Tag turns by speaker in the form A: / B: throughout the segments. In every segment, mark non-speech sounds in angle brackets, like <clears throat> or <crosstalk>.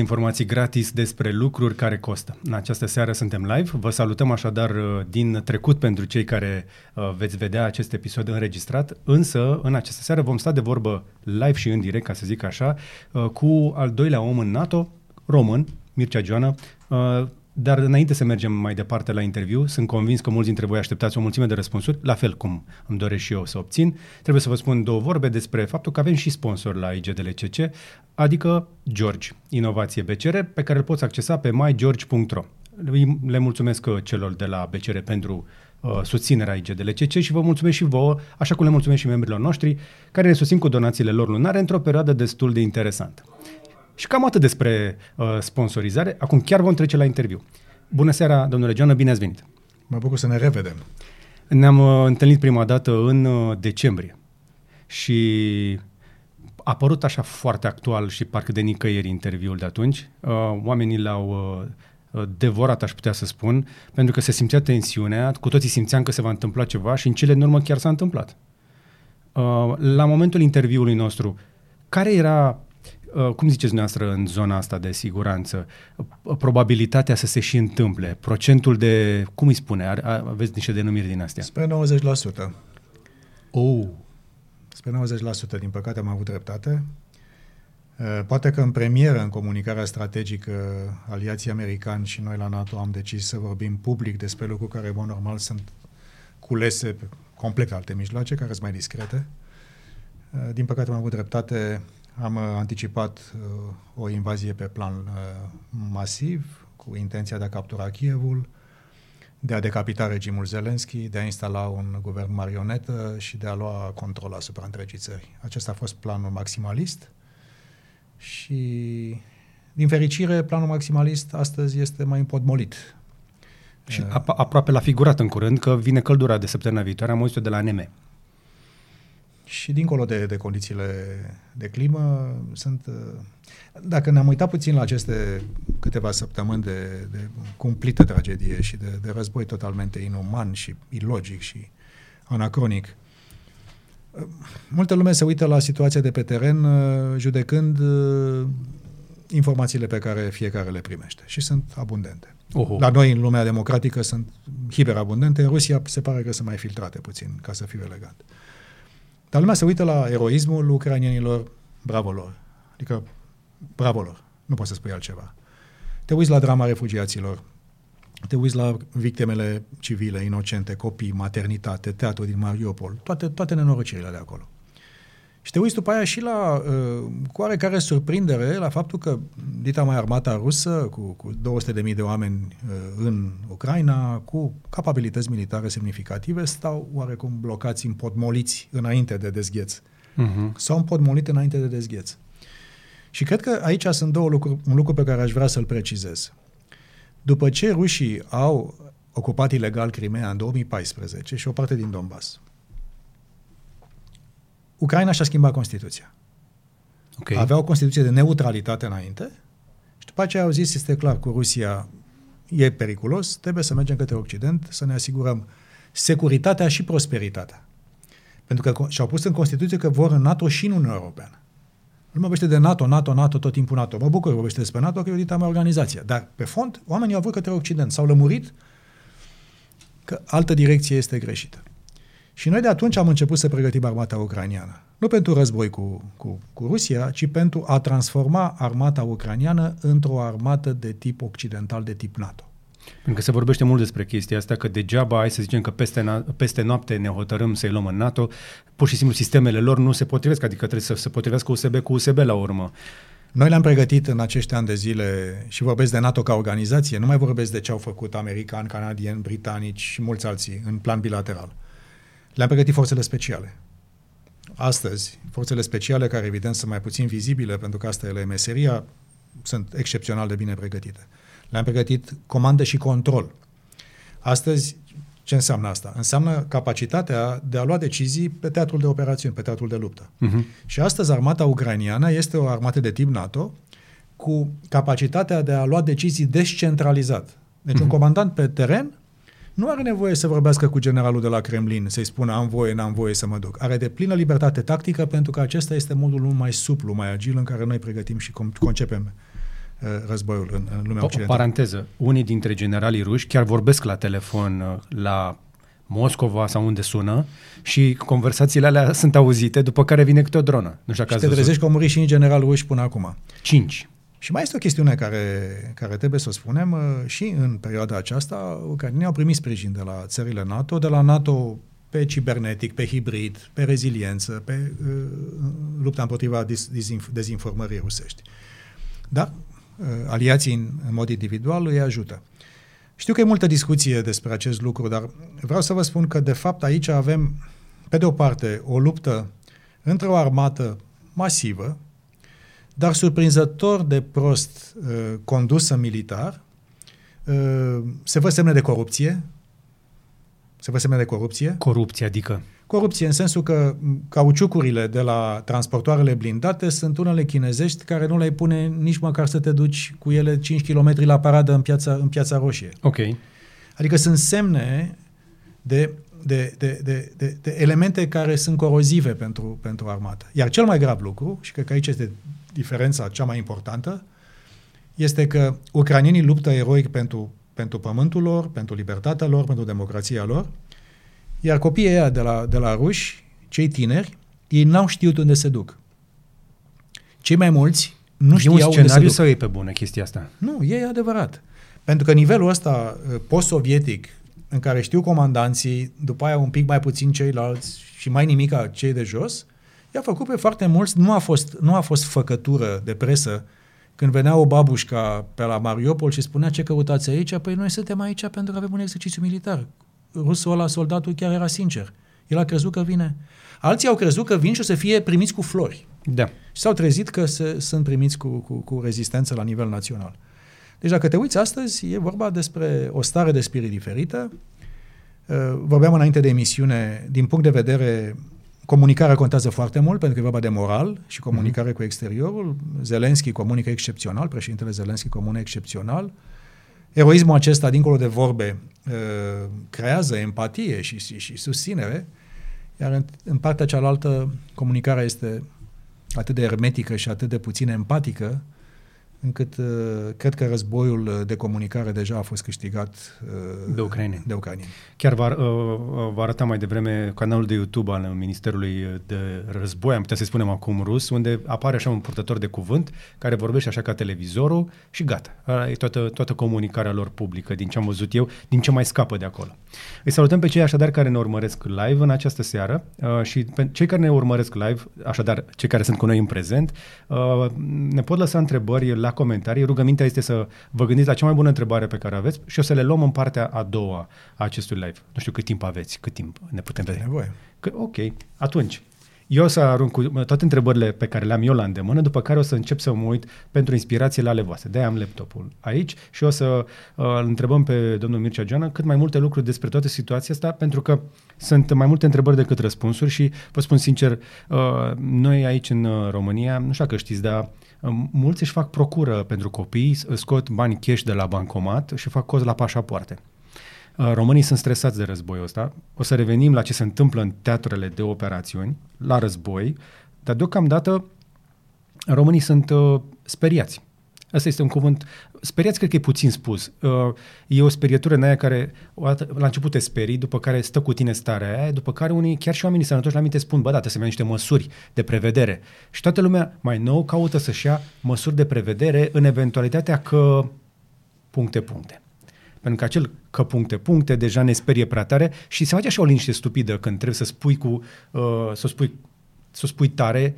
A: informații gratis despre lucruri care costă. În această seară suntem live. Vă salutăm așadar uh, din trecut pentru cei care uh, veți vedea acest episod înregistrat, însă în această seară vom sta de vorbă live și în direct, ca să zic așa, uh, cu al doilea om în NATO, român, Mircea Joana, dar înainte să mergem mai departe la interviu, sunt convins că mulți dintre voi așteptați o mulțime de răspunsuri, la fel cum îmi doresc și eu să obțin. Trebuie să vă spun două vorbe despre faptul că avem și sponsor la IGDLCC, adică George, Inovație BCR, pe care îl poți accesa pe mygeorge.ro. Le mulțumesc celor de la BCR pentru uh, susținerea IGDLCC și vă mulțumesc și vouă, așa cum le mulțumesc și membrilor noștri, care ne susțin cu donațiile lor lunare într-o perioadă destul de interesantă. Și cam atât despre uh, sponsorizare. Acum chiar vom trece la interviu. Bună seara, domnule Joană, bine ați venit!
B: Mă bucur să ne revedem.
A: Ne-am uh, întâlnit prima dată în uh, decembrie și a apărut așa foarte actual și parcă de nicăieri interviul de atunci. Uh, oamenii l-au uh, uh, devorat, aș putea să spun, pentru că se simțea tensiunea, cu toții simțeam că se va întâmpla ceva și în cele în urmă chiar s-a întâmplat. Uh, la momentul interviului nostru, care era Uh, cum ziceți dumneavoastră în zona asta de siguranță, uh, probabilitatea să se și întâmple, procentul de, cum îi spune, aveți niște denumiri din astea?
B: Spre 90%. Oh. Spre 90%, din păcate am avut dreptate. Uh, poate că în premieră, în comunicarea strategică, aliații americani și noi la NATO am decis să vorbim public despre lucruri care, în normal, sunt culese pe complet alte mijloace, care sunt mai discrete. Din păcate am avut dreptate, am uh, anticipat uh, o invazie pe plan uh, masiv, cu intenția de a captura Kievul, de a decapita regimul Zelensky, de a instala un guvern marionetă și de a lua control asupra întregii țări. Acesta a fost planul maximalist și, din fericire, planul maximalist astăzi este mai împodmolit.
A: Și ap- aproape la figurat în curând că vine căldura de săptămâna viitoare, am auzit de la NM.
B: Și dincolo de, de condițiile de climă, sunt. Uh, dacă ne-am uitat puțin la aceste câteva săptămâni de, de cumplită tragedie și de, de război totalmente inuman și ilogic și anacronic, uh, multă lume se uită la situația de pe teren uh, judecând informațiile pe care fiecare le primește și sunt abundente. Oho. La noi, în lumea democratică, sunt hiperabundente. În Rusia se pare că sunt mai filtrate puțin, ca să fiu elegant. Uh, dar lumea se uită la eroismul ucrainienilor, bravo lor. Adică, bravo lor. Nu poți să spui altceva. Te uiți la drama refugiaților, te uiți la victimele civile, inocente, copii, maternitate, teatru din Mariupol, toate, toate nenorocirile de acolo. Și te uiți după aia și la, uh, cu oarecare surprindere, la faptul că dita mai armata rusă, cu, cu 200.000 de oameni uh, în Ucraina, cu capabilități militare semnificative, stau oarecum blocați, împotmoliți înainte de dezgheț. Uh-huh. S-au împotmolit înainte de dezgheț. Și cred că aici sunt două lucruri, un lucru pe care aș vrea să-l precizez. După ce rușii au ocupat ilegal Crimea în 2014 și o parte din Donbass, Ucraina și-a schimbat Constituția. Okay. Avea o Constituție de neutralitate înainte și după aceea au zis, este clar, cu Rusia e periculos, trebuie să mergem către Occident, să ne asigurăm securitatea și prosperitatea. Pentru că și-au pus în Constituție că vor în NATO și în Uniunea Europeană. Nu vorbește de NATO, NATO, NATO, tot timpul NATO. Mă bucur că vorbește despre NATO, că e o dita mea organizație. Dar, pe fond, oamenii au vrut către Occident. S-au lămurit că altă direcție este greșită. Și noi de atunci am început să pregătim armata ucraniană. Nu pentru război cu, cu, cu Rusia, ci pentru a transforma armata ucraniană într-o armată de tip occidental, de tip NATO.
A: Pentru că se vorbește mult despre chestia asta, că degeaba, hai să zicem că peste, peste noapte ne hotărâm să-i luăm în NATO, pur și simplu sistemele lor nu se potrivesc, adică trebuie să se potrivească USB cu USB la urmă.
B: Noi le-am pregătit în acești ani de zile și vorbesc de NATO ca organizație, nu mai vorbesc de ce au făcut americani, canadieni, britanici și mulți alții în plan bilateral. Le-am pregătit forțele speciale. Astăzi, forțele speciale, care evident sunt mai puțin vizibile, pentru că asta e meseria, sunt excepțional de bine pregătite. Le-am pregătit comandă și control. Astăzi, ce înseamnă asta? Înseamnă capacitatea de a lua decizii pe teatrul de operațiuni, pe teatrul de luptă. Uh-huh. Și astăzi armata ucraniană este o armată de tip NATO cu capacitatea de a lua decizii descentralizat. Deci uh-huh. un comandant pe teren nu are nevoie să vorbească cu generalul de la Kremlin, să-i spună am voie, n-am voie să mă duc. Are de plină libertate tactică pentru că acesta este modul mai suplu, mai agil în care noi pregătim și concepem războiul în, în lumea
A: o,
B: occidentală.
A: O paranteză. Unii dintre generalii ruși chiar vorbesc la telefon la Moscova sau unde sună și conversațiile alea sunt auzite, după care vine câte o dronă. Nu știu
B: și te trezești că au murit și general ruși până acum.
A: Cinci.
B: Și mai este o chestiune care, care trebuie să o spunem, uh, și în perioada aceasta, ucrainenii au primit sprijin de la țările NATO, de la NATO pe cibernetic, pe hibrid, pe reziliență, pe uh, lupta împotriva dis, disinf, dezinformării rusești. Dar uh, aliații în, în mod individual îi ajută. Știu că e multă discuție despre acest lucru, dar vreau să vă spun că, de fapt, aici avem, pe de o parte, o luptă între o armată masivă, dar surprinzător de prost uh, condusă militar, uh, se văd semne de corupție. Se văd semne de corupție.
A: Corupție, adică?
B: Corupție în sensul că cauciucurile de la transportoarele blindate sunt unele chinezești care nu le pune nici măcar să te duci cu ele 5 km la paradă în piața, în piața Roșie.
A: Ok.
B: Adică sunt semne de, de, de, de, de, de elemente care sunt corozive pentru, pentru armată. Iar cel mai grav lucru, și cred că aici este diferența cea mai importantă, este că ucranienii luptă eroic pentru, pentru pământul lor, pentru libertatea lor, pentru democrația lor, iar copiii ăia de la, de la ruși, cei tineri, ei n-au știut unde se duc. Cei mai mulți nu știau unde se duc.
A: scenariu sau e pe bună chestia asta?
B: Nu, e adevărat. Pentru că nivelul ăsta uh, post-sovietic, în care știu comandanții, după aia un pic mai puțin ceilalți și mai nimica cei de jos, i-a făcut pe foarte mulți, nu a fost, nu a fost făcătură de presă când venea o babușca pe la Mariupol și spunea ce căutați aici, păi noi suntem aici pentru că avem un exercițiu militar rusul ăla, soldatul, chiar era sincer. El a crezut că vine. Alții au crezut că vin și o să fie primiți cu flori.
A: Da.
B: Și s-au trezit că se, sunt primiți cu, cu, cu rezistență la nivel național. Deci dacă te uiți astăzi, e vorba despre o stare de spirit diferită. Uh, vorbeam înainte de emisiune, din punct de vedere, comunicarea contează foarte mult, pentru că e vorba de moral și comunicare mm-hmm. cu exteriorul. Zelenski comunică excepțional, președintele Zelenski comunică excepțional. Uh, Eroismul acesta, dincolo de vorbe, uh, creează empatie și, și, și susținere, iar în, în partea cealaltă comunicarea este atât de hermetică și atât de puțin empatică, încât uh, cred că războiul uh, de comunicare deja a fost câștigat
A: uh, de ucraineni.
B: De ucraineni.
A: Chiar vă, uh, vă arăta mai devreme canalul de YouTube al Ministerului de Război, am putea să spunem acum rus, unde apare așa un purtător de cuvânt care vorbește așa ca televizorul și gata. E toată, toată comunicarea lor publică, din ce am văzut eu, din ce mai scapă de acolo. Îi salutăm pe cei așadar care ne urmăresc live în această seară uh, și pe cei care ne urmăresc live, așadar cei care sunt cu noi în prezent, uh, ne pot lăsa întrebări la comentarii. Rugămintea este să vă gândiți la cea mai bună întrebare pe care aveți și o să le luăm în partea a doua a acestui live. Nu știu cât timp aveți, cât timp ne putem vedea.
B: Nevoie.
A: Că, ok, atunci. Eu o să arunc cu toate întrebările pe care le-am eu la îndemână, după care o să încep să mă uit pentru inspirație la ale voastre. De-aia am laptopul aici și o să uh, întrebăm pe domnul Mircea Geana cât mai multe lucruri despre toată situația asta, pentru că sunt mai multe întrebări decât răspunsuri și vă spun sincer, uh, noi aici în uh, România, nu știu că știți, dar mulți își fac procură pentru copii, scot bani cash de la bancomat și fac cost la pașapoarte. Uh, românii sunt stresați de războiul ăsta. O să revenim la ce se întâmplă în teatrele de operațiuni, la război, dar deocamdată românii sunt uh, speriați. Asta este un cuvânt, speriați cred că e puțin spus. Uh, e o sperietură în aia care la început te sperii, după care stă cu tine starea aia, după care unii, chiar și oamenii sănătoși la minte spun, bă, da, trebuie să niște măsuri de prevedere. Și toată lumea mai nou caută să-și ia măsuri de prevedere în eventualitatea că puncte, puncte. Pentru că acel că puncte, puncte deja ne sperie prea tare și se face așa o liniște stupidă când trebuie să spui cu, uh, să spui, să spui tare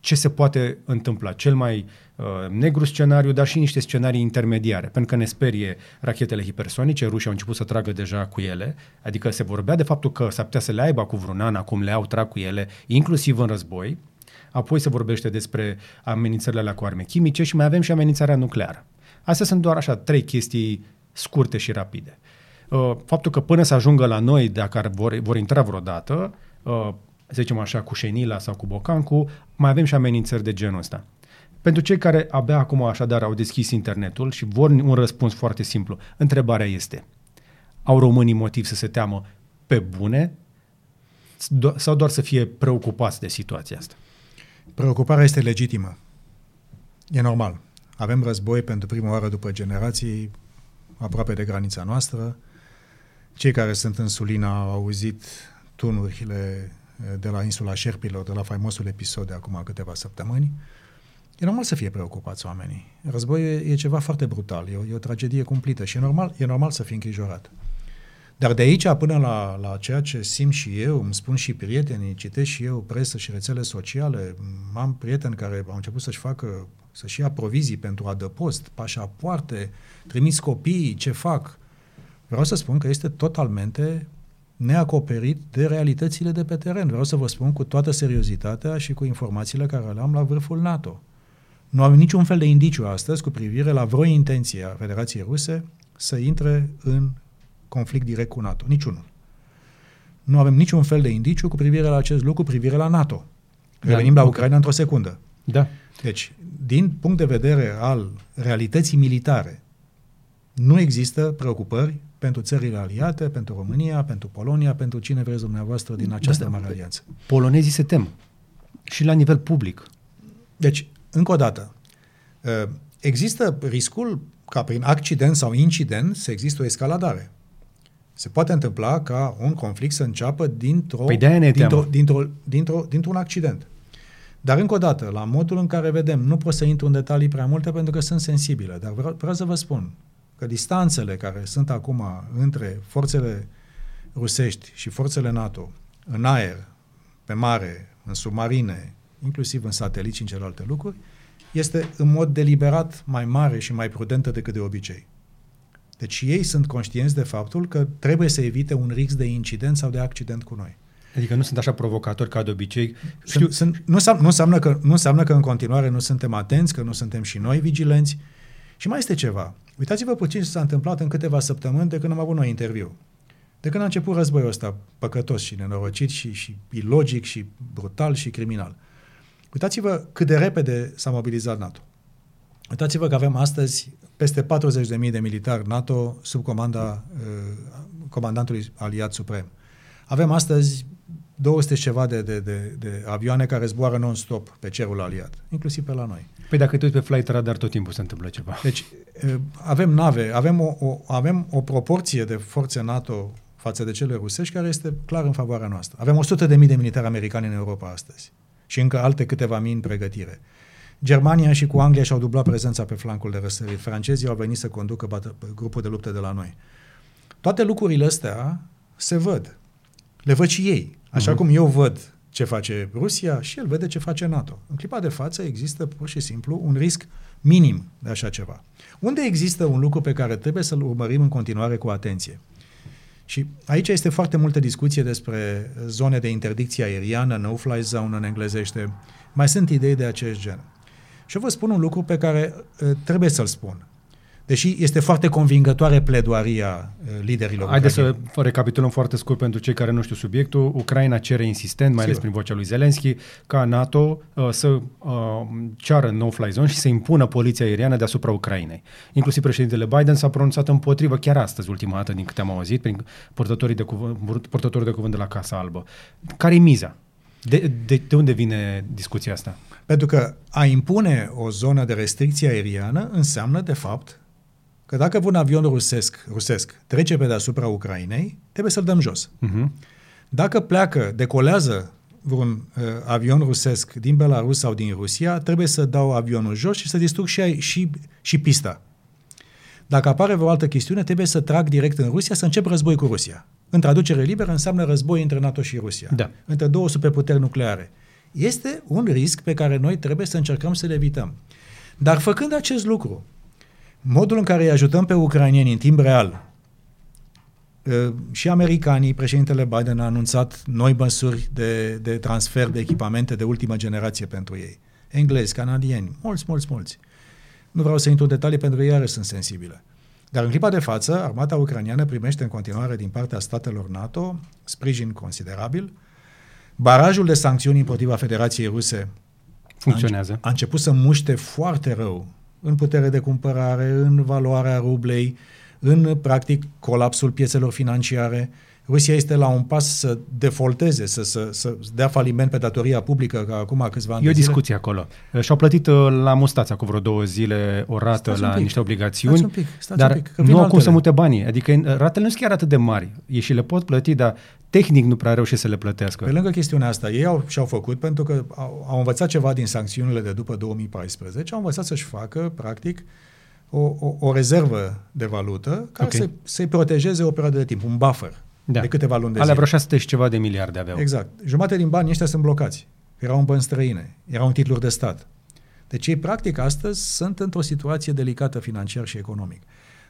A: ce se poate întâmpla. Cel mai uh, negru scenariu, dar și niște scenarii intermediare, pentru că ne sperie rachetele hipersonice, rușii au început să tragă deja cu ele, adică se vorbea de faptul că s-ar putea să le aibă cu vreun an, acum le au, trag cu ele, inclusiv în război, apoi se vorbește despre amenințările la cu arme chimice și mai avem și amenințarea nucleară. Astea sunt doar așa trei chestii scurte și rapide. Uh, faptul că până să ajungă la noi, dacă vor, vor intra vreodată, uh, să zicem așa, cu Șenila sau cu Bocancu, mai avem și amenințări de genul ăsta. Pentru cei care abia acum așadar au deschis internetul și vor un răspuns foarte simplu, întrebarea este, au românii motiv să se teamă pe bune sau doar să fie preocupați de situația asta?
B: Preocuparea este legitimă. E normal. Avem război pentru prima oară după generații, aproape de granița noastră. Cei care sunt în Sulina au auzit tunurile eh, de la insula Șerpilor, de la faimosul episod de acum câteva săptămâni. E normal să fie preocupați oamenii. Războiul e ceva foarte brutal, e o, e o tragedie cumplită și e normal, e normal să fii îngrijorat. Dar de aici până la, la ceea ce simt și eu, îmi spun și prietenii, citesc și eu presă și rețele sociale, am prieteni care au început să-și facă, să-și ia provizii pentru adăpost, pașapoarte, trimis copiii, ce fac. Vreau să spun că este totalmente neacoperit de realitățile de pe teren. Vreau să vă spun cu toată seriozitatea și cu informațiile care le am la vârful NATO. Nu am niciun fel de indiciu astăzi cu privire la vreo intenție a Federației Ruse să intre în conflict direct cu NATO. Niciunul. Nu avem niciun fel de indiciu cu privire la acest lucru, cu privire la NATO. Da, Revenim la okay. Ucraina într-o secundă.
A: Da.
B: Deci, din punct de vedere al realității militare, nu există preocupări pentru țările aliate, pentru România, pentru Polonia, pentru cine vreți dumneavoastră din această da, mare alianță.
A: Polonezii se tem. Și la nivel public.
B: Deci, încă o dată, ă, există riscul ca prin accident sau incident să există o escaladare. Se poate întâmpla ca un conflict să înceapă dintr-o,
A: păi
B: dintr-o, dintr-o, dintr-o, dintr-un accident. Dar încă o dată, la modul în care vedem, nu pot să intru în detalii prea multe pentru că sunt sensibile, dar vreau, vreau să vă spun că distanțele care sunt acum între forțele rusești și forțele NATO în aer, pe mare, în submarine, inclusiv în sateliți și în celelalte lucruri, este în mod deliberat mai mare și mai prudentă decât de obicei. Deci ei sunt conștienți de faptul că trebuie să evite un risc de incident sau de accident cu noi.
A: Adică nu sunt așa provocatori ca de obicei.
B: Știu... Sunt, sunt, nu, nu, înseamnă că, nu înseamnă că în continuare nu suntem atenți, că nu suntem și noi vigilenți. Și mai este ceva. Uitați-vă puțin ce s-a întâmplat în câteva săptămâni de când am avut noi interviu. De când a început războiul ăsta păcătos și nenorocit și, și ilogic și brutal și criminal. Uitați-vă cât de repede s-a mobilizat NATO. Uitați-vă că avem astăzi peste 40.000 de militari NATO sub comanda uh, comandantului aliat suprem. Avem astăzi 200 ceva de, de, de, de avioane care zboară non-stop pe cerul aliat, inclusiv pe la noi.
A: Păi dacă te uiți pe flight radar, tot timpul se întâmplă ceva.
B: Deci uh, avem nave, avem o, o, avem o proporție de forțe NATO față de cele rusești care este clar în favoarea noastră. Avem 100.000 de militari americani în Europa astăzi și încă alte câteva mii în pregătire. Germania și cu Anglia și-au dublat prezența pe flancul de răsărit. Francezii au venit să conducă bată, grupul de luptă de la noi. Toate lucrurile astea se văd. Le văd și ei. Așa uh-huh. cum eu văd ce face Rusia și el vede ce face NATO. În clipa de față există pur și simplu un risc minim de așa ceva. Unde există un lucru pe care trebuie să-l urmărim în continuare cu atenție? Și aici este foarte multă discuție despre zone de interdicție aeriană, no-fly zone în englezește. Mai sunt idei de acest gen. Și eu vă spun un lucru pe care uh, trebuie să-l spun. Deși este foarte convingătoare pledoaria uh, liderilor.
A: Haideți să recapitulăm foarte scurt pentru cei care nu știu subiectul. Ucraina cere insistent, mai ales prin vocea lui Zelensky, ca NATO uh, să uh, ceară no-fly zone și să impună poliția aeriană deasupra Ucrainei. Inclusiv președintele Biden s-a pronunțat împotrivă chiar astăzi, ultima dată din câte am auzit, prin purtătorii de cuvânt, purtătorii de cuvânt de la Casa Albă. Care e miza? De, de, de unde vine discuția asta?
B: Pentru că a impune o zonă de restricție aeriană înseamnă, de fapt, că dacă un avion rusesc, rusesc trece pe deasupra Ucrainei, trebuie să-l dăm jos. Uh-huh. Dacă pleacă, decolează un uh, avion rusesc din Belarus sau din Rusia, trebuie să dau avionul jos și să distrug și, și, și pista. Dacă apare vreo altă chestiune, trebuie să trag direct în Rusia, să încep război cu Rusia. În traducere liberă înseamnă război între NATO și Rusia.
A: Da.
B: Între două superputeri nucleare. Este un risc pe care noi trebuie să încercăm să le evităm. Dar făcând acest lucru, modul în care îi ajutăm pe ucrainieni în timp real, ă, și americanii, președintele Biden a anunțat noi măsuri de, de transfer de echipamente de ultimă generație pentru ei. Englezi, canadieni, mulți, mulți, mulți. Nu vreau să intru în detalii pentru că iarăși sunt sensibile. Dar în clipa de față, armata ucraniană primește în continuare din partea statelor NATO sprijin considerabil. Barajul de sancțiuni împotriva Federației Ruse
A: funcționează.
B: A, început să muște foarte rău în putere de cumpărare, în valoarea rublei, în practic colapsul piețelor financiare. Rusia este la un pas să defolteze, să, să, să dea faliment pe datoria publică, ca acum câțiva ani
A: E o discuție acolo. Și-au plătit uh, la mustața cu vreo două zile o rată stați la niște obligațiuni, stați un pic, stați dar un pic, nu au cum să mute banii. Adică uh, ratele nu sunt chiar atât de mari. Ei și le pot plăti, dar tehnic nu prea reușesc să le plătească.
B: Pe lângă chestiunea asta, ei au, și-au făcut pentru că au, au învățat ceva din sancțiunile de după 2014, au învățat să-și facă, practic, o, o, o rezervă de valută care okay. să, să-i protejeze o perioadă de timp, un buffer da. de câteva luni de
A: Alea vreo 600 și ceva de miliarde aveau.
B: Exact. Jumate din banii ăștia sunt blocați. Erau în bani străine, erau în titluri de stat. Deci ei, practic, astăzi sunt într-o situație delicată financiar și economic.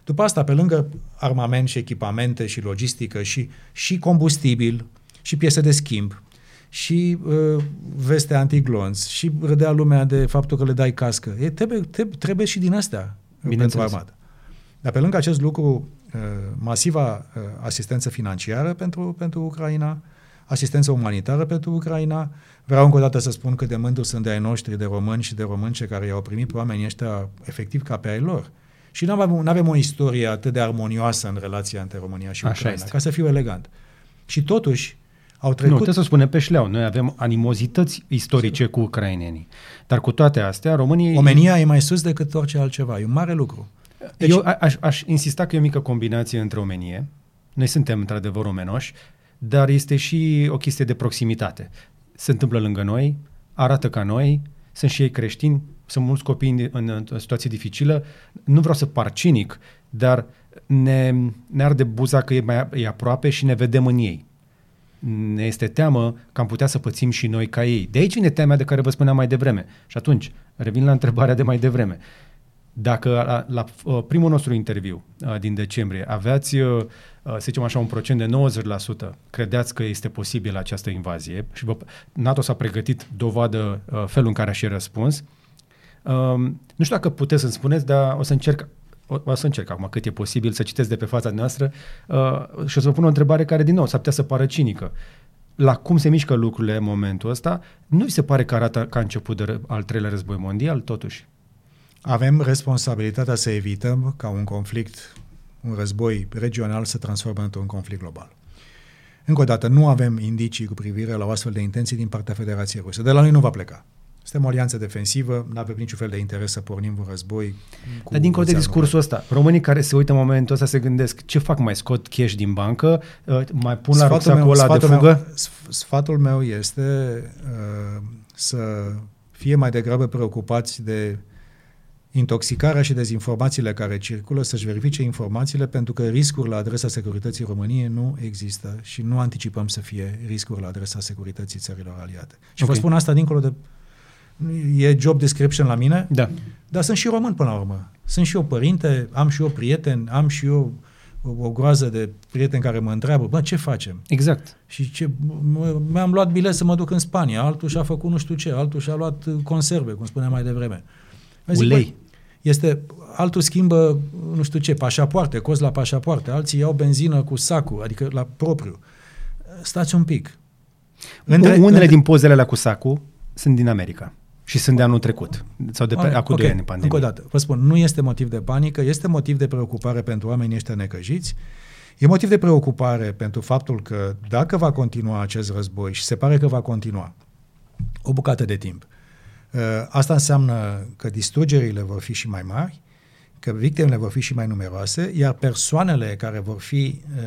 B: După asta, pe lângă armament și echipamente și logistică și, și combustibil și piese de schimb și uh, veste antiglonți și râdea lumea de faptul că le dai cască. E, trebuie, trebuie, trebuie și din astea pentru armată. Dar pe lângă acest lucru, uh, masiva uh, asistență financiară pentru, pentru Ucraina, asistență umanitară pentru Ucraina. Vreau încă o dată să spun că de mândru sunt de ai noștri, de români și de românce care i-au primit pe oamenii ăștia efectiv ca pe ai lor. Și nu avem, avem o istorie atât de armonioasă în relația între România și Ucraina, ca să fiu elegant. Și totuși, au trecut... Nu,
A: trebuie să spunem pe șleau. Noi avem animozități istorice cu ucrainenii. Dar cu toate astea, România...
B: Omenia e mai sus decât orice altceva. E un mare lucru.
A: Deci... Eu aș, aș insista că e o mică combinație între omenie. Noi suntem într-adevăr omenoși, dar este și o chestie de proximitate. Se întâmplă lângă noi, arată ca noi, sunt și ei creștini, sunt mulți copii în, în, în situație dificilă. Nu vreau să par cinic, dar ne, ne arde buza că e, mai, e aproape și ne vedem în ei. Ne este teamă că am putea să pățim și noi ca ei. De aici vine teama de care vă spuneam mai devreme. Și atunci, revin la întrebarea de mai devreme. Dacă la, la uh, primul nostru interviu uh, din decembrie aveați, uh, să zicem așa, un procent de 90%, credeați că este posibil această invazie și vă, NATO s-a pregătit dovadă felul în care a și răspuns, um, nu știu dacă puteți să-mi spuneți, dar o să încerc o, o să încerc acum cât e posibil să citesc de pe fața noastră uh, și o să vă pun o întrebare care, din nou, s-ar putea să pară cinică. La cum se mișcă lucrurile în momentul ăsta, nu vi se pare că arată ca început de al treilea război mondial, totuși?
B: Avem responsabilitatea să evităm ca un conflict, un război regional să transforme într-un conflict global. Încă o dată, nu avem indicii cu privire la o astfel de intenții din partea Federației Ruse. De la noi nu va pleca. Suntem o alianță defensivă, nu avem niciun fel de interes să pornim un război.
A: Dar dincolo de discursul ăsta, românii care se uită în momentul ăsta se gândesc ce fac, mai scot cash din bancă, uh, mai pun la rucsacul ăla de fugă? Meu,
B: sfatul meu este uh, să fie mai degrabă preocupați de intoxicarea și dezinformațiile care circulă, să-și verifice informațiile, pentru că riscuri la adresa securității României nu există și nu anticipăm să fie riscuri la adresa securității țărilor aliate. Și okay. vă spun asta dincolo de... E job description la mine,
A: da.
B: dar sunt și român până la urmă. Sunt și eu părinte, am și eu prieten, am și eu o, o groază de prieteni care mă întreabă, bă, ce facem?
A: Exact.
B: Și ce, mi-am luat bilet să mă duc în Spania, altul și-a făcut nu știu ce, altul și-a luat conserve, cum spuneam mai devreme.
A: Zic, Ulei
B: este, altul schimbă, nu știu ce, pașapoarte, cost la pașapoarte, alții iau benzină cu sacul, adică la propriu. Stați un pic.
A: Între, Unele între... din pozele alea cu sacul sunt din America și sunt de anul trecut sau de pe, okay, acum okay. doi ani pandemie.
B: Încă o dată, vă spun, nu este motiv de panică, este motiv de preocupare pentru oamenii ăștia necăjiți, e motiv de preocupare pentru faptul că dacă va continua acest război și se pare că va continua o bucată de timp, Uh, asta înseamnă că distrugerile vor fi și mai mari, că victimele vor fi și mai numeroase, iar persoanele care vor fi uh,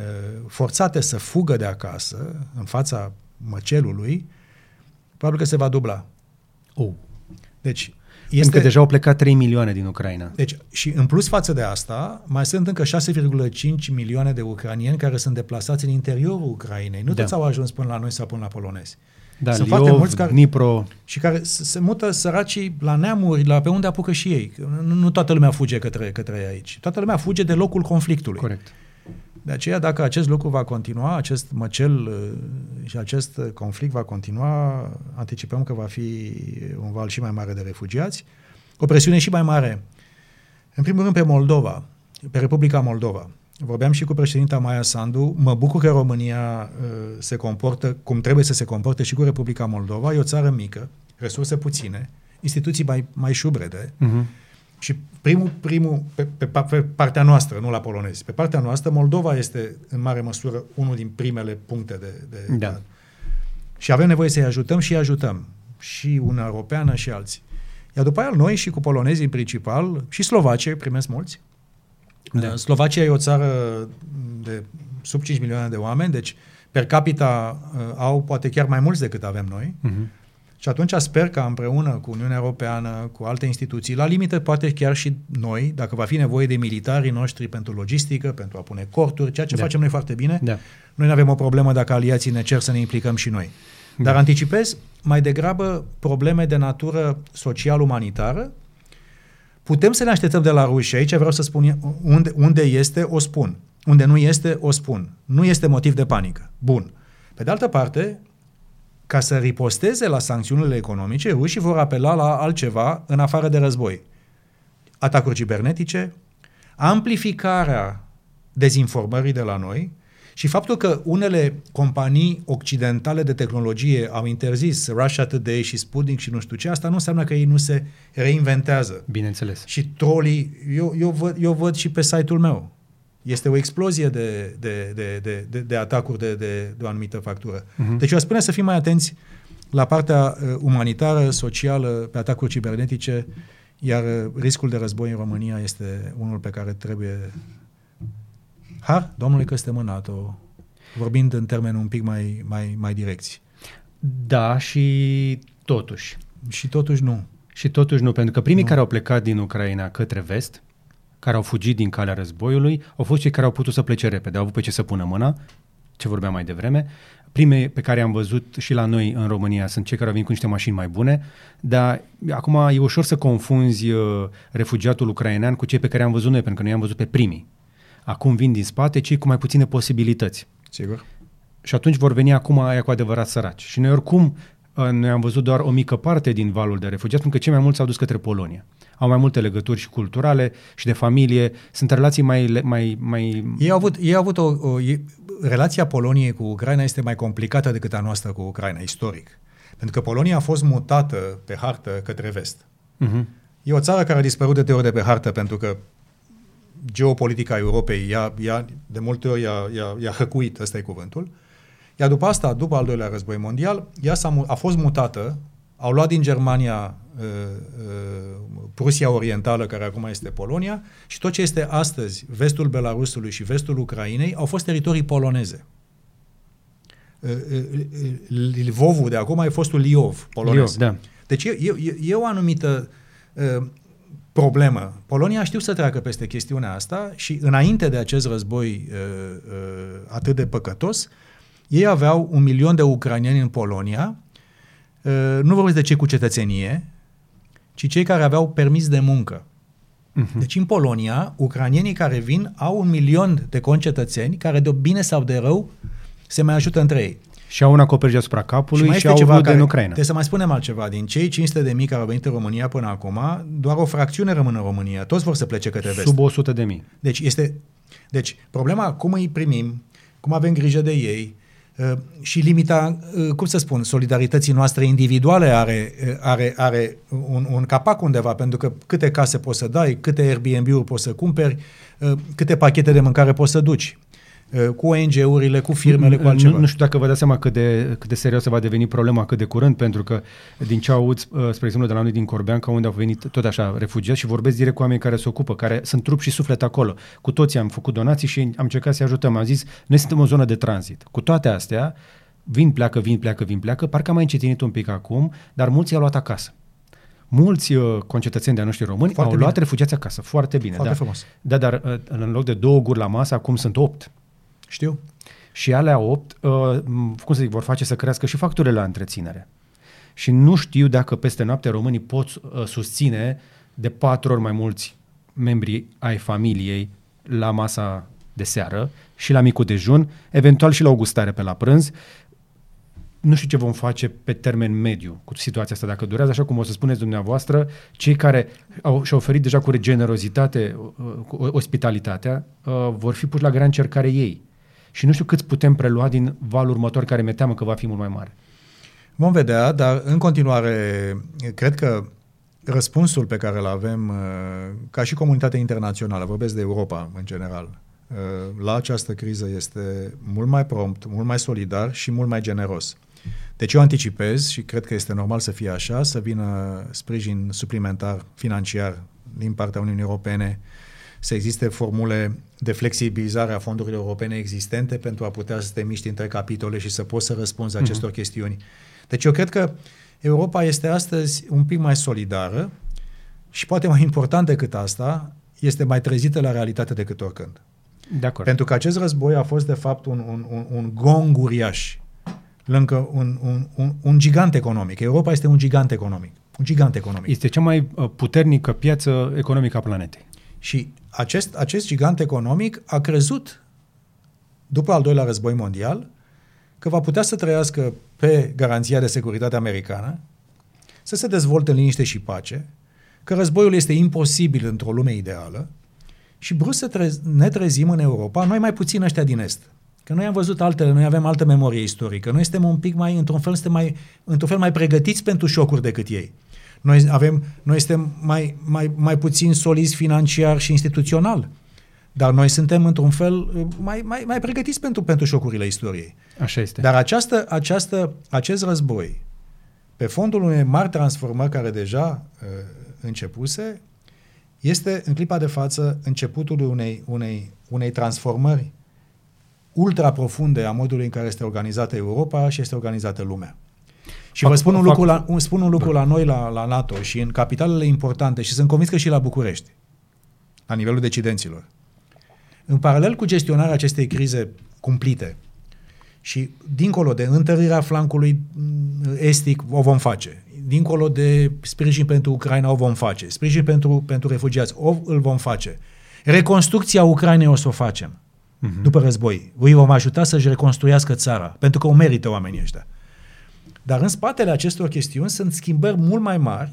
B: forțate să fugă de acasă, în fața măcelului, probabil că se va dubla.
A: Oh. Deci, este... Pentru că deja au plecat 3 milioane din Ucraina.
B: Deci, și în plus față de asta, mai sunt încă 6,5 milioane de ucranieni care sunt deplasați în interiorul Ucrainei. Nu da. toți au ajuns până la noi sau până la polonezi.
A: Da, Sunt Liov, foarte mulți care, Dnipro.
B: și care se mută săracii la neamuri, la pe unde apucă și ei. Nu, nu toată lumea fuge către, către aici. Toată lumea fuge de locul conflictului.
A: Corect.
B: De aceea, dacă acest lucru va continua, acest măcel uh, și acest conflict va continua, anticipăm că va fi un val și mai mare de refugiați, o presiune și mai mare, în primul rând pe Moldova, pe Republica Moldova. Vorbeam și cu președinta Maia Sandu. Mă bucur că România uh, se comportă cum trebuie să se comporte și cu Republica Moldova. E o țară mică, resurse puține, instituții mai, mai șubrede. Uh-huh. Și primul, primul pe, pe, pe partea noastră, nu la polonezi, pe partea noastră, Moldova este în mare măsură unul din primele puncte de... de da. Și avem nevoie să-i ajutăm și îi ajutăm. Și Uniunea Europeană și alții. Iar după aia noi și cu polonezii în principal, și Slovacia primesc mulți. Da. Slovacia e o țară de sub 5 milioane de oameni, deci per capita uh, au poate chiar mai mulți decât avem noi. Uh-huh. Și atunci sper că împreună cu Uniunea Europeană, cu alte instituții, la limită poate chiar și noi, dacă va fi nevoie de militarii noștri pentru logistică, pentru a pune corturi, ceea ce da. facem noi foarte bine, da. noi nu avem o problemă dacă aliații ne cer să ne implicăm și noi. Da. Dar anticipez mai degrabă probleme de natură social-umanitară. Putem să ne așteptăm de la ruși, aici vreau să spun unde, unde este, o spun. Unde nu este, o spun. Nu este motiv de panică. Bun. Pe de altă parte, ca să riposteze la sancțiunile economice, rușii vor apela la altceva în afară de război. Atacuri cibernetice, amplificarea dezinformării de la noi și faptul că unele companii occidentale de tehnologie au interzis Russia Today și Sputnik și nu știu ce, asta nu înseamnă că ei nu se reinventează.
A: Bineînțeles.
B: Și trolii, eu, eu, văd, eu văd și pe site-ul meu, este o explozie de, de, de, de, de, de atacuri de, de, de o anumită factură. Uh-huh. Deci eu spune să fim mai atenți la partea uh, umanitară, socială, pe atacuri cibernetice, iar uh, riscul de război în România este unul pe care trebuie... Har, domnule că suntem în NATO, vorbind în termeni un pic mai, mai, mai direcți.
A: Da, și totuși.
B: Și totuși nu.
A: Și totuși nu, pentru că primii nu. care au plecat din Ucraina către vest, care au fugit din calea războiului au fost cei care au putut să plece repede, au avut pe ce să pună mâna, ce vorbeam mai devreme. Primei pe care am văzut și la noi în România sunt cei care au venit cu niște mașini mai bune, dar acum e ușor să confunzi uh, refugiatul ucrainean cu cei pe care am văzut noi, pentru că noi am văzut pe primii. Acum vin din spate cei cu mai puține posibilități.
B: Sigur.
A: Și atunci vor veni acum aia cu adevărat săraci. Și noi oricum noi am văzut doar o mică parte din valul de refugiați, pentru că cei mai mulți s-au dus către Polonia. Au mai multe legături și culturale și de familie, sunt relații mai... mai, mai...
B: Ei au avut, ei au avut o, o... Relația Poloniei cu Ucraina este mai complicată decât a noastră cu Ucraina, istoric. Pentru că Polonia a fost mutată pe hartă către vest. Uh-huh. E o țară care a dispărut de teori de pe hartă pentru că geopolitica Europei i-a, i-a, de multe ori i-a, i-a, i-a hăcuit, ăsta e cuvântul. Uh, iar după asta, după al doilea război mondial, ea s-a, a fost mutată, au luat din Germania uh, uh, Prusia Orientală, care acum este Polonia, și tot ce este astăzi vestul Belarusului și vestul Ucrainei au fost teritorii poloneze. Uh, uh, Lvovul de acum e fostul Liov, polonez. Liov,
A: da.
B: Deci e, e, e o anumită uh, problemă. Polonia știu să treacă peste chestiunea asta și înainte de acest război uh, uh, atât de păcătos, ei aveau un milion de ucranieni în Polonia, uh, nu vorbesc de cei cu cetățenie, ci cei care aveau permis de muncă. Uh-huh. Deci în Polonia, ucranienii care vin au un milion de concetățeni care de bine sau de rău se mai ajută între ei.
A: Și au un acoperiș asupra capului și, și au ceva care, în Ucraina.
B: Trebuie să mai spunem altceva. Din cei 500 de mii care au venit în România până acum, doar o fracțiune rămân în România. Toți vor să plece către vest.
A: Sub 100 de mii.
B: Deci, este, deci problema cum îi primim, cum avem grijă de ei, Uh, și limita, uh, cum să spun, solidarității noastre individuale are, uh, are, are un, un capac undeva, pentru că câte case poți să dai, câte Airbnb-uri poți să cumperi, câte pachete de mâncare poți să duci. Uh, cu ONG-urile, cu firmele, cu altceva.
A: Nu, nu știu dacă vă dați seama cât de, cât de serioasă va deveni problema cât de curând, pentru că din ce aud, uh, spre exemplu, de la noi din Corbeanca, unde au venit tot așa refugiați și vorbesc direct cu oameni care se ocupă, care sunt trup și suflet acolo. Cu toții am făcut donații și am încercat să-i ajutăm. Am zis, noi suntem o zonă de tranzit. Cu toate astea, vin, pleacă, vin, pleacă, vin, pleacă, parcă am mai încetinit un pic acum, dar mulți i-au luat acasă. Mulți uh, concetățeni de noștri români Foarte au bine. luat refugiați acasă. Foarte bine.
B: Foarte
A: da.
B: frumos.
A: Da, dar uh, în loc de două guri la masă, acum sunt opt.
B: Știu.
A: Și alea 8, uh, cum să zic, vor face să crească și facturile la întreținere. Și nu știu dacă peste noapte românii pot uh, susține de patru ori mai mulți membri ai familiei la masa de seară și la micul dejun, eventual și la o gustare pe la prânz. Nu știu ce vom face pe termen mediu cu situația asta. Dacă durează așa cum o să spuneți dumneavoastră, cei care au, și-au oferit deja cu generozitate, uh, cu ospitalitatea, uh, vor fi puși la grea încercare ei și nu știu cât putem prelua din valul următor care mi teamă că va fi mult mai mare.
B: Vom vedea, dar în continuare cred că răspunsul pe care îl avem uh, ca și comunitatea internațională, vorbesc de Europa în general, uh, la această criză este mult mai prompt, mult mai solidar și mult mai generos. Deci eu anticipez și cred că este normal să fie așa, să vină sprijin suplimentar financiar din partea Uniunii Europene, să existe formule de flexibilizare a fondurilor europene existente pentru a putea să te miști între capitole și să poți să răspunzi mm-hmm. acestor chestiuni. Deci eu cred că Europa este astăzi un pic mai solidară și poate mai important decât asta, este mai trezită la realitate decât oricând.
A: De acord.
B: Pentru că acest război a fost de fapt un, un, un, un gong uriaș lângă un, un, un, un gigant economic. Europa este un gigant economic. Un gigant economic.
A: Este cea mai uh, puternică piață economică a planetei.
B: Și acest, acest gigant economic a crezut după al doilea război mondial că va putea să trăiască pe garanția de securitate americană, să se dezvolte în liniște și pace, că războiul este imposibil într-o lume ideală și brusc să trez- ne trezim în Europa, noi mai puțin ăștia din Est. Că noi am văzut altele, noi avem altă memorie istorică, noi suntem un pic mai, într-un fel, suntem mai, într-un fel mai pregătiți pentru șocuri decât ei. Noi, avem, noi suntem mai, mai, mai puțin solizi financiar și instituțional. Dar noi suntem, într-un fel, mai, mai, mai pregătiți pentru, pentru șocurile istoriei.
A: Așa este.
B: Dar această, această, acest război, pe fondul unei mari transformări care deja uh, începuse, este, în clipa de față, începutul unei, unei, unei transformări ultra profunde a modului în care este organizată Europa și este organizată lumea. Și fac, vă spun un, fac, lucru la, un, spun un lucru la noi, la, la NATO și în capitalele importante și sunt convins că și la București, la nivelul decidenților. În paralel cu gestionarea acestei crize cumplite și dincolo de întărirea flancului mm, estic, o vom face. Dincolo de sprijin pentru Ucraina, o vom face. Sprijin pentru, pentru refugiați, o, îl vom face. Reconstrucția Ucrainei o să o facem uh-huh. după război. Îi vom ajuta să-și reconstruiască țara, pentru că o merită oamenii ăștia. Dar în spatele acestor chestiuni sunt schimbări mult mai mari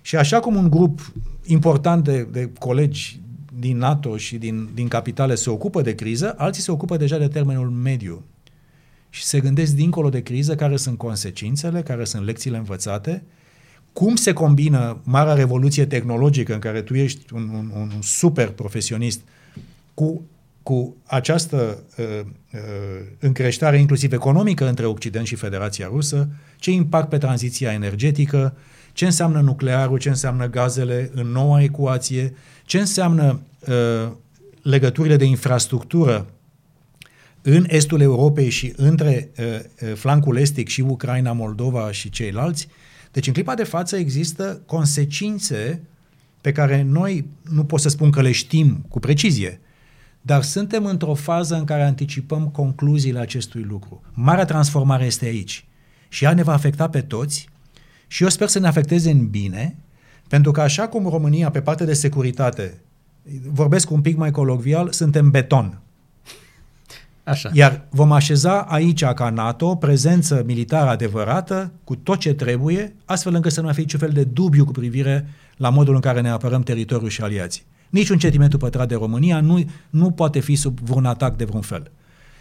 B: și așa cum un grup important de, de colegi din NATO și din, din capitale se ocupă de criză, alții se ocupă deja de termenul mediu. Și se gândesc dincolo de criză care sunt consecințele, care sunt lecțiile învățate, cum se combină marea revoluție tehnologică în care tu ești un, un, un super profesionist cu cu această uh, uh, încreștare inclusiv economică între Occident și Federația Rusă, ce impact pe tranziția energetică, ce înseamnă nuclearul, ce înseamnă gazele în noua ecuație, ce înseamnă uh, legăturile de infrastructură în estul Europei și între uh, uh, flancul estic și Ucraina, Moldova și ceilalți. Deci în clipa de față există consecințe pe care noi nu pot să spun că le știm cu precizie, dar suntem într-o fază în care anticipăm concluziile acestui lucru. Marea transformare este aici și ea ne va afecta pe toți și eu sper să ne afecteze în bine, pentru că așa cum România, pe partea de securitate, vorbesc un pic mai colocvial, suntem beton.
A: Așa.
B: Iar vom așeza aici, ca NATO, prezență militară adevărată, cu tot ce trebuie, astfel încât să nu mai fie niciun fel de dubiu cu privire la modul în care ne apărăm teritoriul și aliații. Niciun centimetru pătrat de România nu, nu poate fi sub vreun atac de vreun fel.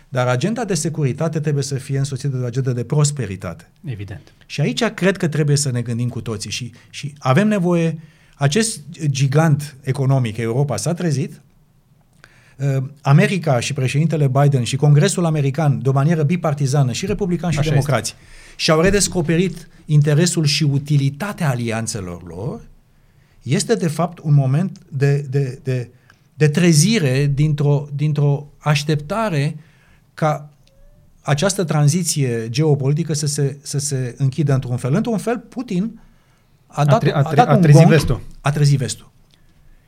B: Dar agenda de securitate trebuie să fie însoțită de o agenda de prosperitate.
A: Evident.
B: Și aici cred că trebuie să ne gândim cu toții și, și avem nevoie, acest gigant economic, Europa, s-a trezit, uh, America și președintele Biden și Congresul American, de o manieră bipartizană, și republicani și Așa democrați, este. și-au redescoperit interesul și utilitatea alianțelor lor este de fapt un moment de, de, de, de trezire dintr-o, dintr-o așteptare ca această tranziție geopolitică să se, să se închidă într-un fel. Într-un fel, Putin a dat, a, tre- a, tre- a, dat a trezit gong, vestul. A trezit vestul.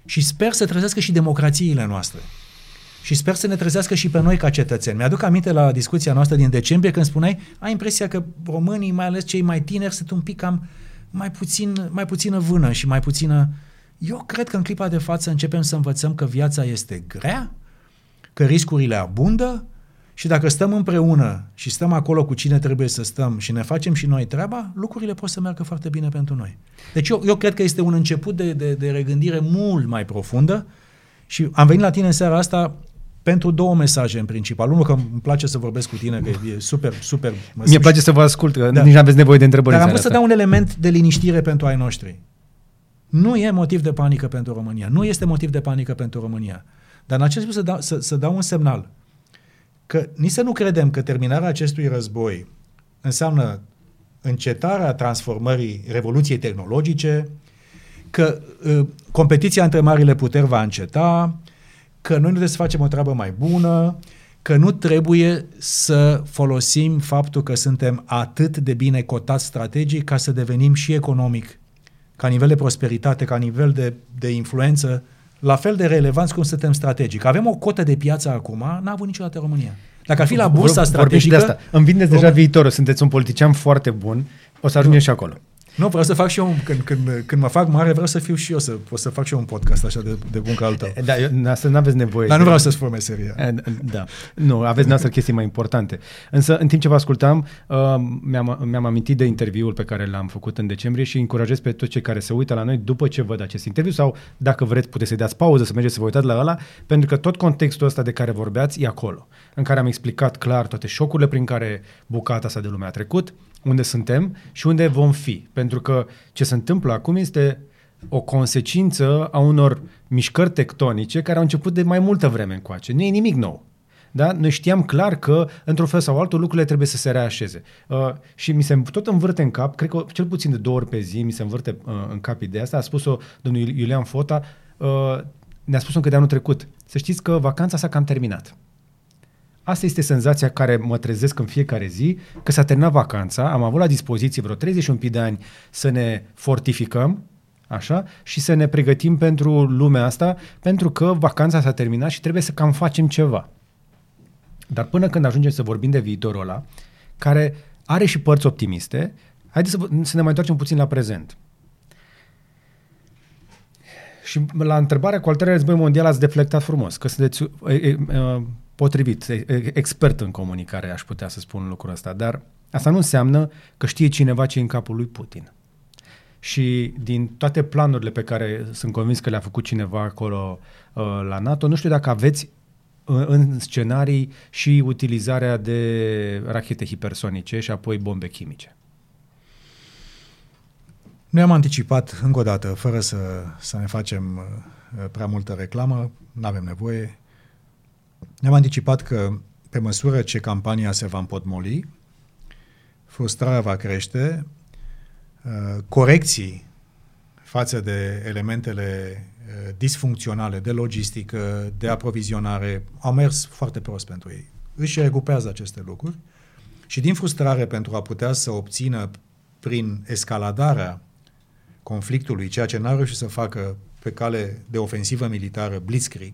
B: Și sper să trezească și democrațiile noastre. Și sper să ne trezească și pe noi ca cetățeni. Mi-aduc aminte la discuția noastră din decembrie când spuneai, ai impresia că românii, mai ales cei mai tineri, sunt un pic cam uh, mai, puțin, mai puțină vână și mai puțină... Eu cred că în clipa de față începem să învățăm că viața este grea, că riscurile abundă și dacă stăm împreună și stăm acolo cu cine trebuie să stăm și ne facem și noi treaba, lucrurile pot să meargă foarte bine pentru noi. Deci eu, eu cred că este un început de, de, de regândire mult mai profundă și am venit la tine în seara asta pentru două mesaje în principal. Unul că îmi place să vorbesc cu tine, că e super, super...
A: Mie place să vă ascult, că da. nici nu aveți nevoie de întrebări.
B: Dar am vrut să dau un element de liniștire pentru ai noștri. Nu e motiv de panică pentru România. Nu este motiv de panică pentru România. Dar în acest punct să, dau, să, să dau un semnal că nici să nu credem că terminarea acestui război înseamnă încetarea transformării revoluției tehnologice, că uh, competiția între marile puteri va înceta, că noi nu trebuie să facem o treabă mai bună, că nu trebuie să folosim faptul că suntem atât de bine cotați strategic ca să devenim și economic, ca nivel de prosperitate, ca nivel de, de influență, la fel de relevanți cum suntem strategic. Avem o cotă de piață acum, n-a avut niciodată România. Dacă ar fi la bursa strategică... De asta.
A: Îmi vindeți deja viitorul, sunteți un politician foarte bun, o să ajungem și acolo.
B: Nu, vreau să fac și eu, când, când, când mă fac mare, vreau să fiu și eu, să pot să fac și eu un podcast așa de, de bun ca al tău.
A: Da, eu, asta nu aveți nevoie.
B: Dar nu vreau să-ți spun meseria.
A: Da, nu, aveți noastră chestii mai importante. Însă, în timp ce vă ascultam, uh, mi-am, mi-am amintit de interviul pe care l-am făcut în decembrie și încurajez pe toți cei care se uită la noi după ce văd acest interviu sau, dacă vreți, puteți să-i dați pauză, să mergeți să vă uitați la ăla, pentru că tot contextul ăsta de care vorbeați e acolo, în care am explicat clar toate șocurile prin care bucata asta de lume a trecut, unde suntem și unde vom fi. Pentru că ce se întâmplă acum este o consecință a unor mișcări tectonice care au început de mai multă vreme încoace. Nu e nimic nou. Da? Noi știam clar că, într-un fel sau altul, lucrurile trebuie să se reașeze. Uh, și mi se tot învârte în cap, cred că cel puțin de două ori pe zi mi se învârte uh, în cap ideea asta. A spus-o domnul Iulian Fota, uh, ne-a spus încă de anul trecut. Să știți că vacanța s-a cam terminat. Asta este senzația care mă trezesc în fiecare zi, că s-a terminat vacanța, am avut la dispoziție vreo 31 de ani să ne fortificăm, așa, și să ne pregătim pentru lumea asta, pentru că vacanța s-a terminat și trebuie să cam facem ceva. Dar până când ajungem să vorbim de viitorul ăla, care are și părți optimiste, haideți să, să ne mai întoarcem puțin la prezent. Și la întrebarea cu al treilea război mondial ați deflectat frumos, că sunteți e, e, potrivit, expert în comunicare, aș putea să spun lucrul ăsta, dar asta nu înseamnă că știe cineva ce e în capul lui Putin. Și din toate planurile pe care sunt convins că le-a făcut cineva acolo uh, la NATO, nu știu dacă aveți în, în scenarii și utilizarea de rachete hipersonice și apoi bombe chimice.
B: Noi am anticipat încă o dată, fără să, să ne facem uh, prea multă reclamă, nu avem nevoie, ne-am anticipat că pe măsură ce campania se va împotmoli, frustrarea va crește, uh, corecții față de elementele uh, disfuncționale de logistică, de aprovizionare, au mers foarte prost pentru ei. Își recupează aceste lucruri și din frustrare pentru a putea să obțină prin escaladarea conflictului, ceea ce n-a reușit să facă pe cale de ofensivă militară, Blitzkrieg,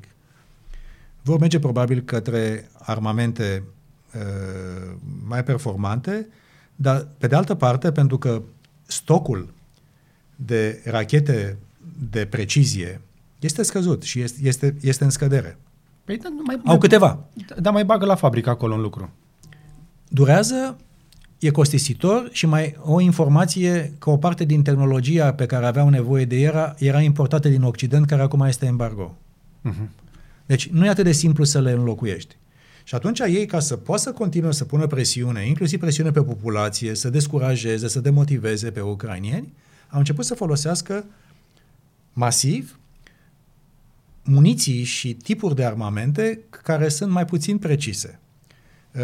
B: vor merge probabil către armamente uh, mai performante, dar pe de altă parte, pentru că stocul de rachete de precizie este scăzut și este, este, este în scădere.
A: Păi, da, mai,
B: Au mai, câteva.
A: Dar mai bagă la fabrică acolo în lucru.
B: Durează, e costisitor și mai o informație că o parte din tehnologia pe care aveau nevoie de era, era importată din Occident, care acum este embargo. Uh-huh. Deci nu e atât de simplu să le înlocuiești. Și atunci ei, ca să poată să continue să pună presiune, inclusiv presiune pe populație, să descurajeze, să demotiveze pe ucrainieni, au început să folosească masiv muniții și tipuri de armamente care sunt mai puțin precise. Uh,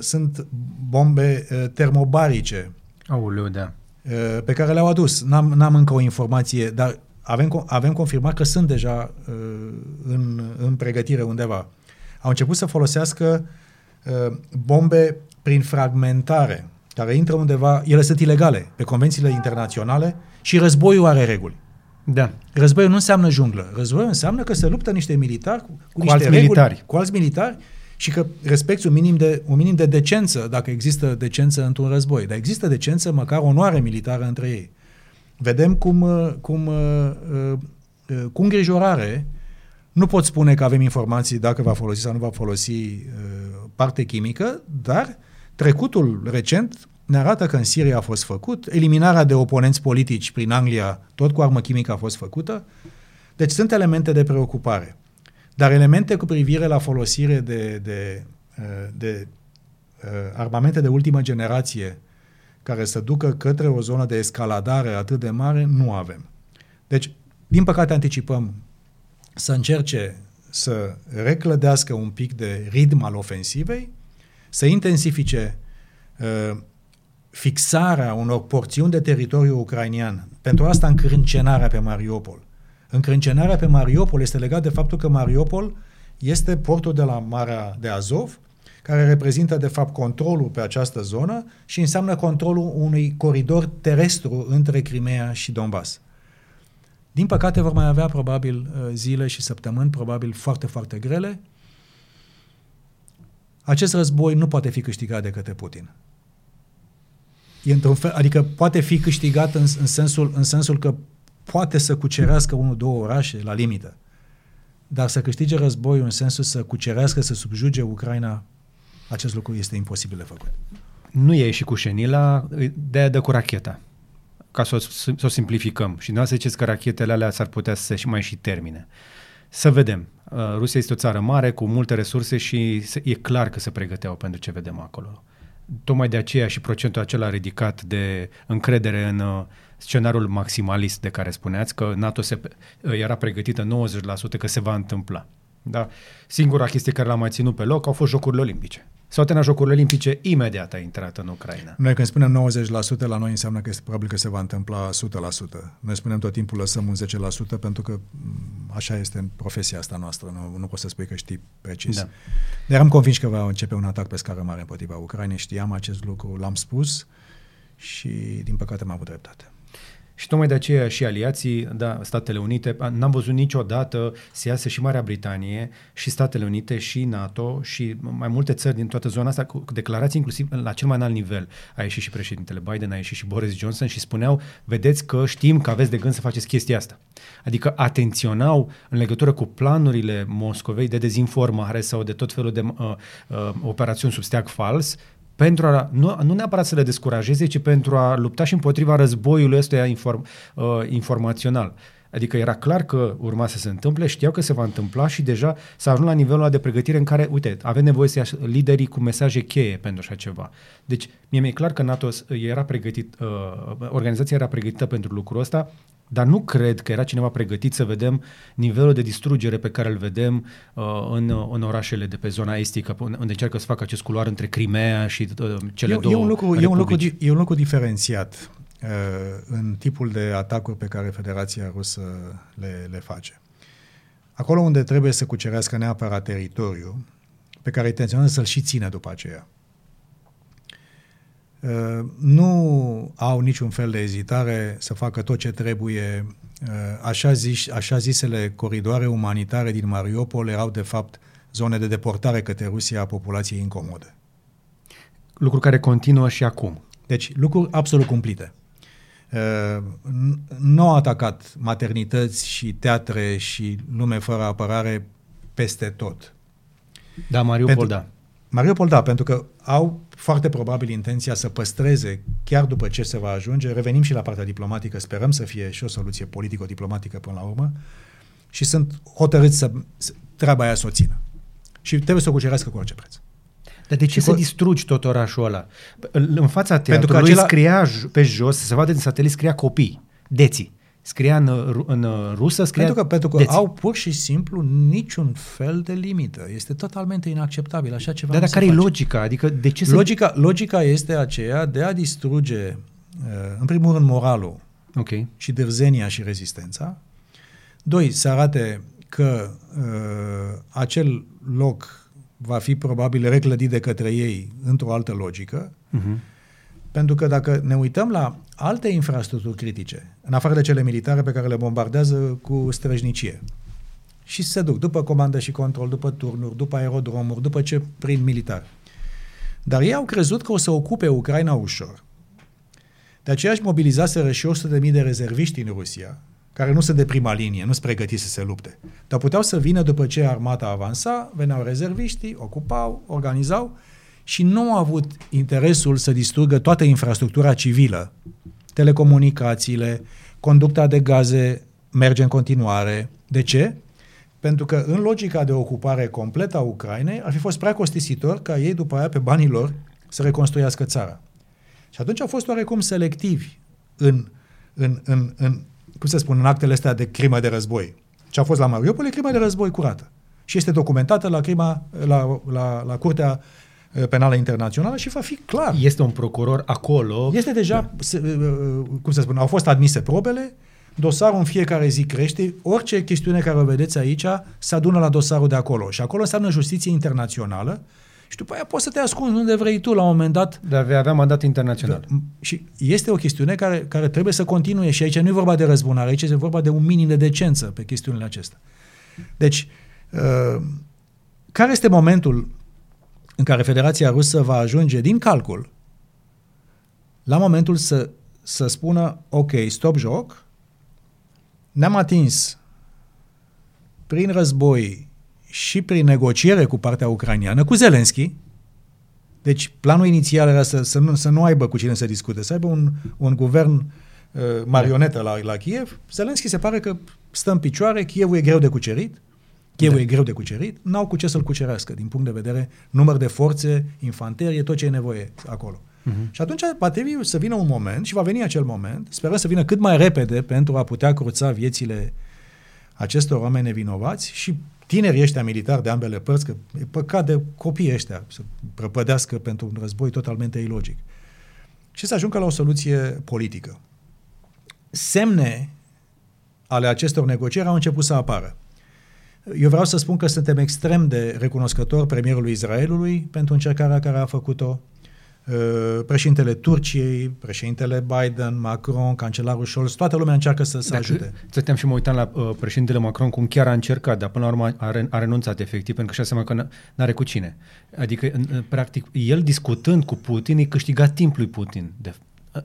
B: sunt bombe uh, termobarice.
A: Aoleu, da.
B: Uh, pe care le-au adus. N-am, n-am încă o informație, dar avem, avem confirmat că sunt deja uh, în, în pregătire undeva. Au început să folosească uh, bombe prin fragmentare, care intră undeva, ele sunt ilegale pe convențiile internaționale și războiul are reguli.
A: Da.
B: Războiul nu înseamnă junglă. Războiul înseamnă că se luptă niște militari cu, cu,
A: cu niște alți reguli, militari.
B: cu alți militari și că respecti un minim, de, un minim de decență, dacă există decență într-un război. Dar există decență, măcar onoare militară între ei vedem cum, uh, cum, uh, uh, cu îngrijorare nu pot spune că avem informații dacă va folosi sau nu va folosi parte chimică, dar trecutul recent ne arată că în Siria a fost făcut, eliminarea de oponenți politici prin Anglia, tot cu armă chimică a fost făcută. Deci sunt elemente de preocupare. Dar elemente cu privire la folosire de, de, de, de armamente de ultimă generație care să ducă către o zonă de escaladare atât de mare, nu avem. Deci, din păcate anticipăm să încerce să reclădească un pic de ritm al ofensivei, să intensifice uh, fixarea unor porțiuni de teritoriu ucrainian, pentru asta încrâncenarea pe Mariupol. Încrâncenarea pe Mariupol este legată de faptul că Mariupol este portul de la Marea de Azov, care reprezintă de fapt controlul pe această zonă și înseamnă controlul unui coridor terestru între Crimea și Donbass. Din păcate vor mai avea probabil uh, zile și săptămâni, probabil foarte, foarte grele. Acest război nu poate fi câștigat de către Putin. E într-un fel, adică poate fi câștigat în, în, sensul, în sensul că poate să cucerească unul, două orașe la limită. Dar să câștige războiul în sensul să cucerească, să subjuge Ucraina, acest lucru este imposibil de făcut.
A: Nu e și cu șenila, de dă cu racheta ca să o, să o simplificăm. Și să ziceți că rachetele alea s-ar putea să și mai și termine. Să vedem. Uh, Rusia este o țară mare cu multe resurse și e clar că se pregăteau pentru ce vedem acolo. Tocmai de aceea și procentul acela ridicat de încredere în uh, scenariul maximalist de care spuneați, că NATO se, uh, era pregătită 90% că se va întâmpla. Da? Singura chestie care l-a mai ținut pe loc au fost Jocurile Olimpice. S-au terminat Jocurile Olimpice, imediat a intrat în Ucraina.
B: Noi când spunem 90%, la noi înseamnă că este probabil că se va întâmpla 100%. Noi spunem tot timpul lăsăm un 10% pentru că mm, așa este în profesia asta noastră. Nu, nu poți să spui că știi precis. Da. Dar am convins că va începe un atac pe scară mare împotriva Ucrainei. Știam acest lucru, l-am spus și din păcate m-am avut dreptate.
A: Și tocmai de aceea și aliații, da, Statele Unite, n-am văzut niciodată să iasă și Marea Britanie și Statele Unite și NATO și mai multe țări din toată zona asta cu declarații inclusiv la cel mai înalt nivel. A ieșit și președintele Biden, a ieșit și Boris Johnson și spuneau, vedeți că știm că aveți de gând să faceți chestia asta. Adică atenționau în legătură cu planurile Moscovei de dezinformare sau de tot felul de uh, uh, operațiuni sub steag fals, pentru a, nu, nu neapărat să le descurajeze, ci pentru a lupta și împotriva războiului ăsta inform, uh, informațional. Adică era clar că urma să se întâmple, știau că se va întâmpla și deja s-a ajuns la nivelul ăla de pregătire în care, uite, avem nevoie să ia liderii cu mesaje cheie pentru așa ceva. Deci, mie mi-e clar că NATO era pregătit, uh, organizația era pregătită pentru lucrul ăsta, dar nu cred că era cineva pregătit să vedem nivelul de distrugere pe care îl vedem uh, în, în orașele de pe zona estică, unde încearcă să facă acest culoar între Crimea și uh, cele e, două
B: e un lucru, e un lucru, e un lucru diferențiat uh, în tipul de atacuri pe care Federația Rusă le, le face. Acolo unde trebuie să cucerească neapărat teritoriu, pe care intenționează să-l și țină după aceea. Uh, nu au niciun fel de ezitare să facă tot ce trebuie. Uh, așa, zis, așa zisele coridoare umanitare din Mariupol erau de fapt zone de deportare către Rusia a populației incomode.
A: Lucru care continuă și acum.
B: Deci, lucruri absolut cumplite. Uh, nu au atacat maternități și teatre și lume fără apărare peste tot.
A: Da, Mariupol, Pentru, da.
B: Mariupol, da, pentru că au foarte probabil intenția să păstreze, chiar după ce se va ajunge, revenim și la partea diplomatică, sperăm să fie și o soluție politico-diplomatică până la urmă, și sunt hotărâți să, să treaba aia să o țină. Și trebuie să o cucerească cu orice preț.
A: Dar de ce să distrugi tot orașul ăla? În fața teatrului acela... scria pe jos, se vadă din satelit, scria copii, deții scria în, în rusă, scria...
B: Pentru că, pentru că au pur și simplu niciun fel de limită. Este totalmente inacceptabil așa ceva.
A: Dar, dar care e logica? Adică de ce
B: logica, să... Logica este aceea de a distruge, uh, în primul rând, moralul
A: okay.
B: și dârzenia și rezistența. Doi, să arate că uh, acel loc va fi probabil reclădit de către ei într-o altă logică. Uh-huh pentru că dacă ne uităm la alte infrastructuri critice, în afară de cele militare pe care le bombardează cu străjnicie, și se duc după comandă și control, după turnuri, după aerodromuri, după ce prin militar. Dar ei au crezut că o să ocupe Ucraina ușor. De aceea își mobilizaseră și 100.000 de rezerviști în Rusia, care nu sunt de prima linie, nu sunt pregătiți să se lupte. Dar puteau să vină după ce armata avansa, veneau rezerviștii, ocupau, organizau și nu au avut interesul să distrugă toată infrastructura civilă. Telecomunicațiile, conducta de gaze merge în continuare. De ce? Pentru că în logica de ocupare completă a Ucrainei ar fi fost prea costisitor ca ei după aia pe banii lor să reconstruiască țara. Și atunci au fost oarecum selectivi în, în, în, în cum să spun, în actele astea de crimă de război. Ce a fost la Mariupol e crimă de război curată. Și este documentată la, crima, la, la, la Curtea uh, Penală Internațională și va fi clar.
A: Este un procuror acolo.
B: Este deja, da. se, cum să spun, au fost admise probele, dosarul în fiecare zi crește, orice chestiune care o vedeți aici se adună la dosarul de acolo. Și acolo înseamnă justiție internațională și după aia poți să te ascunzi unde vrei tu la un moment dat.
A: Dar vei avea mandat internațional.
B: Da, și este o chestiune care, care trebuie să continue și aici nu e vorba de răzbunare, aici e vorba de un minim de decență pe chestiunile acestea. Deci, uh, care este momentul în care Federația Rusă va ajunge din calcul la momentul să, să spună, ok, stop joc, ne-am atins prin război și prin negociere cu partea ucraniană, cu Zelensky, deci planul inițial era să, să, nu, să nu aibă cu cine să discute, să aibă un, un guvern uh, marionetă la, la Kiev. Zelensky se pare că stă în picioare, Kievul e greu de cucerit, Kievul da. e greu de cucerit, n-au cu ce să-l cucerească din punct de vedere număr de forțe, infanterie, tot ce e nevoie acolo. Uh-huh. Și atunci va trebui să vină un moment și va veni acel moment, sperăm să vină cât mai repede pentru a putea cruța viețile acestor oameni nevinovați și tinerii ăștia militari de ambele părți, că e păcat de copiii ăștia să prăpădească pentru un război totalmente ilogic. Și să ajungă la o soluție politică. Semne ale acestor negocieri au început să apară. Eu vreau să spun că suntem extrem de recunoscători premierului Israelului pentru încercarea care a făcut-o, Uh, președintele Turciei, președintele Biden, Macron, cancelarul Scholz, toată lumea încearcă să se ajute.
A: Stăteam și mă uitam la uh, președintele Macron cum chiar a încercat, dar până la urmă a, re- a renunțat efectiv, pentru că și-a seama că n- are cu cine. Adică, în, practic, el discutând cu Putin, îi câștiga timp lui Putin. De,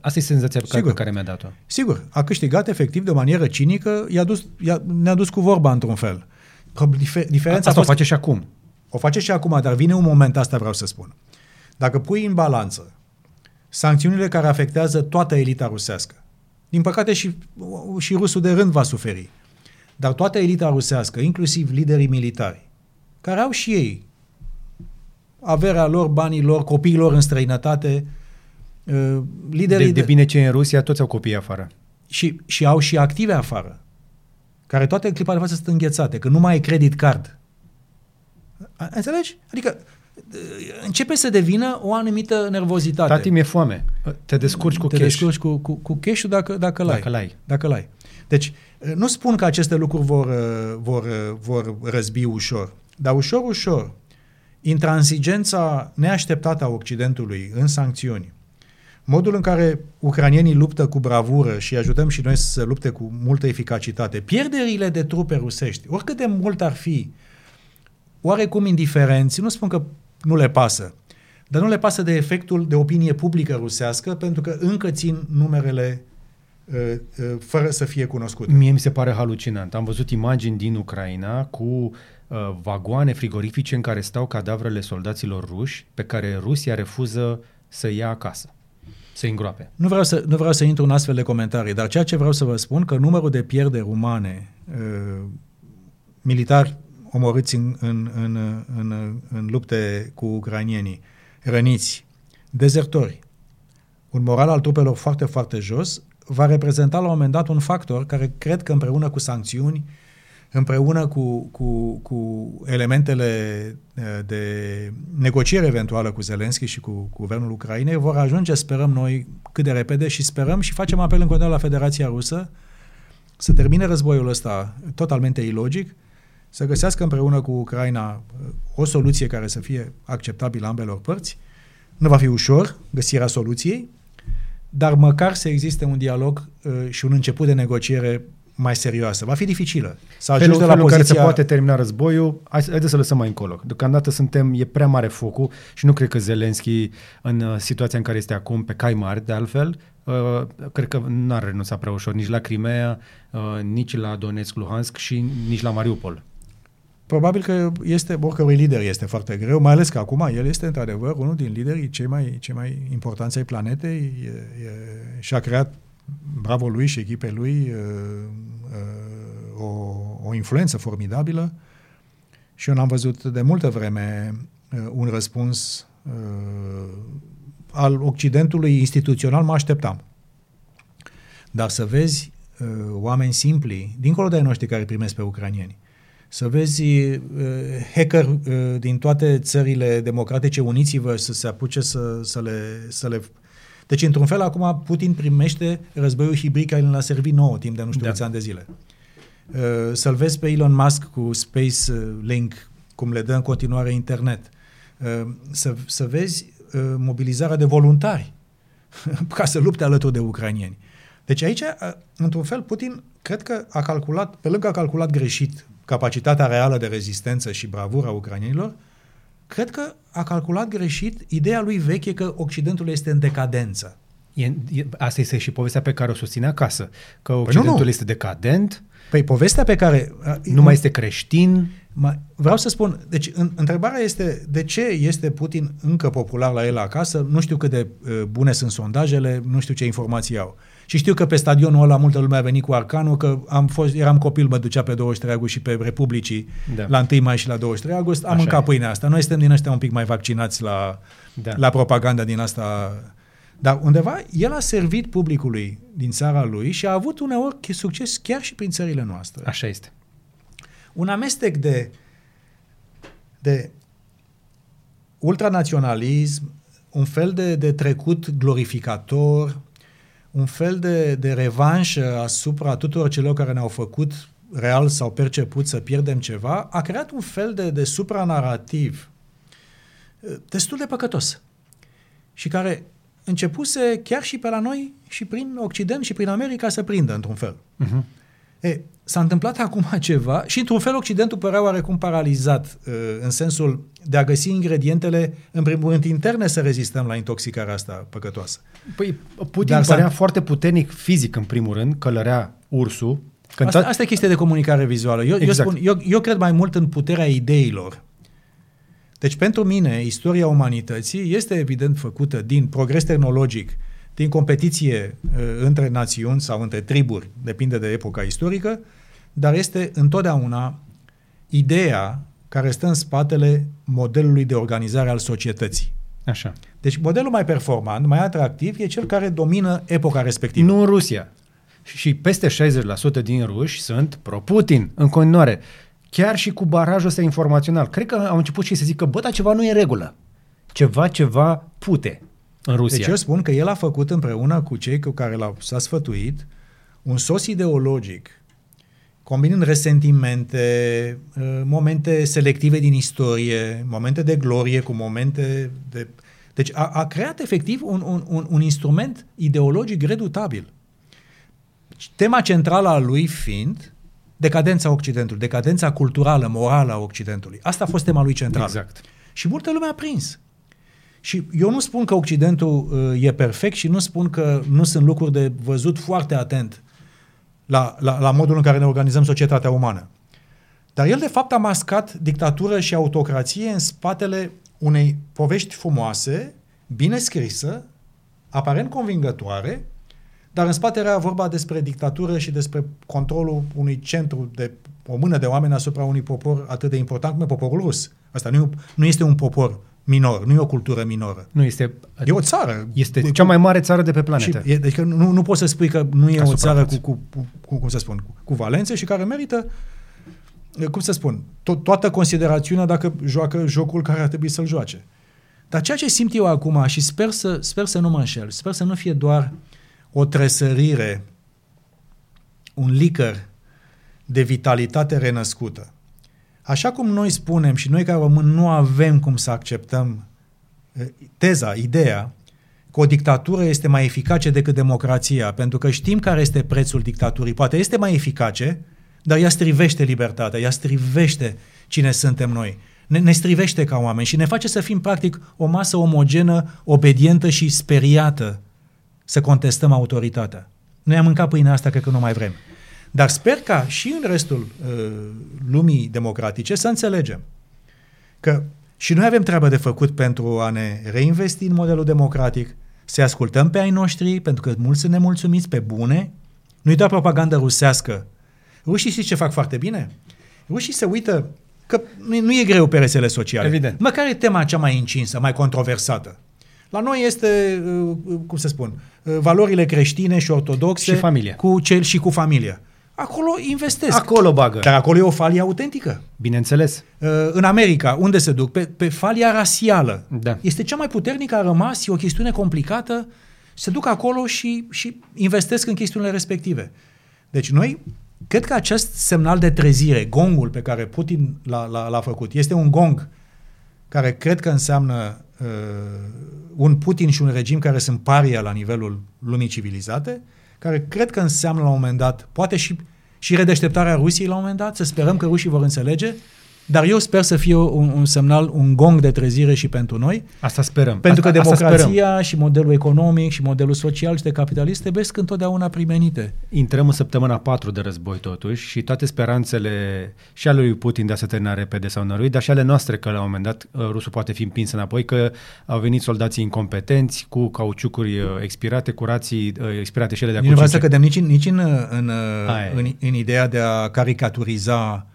A: Asta e senzația Sigur. pe care mi-a dat-o.
B: Sigur, a câștigat efectiv de o manieră cinică, i-a dus, i-a, ne-a dus cu vorba într-un fel.
A: Diferența Asta fost, o face și acum.
B: O face și acum, dar vine un moment, asta vreau să spun. Dacă pui în balanță sancțiunile care afectează toată elita rusească, din păcate și, și rusul de rând va suferi, dar toată elita rusească, inclusiv liderii militari, care au și ei averea lor, banii lor, copiii lor în străinătate,
A: uh, liderii... De, de bine ce în Rusia toți au copii afară.
B: Și, și au și active afară, care toate în clipa de față sunt înghețate, că nu mai ai credit card. Înțelegi? Adică începe să devină o anumită nervozitate.
A: Tati, mi-e foame. Te descurci cu
B: Te
A: cash.
B: descurci cu, cu, cu cash dacă, dacă l-ai.
A: Dacă l-ai.
B: Dacă l-ai. Deci, nu spun că aceste lucruri vor, vor, vor răzbi ușor, dar ușor, ușor, intransigența neașteptată a Occidentului în sancțiuni, modul în care ucranienii luptă cu bravură și ajutăm și noi să lupte cu multă eficacitate, pierderile de trupe rusești, oricât de mult ar fi, oarecum indiferenți, nu spun că nu le pasă. Dar nu le pasă de efectul de opinie publică rusească, pentru că încă țin numerele uh, uh, fără să fie cunoscute.
A: Mie mi se pare halucinant. Am văzut imagini din Ucraina cu uh, vagoane frigorifice în care stau cadavrele soldaților ruși pe care Rusia refuză să ia acasă să îngroape.
B: Nu vreau să, nu vreau să intru în astfel de comentarii, dar ceea ce vreau să vă spun că numărul de pierderi umane uh, militari omorâți în, în, în, în, în lupte cu ucrainienii, răniți, dezertori, un moral al trupelor foarte, foarte jos, va reprezenta la un moment dat un factor care cred că împreună cu sancțiuni, împreună cu, cu, cu elementele eh, de negociere eventuală cu Zelensky și cu, cu guvernul Ucrainei, vor ajunge, sperăm noi, cât de repede și sperăm și facem apel în continuare la Federația Rusă să termine războiul ăsta totalmente ilogic, să găsească împreună cu Ucraina uh, o soluție care să fie acceptabilă ambelor părți. Nu va fi ușor găsirea soluției, dar măcar să existe un dialog uh, și un început de negociere mai serioasă. Va fi dificilă.
A: Să ajungi de la poziția... care se poate termina războiul, haideți să lăsăm mai încolo. Deocamdată suntem, e prea mare focul și nu cred că Zelenski, în uh, situația în care este acum, pe cai mari, de altfel, uh, cred că n-ar renunța prea ușor nici la Crimea, uh, nici la Donetsk, Luhansk și nici la Mariupol.
B: Probabil că este, oricărui lider este foarte greu, mai ales că acum el este într-adevăr unul din liderii cei mai, cei mai importanți ai planetei e, e, și a creat, bravo lui și echipei lui, e, e, o, o influență formidabilă și eu n-am văzut de multă vreme un răspuns al Occidentului instituțional, mă așteptam. Dar să vezi uh, oameni simpli, dincolo de ai noștri care primesc pe ucranieni, să vezi uh, hacker uh, din toate țările democratice, uniți-vă să se apuce să, să, le, să le... Deci, într-un fel, acum Putin primește războiul hibrid care l-a servit nouă timp de nu știu da. ani de zile. Uh, să-l vezi pe Elon Musk cu Space uh, Link, cum le dă în continuare internet. Uh, să, să vezi uh, mobilizarea de voluntari <laughs> ca să lupte alături de ucranieni. Deci aici, uh, într-un fel, Putin cred că a calculat, pe lângă a calculat greșit capacitatea reală de rezistență și bravura ucranienilor, cred că a calculat greșit ideea lui veche că Occidentul este în decadență.
A: E, e, asta este și povestea pe care o susține acasă, că Occidentul păi nu, nu. este decadent.
B: Păi povestea pe care...
A: Nu mai este creștin.
B: Ma, vreau să spun, deci în, întrebarea este de ce este Putin încă popular la el acasă, nu știu cât de uh, bune sunt sondajele, nu știu ce informații au. Și știu că pe stadionul ăla multă lume a venit cu arcanul, că am fost, eram copil, mă ducea pe 23 august și pe Republicii da. la 1 mai și la 23 august, am mâncat pâinea asta. Noi suntem din ăștia un pic mai vaccinați la, da. la propaganda din asta. Dar undeva el a servit publicului din țara lui și a avut uneori succes chiar și prin țările noastre.
A: Așa este.
B: Un amestec de, de ultranaționalism, un fel de, de trecut glorificator, un fel de, de revanșă asupra tuturor celor care ne-au făcut real sau perceput să pierdem ceva, a creat un fel de, de supranarativ eh, destul de păcătos și care începuse chiar și pe la noi și prin Occident și prin America să prindă într-un fel. Uh-huh. E, s-a întâmplat acum ceva și într-un fel Occidentul părea oarecum paralizat uh, în sensul de a găsi ingredientele, în primul rând, interne să rezistăm la intoxicarea asta păcătoasă.
A: Păi Putin Dar părea s-a... foarte puternic fizic, în primul rând, călărea ursul.
B: Când asta, asta e chestie de comunicare vizuală. Eu, exact. eu, spun, eu, eu cred mai mult în puterea ideilor. Deci, pentru mine, istoria umanității este evident făcută din progres tehnologic, din competiție uh, între națiuni sau între triburi, depinde de epoca istorică, dar este întotdeauna ideea care stă în spatele modelului de organizare al societății.
A: Așa.
B: Deci modelul mai performant, mai atractiv, e cel care domină epoca respectivă.
A: Nu în Rusia. Și peste 60% din ruși sunt pro-Putin în continuare. Chiar și cu barajul ăsta informațional. Cred că au început și să zică, bă, dar ceva nu e în regulă. Ceva, ceva pute în Rusia.
B: Deci eu spun că el a făcut împreună cu cei cu care l-a, s-a sfătuit un sos ideologic combinând resentimente, uh, momente selective din istorie, momente de glorie cu momente de... Deci a, a creat efectiv un, un, un, un instrument ideologic redutabil. Tema centrală a lui fiind decadența Occidentului, decadența culturală, morală a Occidentului. Asta a fost tema lui centrală.
A: Exact.
B: Și multă lume a prins. Și eu nu spun că Occidentul uh, e perfect și nu spun că nu sunt lucruri de văzut foarte atent la, la, la modul în care ne organizăm societatea umană. Dar el, de fapt, a mascat dictatură și autocrație în spatele unei povești frumoase, bine scrisă, aparent convingătoare, dar în spate era vorba despre dictatură și despre controlul unui centru de o mână de oameni asupra unui popor atât de important cum e poporul rus. Asta nu, nu este un popor minor, nu e o cultură minoră.
A: Nu este...
B: E o țară.
A: Este cu, cea mai mare țară de pe planetă.
B: Și, e, deci nu, nu poți să spui că nu e Ca o țară cu, cu, cu, cu, cum să spun, cu, cu valențe și care merită, cum să spun, to- toată considerațiunea dacă joacă jocul care ar trebui să-l joace. Dar ceea ce simt eu acum și sper să, sper să nu mă înșel, sper să nu fie doar o tresărire, un licăr de vitalitate renăscută, Așa cum noi spunem și noi ca români nu avem cum să acceptăm eh, teza, ideea, că o dictatură este mai eficace decât democrația, pentru că știm care este prețul dictaturii. Poate este mai eficace, dar ea strivește libertatea, ea strivește cine suntem noi. Ne, ne strivește ca oameni și ne face să fim practic o masă omogenă, obedientă și speriată să contestăm autoritatea. Noi am mâncat pâinea asta, cred că nu mai vrem. Dar sper ca și în restul uh, lumii democratice să înțelegem că și noi avem treabă de făcut pentru a ne reinvesti în modelul democratic, să ascultăm pe ai noștri, pentru că mulți sunt nemulțumiți pe bune. Nu-i doar propagandă rusească. Rușii știți ce fac foarte bine? Rușii se uită că nu, nu e greu pe rețele sociale.
A: Evident.
B: Măcar e tema cea mai încinsă, mai controversată. La noi este, uh, cum să spun, uh, valorile creștine și ortodoxe
A: și familia.
B: cu cel și cu familia. Acolo investesc.
A: Acolo bagă.
B: Dar acolo e o falie autentică.
A: Bineînțeles.
B: Uh, în America, unde se duc? Pe, pe falia rasială.
A: Da.
B: Este cea mai puternică, a rămas, e o chestiune complicată. Se duc acolo și, și investesc în chestiunile respective. Deci noi, cred că acest semnal de trezire, gongul pe care Putin l-a, l-a, l-a făcut, este un gong care cred că înseamnă uh, un Putin și un regim care sunt paria la nivelul lumii civilizate, care cred că înseamnă la un moment dat, poate și, și redeșteptarea Rusiei la un moment dat, să sperăm că rușii vor înțelege, dar eu sper să fie un, un semnal, un gong de trezire și pentru noi.
A: Asta sperăm.
B: Pentru
A: asta,
B: că democrația și modelul economic și modelul social și de capitalist trebuie întotdeauna primenite.
A: Intrăm în săptămâna 4 de război totuși și toate speranțele și ale lui Putin de a se termina repede sau nărui, dar și ale noastre că la un moment dat uh, rusul poate fi împins înapoi, că au venit soldații incompetenți cu cauciucuri uh, expirate, cu rații uh, expirate și ele de acum.
B: Nu vreau să cădem nici, în, nici în, în, în, în ideea de a caricaturiza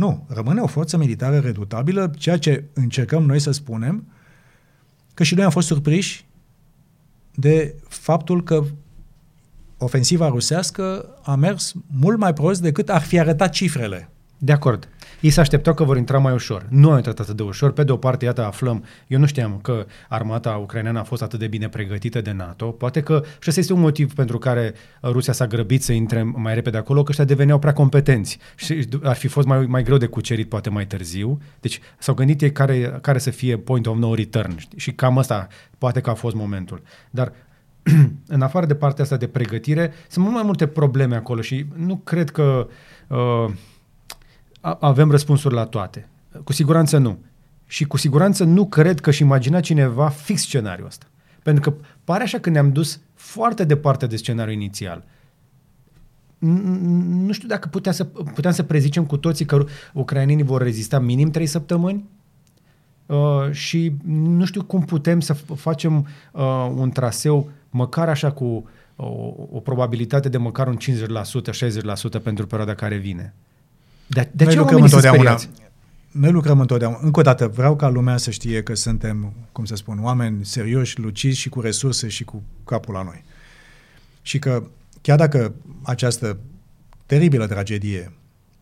B: nu, rămâne o forță militară redutabilă, ceea ce încercăm noi să spunem, că și noi am fost surprinși de faptul că ofensiva rusească a mers mult mai prost decât ar fi arătat cifrele.
A: De acord. Ei se așteptau că vor intra mai ușor. Nu au intrat atât de ușor. Pe de o parte, iată, aflăm, eu nu știam că armata ucraineană a fost atât de bine pregătită de NATO. Poate că și ăsta este un motiv pentru care Rusia s-a grăbit să intre mai repede acolo, că ăștia deveneau prea competenți și ar fi fost mai, mai greu de cucerit poate mai târziu. Deci s-au gândit ei care, care să fie point of no return și cam asta poate că a fost momentul. Dar <clears throat> în afară de partea asta de pregătire, sunt mult mai multe probleme acolo și nu cred că uh, avem răspunsuri la toate. Cu siguranță nu. Și cu siguranță nu cred că și imagina cineva fix scenariul ăsta. Pentru că pare așa că ne-am dus foarte departe de scenariul inițial. Nu știu dacă putea să, puteam să prezicem cu toții că ucrainenii vor rezista minim trei săptămâni uh, și nu știu cum putem să facem uh, un traseu măcar așa cu o, o probabilitate de măcar un 50%, 60% pentru perioada care vine. De, de
B: Noi ce lucrăm întotdeauna. Noi lucrăm întotdeauna. Încă o dată, vreau ca lumea să știe că suntem, cum să spun, oameni serioși, lucizi și cu resurse și cu capul la noi. Și că chiar dacă această teribilă tragedie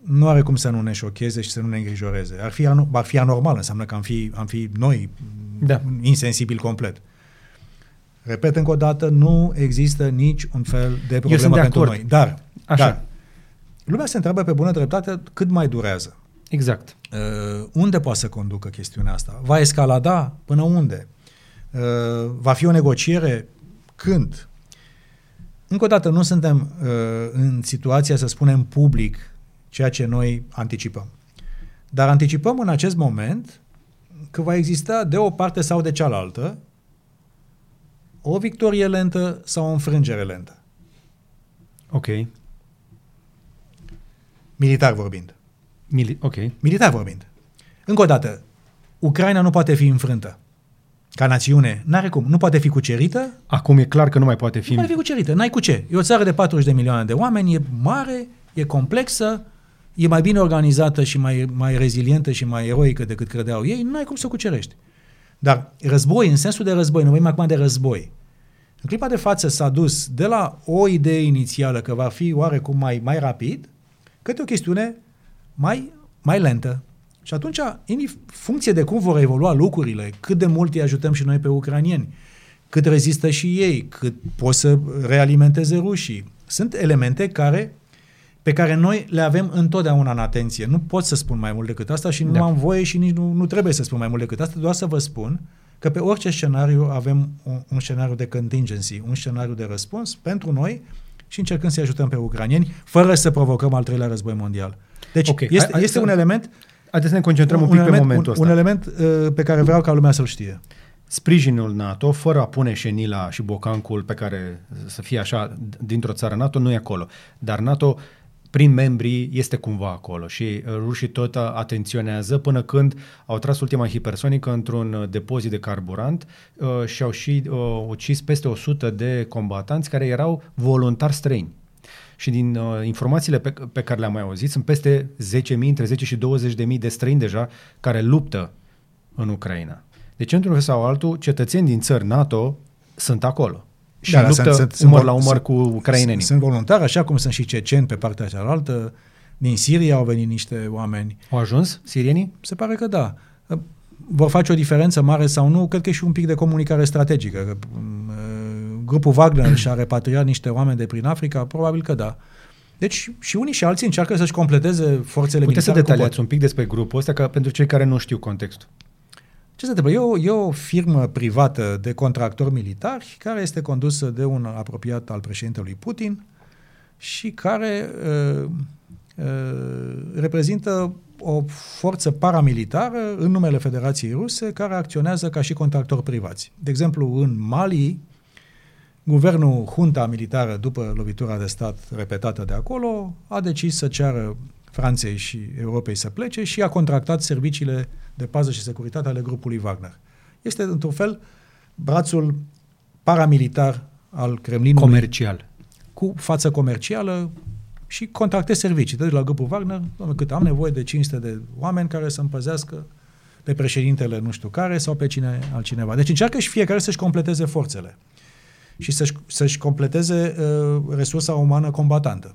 B: nu are cum să nu ne șocheze și să nu ne îngrijoreze. Ar fi, ar fi anormal, înseamnă că am fi, am fi noi da. insensibili complet. Repet încă o dată, nu există nici un fel de problemă pentru acord. noi. Dar, Așa. dar Lumea se întreabă pe bună dreptate cât mai durează.
A: Exact.
B: Uh, unde poate să conducă chestiunea asta? Va escalada? Până unde? Uh, va fi o negociere? Când? Încă o dată, nu suntem uh, în situația să spunem public ceea ce noi anticipăm. Dar anticipăm în acest moment că va exista de o parte sau de cealaltă o victorie lentă sau o înfrângere lentă.
A: Ok.
B: Militar vorbind.
A: Mili- ok.
B: Militar vorbind. Încă o dată, Ucraina nu poate fi înfrântă. Ca națiune, n-are cum. Nu poate fi cucerită.
A: Acum e clar că nu mai poate fi.
B: Nu poate fi cucerită. N-ai cu ce. E o țară de 40 de milioane de oameni, e mare, e complexă, e mai bine organizată și mai, mai rezilientă și mai eroică decât credeau ei. Nu ai cum să o cucerești. Dar război, în sensul de război, nu vorbim acum de război. În clipa de față s-a dus de la o idee inițială că va fi oarecum mai, mai rapid, către o chestiune mai, mai lentă. Și atunci, în funcție de cum vor evolua lucrurile, cât de mult îi ajutăm și noi pe ucranieni, cât rezistă și ei, cât pot să realimenteze rușii, sunt elemente care pe care noi le avem întotdeauna în atenție. Nu pot să spun mai mult decât asta și nu da. am voie și nici nu, nu trebuie să spun mai mult decât asta, doar să vă spun că pe orice scenariu avem un, un scenariu de contingency, un scenariu de răspuns pentru noi și încercând să-i ajutăm pe ucranieni, fără să provocăm al treilea război mondial. Deci okay. este, hai, este hai un element...
A: Haideți să ne concentrăm un, un pic
B: element,
A: pe momentul
B: un, ăsta. Un element uh, pe care vreau ca lumea să-l știe.
A: Sprijinul NATO, fără a pune șenila și bocancul pe care să fie așa dintr-o țară NATO, nu e acolo. Dar NATO uh, prin membrii este cumva acolo și uh, rușii tot atenționează până când au tras ultima hipersonică într-un uh, depozit de carburant uh, și au și uh, ucis peste 100 de combatanți care erau voluntari străini. Și din uh, informațiile pe, pe care le-am mai auzit, sunt peste 10.000, între 10 și 20.000 de străini deja care luptă în Ucraina. Deci, într-un fel sau altul, cetățeni din țări NATO sunt acolo. Și da, luptă sunt, sunt, umăr la umăr sunt, cu ucrainenii.
B: Sunt voluntari, așa cum sunt și ceceni pe partea cealaltă. Din Siria au venit niște oameni.
A: Au ajuns sirienii?
B: Se pare că da. Vor face o diferență mare sau nu? Cred că e și un pic de comunicare strategică. Mm, grupul Wagner și-a repatriat niște oameni de prin Africa? Probabil că da. Deci și unii și alții încearcă să-și completeze forțele
A: Puteți militare. să detaliați un pic despre grupul ăsta, ca pentru cei care nu știu contextul.
B: Ce se întâmplă? E o, e o firmă privată de contractori militari care este condusă de un apropiat al președintelui Putin și care uh, uh, reprezintă o forță paramilitară în numele Federației Ruse care acționează ca și contractori privați. De exemplu, în Mali, guvernul, junta militară, după lovitura de stat repetată de acolo, a decis să ceară Franței și Europei să plece și a contractat serviciile de pază și securitate ale grupului Wagner. Este, într-un fel, brațul paramilitar al Kremlinului.
A: Comercial.
B: Cu față comercială și contractez servicii. De la grupul Wagner, cât am nevoie de 500 de oameni care să împăzească pe președintele nu știu care sau pe cine altcineva. Deci încearcă și fiecare să-și completeze forțele și să-și, să-și completeze uh, resursa umană combatantă.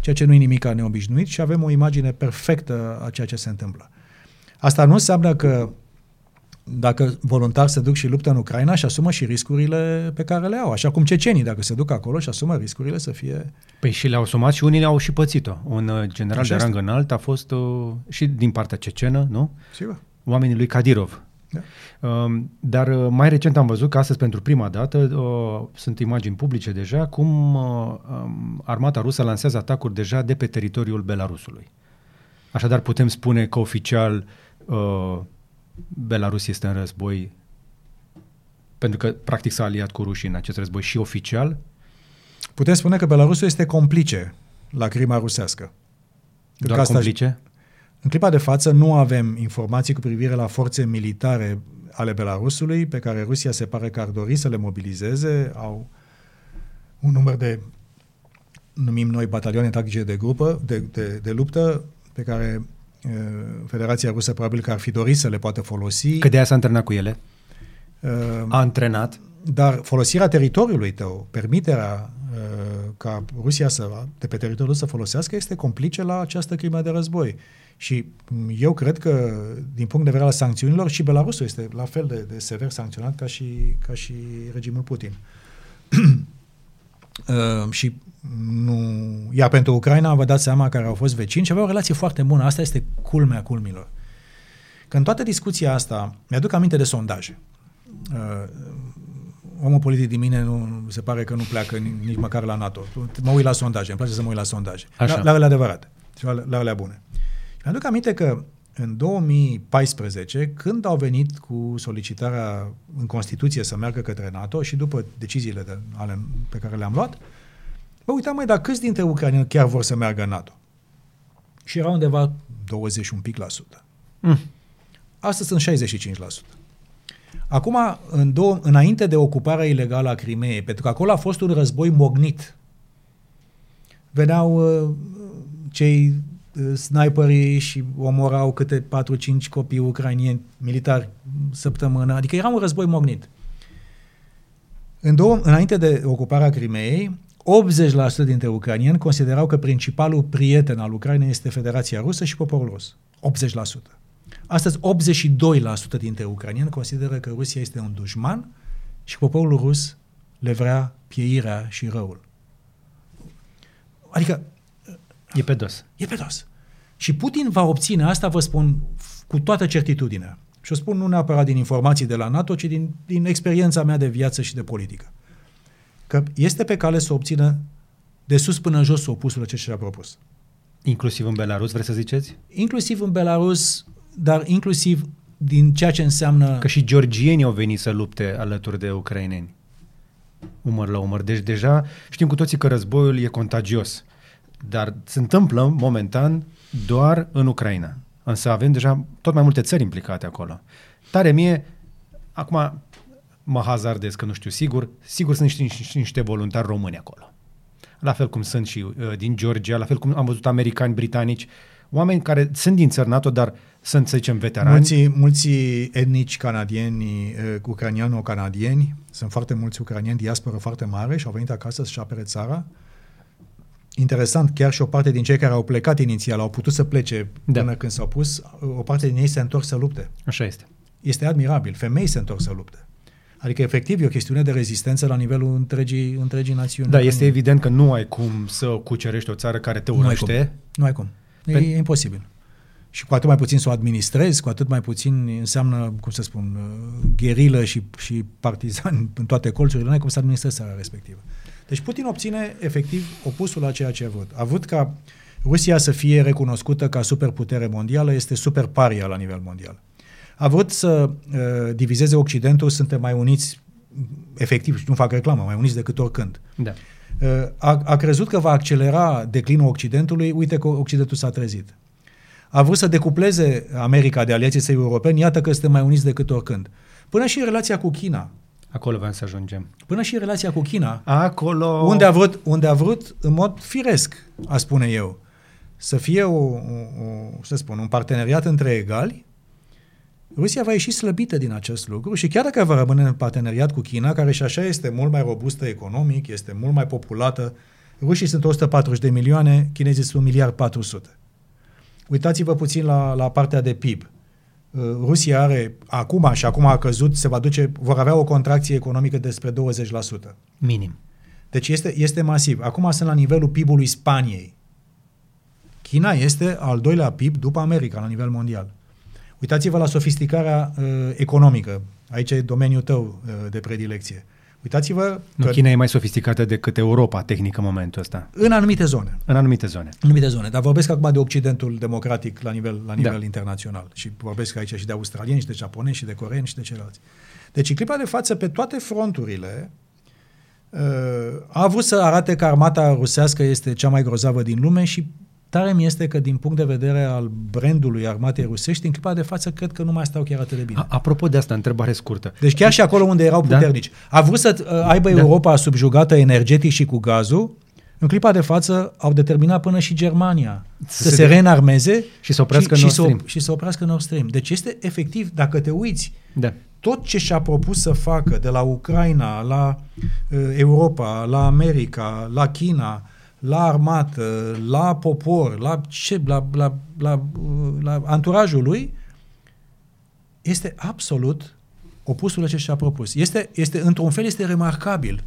B: Ceea ce nu e nimic neobișnuit și avem o imagine perfectă a ceea ce se întâmplă. Asta nu înseamnă că dacă voluntari se duc și luptă în Ucraina și asumă și riscurile pe care le au. Așa cum cecenii, dacă se duc acolo și asumă riscurile să fie...
A: Păi și le-au asumat și unii le-au și pățit-o. Un uh, general Așa de rang înalt a fost uh, și din partea cecenă, nu?
B: Sigur.
A: Oamenii lui Kadirov. Da. Um, dar uh, mai recent am văzut că astăzi, pentru prima dată, uh, sunt imagini publice deja, cum uh, um, armata rusă lansează atacuri deja de pe teritoriul Belarusului. Așadar, putem spune că oficial uh, Belarus este în război pentru că practic s-a aliat cu rușii în acest război și oficial?
B: Putem spune că Belarusul este complice la crima rusească.
A: Doar asta complice?
B: În clipa de față nu avem informații cu privire la forțe militare ale Belarusului pe care Rusia se pare că ar dori să le mobilizeze. Au un număr de, numim noi, batalioane tactice de grupă, de, de, de luptă, pe care uh, Federația Rusă probabil că ar fi dorit să le poată folosi.
A: Că de aia s-a antrenat cu ele? Uh, a antrenat?
B: Dar folosirea teritoriului tău, permiterea uh, ca Rusia să, de pe teritoriul să folosească, este complice la această crimă de război. Și eu cred că, din punct de vedere al sancțiunilor, și Belarusul este la fel de, de sever sancționat ca și, ca și regimul Putin. <clears throat> uh, și nu... Iar pentru Ucraina, vă dați seama, care au fost vecini și aveau o relație foarte bună. Asta este culmea culmilor. Că în toată discuția asta, mi-aduc aminte de sondaje. Uh, omul politic din mine nu se pare că nu pleacă nici măcar la NATO. Mă uit la sondaje, îmi place să mă uit la sondaje. Așa. La, la adevărate și la, la alea bune. Mi-aduc aminte că în 2014, când au venit cu solicitarea în Constituție să meargă către NATO și după deciziile de, ale, pe care le-am luat, bă, uitam mai, dar câți dintre ucrainieni chiar vor să meargă în NATO? Și era undeva 20 un pic la sută. Mm. Astăzi sunt 65%. Acum, în două, înainte de ocuparea ilegală a Crimeei, pentru că acolo a fost un război mognit, veneau uh, cei uh, sniperii și omorau câte 4-5 copii ucrainieni militari săptămână, adică era un război mognit. În două, înainte de ocuparea Crimeei, 80% dintre ucrainieni considerau că principalul prieten al Ucrainei este Federația Rusă și poporul rus. 80%. Astăzi, 82% dintre ucranieni consideră că Rusia este un dușman și poporul rus le vrea pieirea și răul. Adică...
A: E pe dos.
B: E pe dos. Și Putin va obține asta, vă spun, cu toată certitudinea. Și o spun nu neapărat din informații de la NATO, ci din, din experiența mea de viață și de politică. Că este pe cale să obțină de sus până în jos opusul ce și-a propus.
A: Inclusiv în Belarus, vreți să ziceți?
B: Inclusiv în Belarus, dar inclusiv din ceea ce înseamnă...
A: Că și georgienii au venit să lupte alături de ucraineni. Umăr la umăr. Deci deja știm cu toții că războiul e contagios. Dar se întâmplă momentan doar în Ucraina. Însă avem deja tot mai multe țări implicate acolo. Tare mie, acum mă hazardez că nu știu sigur, sigur sunt niște, niște voluntari români acolo. La fel cum sunt și uh, din Georgia, la fel cum am văzut americani, britanici, oameni care sunt din țări NATO, dar sunt, să zicem, veterani.
B: Mulți, mulți etnici canadieni, uh, ucraniano-canadieni, sunt foarte mulți ucranieni, diasporă foarte mare și au venit acasă să-și apere țara. Interesant, chiar și o parte din cei care au plecat inițial, au putut să plece da. până când s-au pus, o parte din ei se întorc să lupte.
A: Așa este.
B: Este admirabil. Femei se întorc să lupte. Adică, efectiv, e o chestiune de rezistență la nivelul întregii, întregii națiuni.
A: Da, este evident că nu ai cum să cucerești o țară care te urăște.
B: Nu ai cum. Nu ai cum. E, Pen- e imposibil. Și cu atât mai puțin să o administrezi, cu atât mai puțin înseamnă, cum să spun, uh, gherilă și, și partizani în toate colțurile, nu ai cum să administrezi țara respectivă. Deci Putin obține efectiv opusul la ceea ce a vrut. A vrut ca Rusia să fie recunoscută ca superputere mondială, este super paria la nivel mondial. A vrut să uh, divizeze Occidentul, suntem mai uniți, efectiv, și nu fac reclamă, mai uniți decât oricând.
A: Da.
B: Uh, a, a crezut că va accelera declinul Occidentului, uite că Occidentul s-a trezit. A vrut să decupleze America de aliații săi europeni, iată că suntem mai uniți decât oricând. Până și relația cu China.
A: Acolo vrem să ajungem.
B: Până și relația cu China.
A: Acolo...
B: Unde a vrut, unde a vrut în mod firesc, a spune eu, să fie o, o, o, să spun, un parteneriat între egali, Rusia va ieși slăbită din acest lucru și chiar dacă va rămâne în parteneriat cu China, care și așa este mult mai robustă economic, este mult mai populată, rușii sunt 140 de milioane, chinezii sunt 1 miliard 400. Uitați-vă puțin la, la partea de PIB. Uh, Rusia are acum, și acum a căzut, se va duce, vor avea o contracție economică despre 20%.
A: Minim.
B: Deci este, este masiv. Acum sunt la nivelul PIB-ului Spaniei. China este al doilea PIB după America la nivel mondial. Uitați-vă la sofisticarea uh, economică. Aici e domeniul tău uh, de predilecție. Uitați-vă
A: nu, că... China e mai sofisticată decât Europa, tehnic, în momentul ăsta.
B: În anumite zone.
A: În anumite zone.
B: În anumite zone. Dar vorbesc acum de Occidentul democratic la nivel, la nivel da. internațional. Și vorbesc aici și de australieni, și de japonezi, și de coreeni, și de ceilalți. Deci, în clipa de față, pe toate fronturile, uh, a vrut să arate că armata rusească este cea mai grozavă din lume și Tare mi este că din punct de vedere al brandului armatei rusești, în clipa de față, cred că nu mai stau chiar atât de bine.
A: Apropo de asta, întrebare scurtă.
B: Deci chiar și acolo unde erau da? puternici. Da? A vrut să uh, aibă da. Europa subjugată energetic și cu gazul, în clipa de față au determinat până și Germania să, să se, se reînarmeze
A: și să oprească și, Nord
B: Stream. Și, să, și să oprească Nord Stream. Deci este efectiv, dacă te uiți,
A: da.
B: tot ce și-a propus să facă de la Ucraina, la uh, Europa, la America, la China, la armată, la popor, la, ce, la, la, la, la anturajul lui, este absolut opusul ce și-a propus. Este, este, într-un fel, este remarcabil.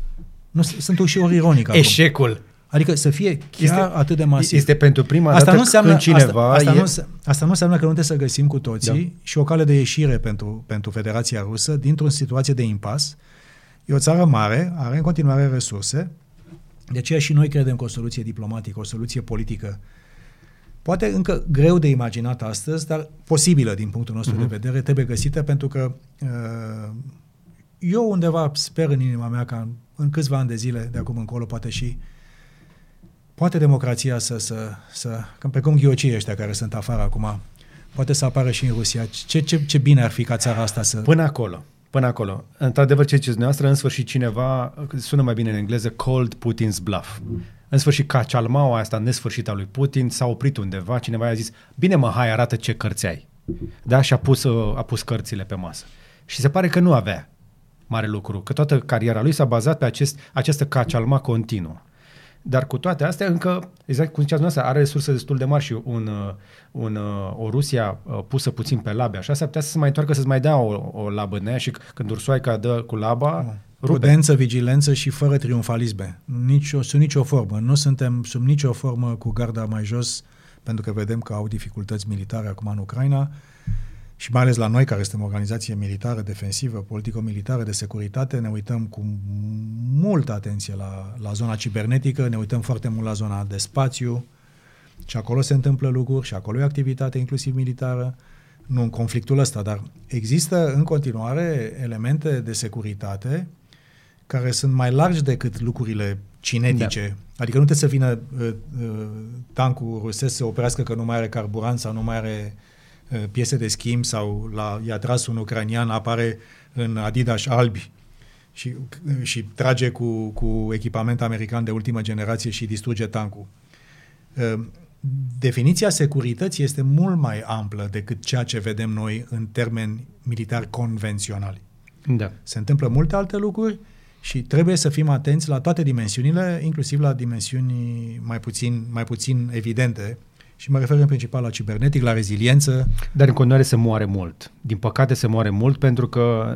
B: Nu, sunt și ori ironic acum.
A: Eșecul.
B: Adică să fie chiar este, atât de masiv.
A: Este pentru prima asta dată nu înseamnă, când cineva...
B: Asta, asta,
A: e...
B: nu, asta nu înseamnă că nu trebuie să găsim cu toții da. și o cale de ieșire pentru, pentru Federația Rusă dintr-o situație de impas. E o țară mare, are în continuare resurse, de aceea și noi credem că o soluție diplomatică, o soluție politică, poate încă greu de imaginat astăzi, dar posibilă din punctul nostru uh-huh. de mhm. vedere, trebuie găsită pentru că uh, eu undeva sper în inima mea că în, în câțiva ani de zile, de acum încolo, poate și poate democrația să, să, să pe cum ghiocii ăștia care sunt afară acum, poate să apară și în Rusia. Ce, ce, ce bine ar fi ca țara asta să...
A: Până acolo. Până acolo. Într-adevăr, ce ziceți noastră, în sfârșit cineva, sună mai bine în engleză, called Putin's bluff. În sfârșit, ca cealmaua asta nesfârșită a lui Putin s-a oprit undeva, cineva i-a zis, bine mă, hai, arată ce cărți ai. Da? Și a pus, uh, a pus cărțile pe masă. Și se pare că nu avea mare lucru, că toată cariera lui s-a bazat pe acest, această cacealma continuă. Dar cu toate astea, încă, exact cum ziceați noastră, are resurse destul de mari și un, uh, un, uh, o Rusia uh, pusă puțin pe labe, așa, s-ar putea să se mai întoarcă să-ți mai dea o, o labă în ea și când ursoaica dă cu laba,
B: rupe. Prudență, vigilență și fără triumfalisme. Nici o, sub nicio formă. Nu suntem sub nicio formă cu garda mai jos, pentru că vedem că au dificultăți militare acum în Ucraina și mai ales la noi, care suntem o organizație militară, defensivă, politico-militară, de securitate, ne uităm cu multă atenție la, la zona cibernetică, ne uităm foarte mult la zona de spațiu și acolo se întâmplă lucruri și acolo e activitate inclusiv militară, nu în conflictul ăsta, dar există în continuare elemente de securitate care sunt mai largi decât lucrurile cinetice. Da. Adică nu trebuie să vină uh, uh, tancul rusesc să oprească că nu mai are carburant sau nu mai are Uh, piese de schimb sau la, i-a tras un ucranian, apare în Adidas albi și, uh, și trage cu, cu echipament american de ultimă generație și distruge tancul. Uh, definiția securității este mult mai amplă decât ceea ce vedem noi în termeni militari convenționali.
A: Da.
B: Se întâmplă multe alte lucruri și trebuie să fim atenți la toate dimensiunile, inclusiv la dimensiuni mai puțin, mai puțin evidente, și mă refer în principal la cibernetic, la reziliență.
A: Dar în continuare se moare mult. Din păcate se moare mult pentru că,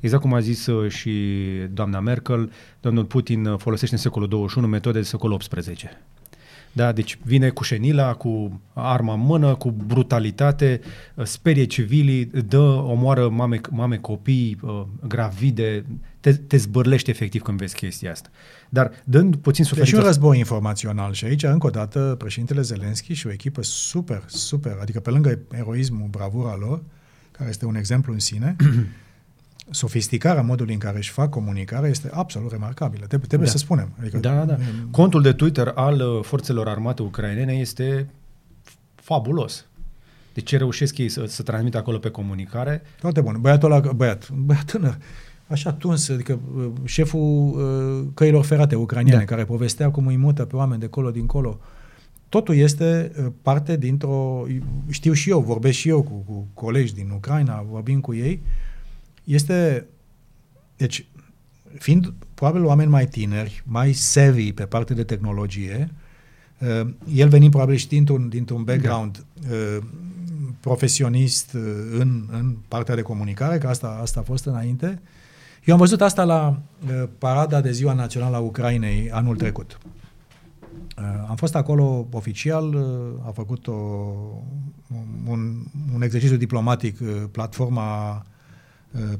A: exact cum a zis uh, și doamna Merkel, domnul Putin uh, folosește în secolul 21 metode de secolul 18. Da, deci vine cu șenila, cu arma în mână, cu brutalitate, uh, sperie civilii, dă, omoară mame, mame copii, gravide, te, te zbârlește efectiv când vezi chestia asta. Dar dând puțin suferință...
B: Deci un război informațional și aici, încă o dată, președintele Zelenski și o echipă super, super, adică pe lângă eroismul, bravura lor, care este un exemplu în sine, <clears throat> sofisticarea modului în care își fac comunicare este absolut remarcabilă. Trebuie, trebuie da. să spunem.
A: Adică, da, da. Contul de Twitter al uh, forțelor armate ucrainene este fabulos. De ce reușesc ei să, să transmită acolo pe comunicare?
B: Foarte bun. Băiatul ăla, băiat, <laughs> băiat tânăr, așa tuns, adică uh, șeful uh, căilor ferate ucraniene, da. care povestea cum îi mută pe oameni de colo dincolo. Totul este uh, parte dintr-o, știu și eu, vorbesc și eu cu, cu colegi din Ucraina, vorbim cu ei, este, deci, fiind probabil oameni mai tineri, mai savvy pe partea de tehnologie, el venind probabil și dintr-un, dintr-un background da. profesionist în, în partea de comunicare, că asta, asta a fost înainte, eu am văzut asta la uh, parada de Ziua Națională a Ucrainei anul trecut. Uh, am fost acolo oficial, uh, a făcut o, un, un exercițiu diplomatic, uh, platforma uh,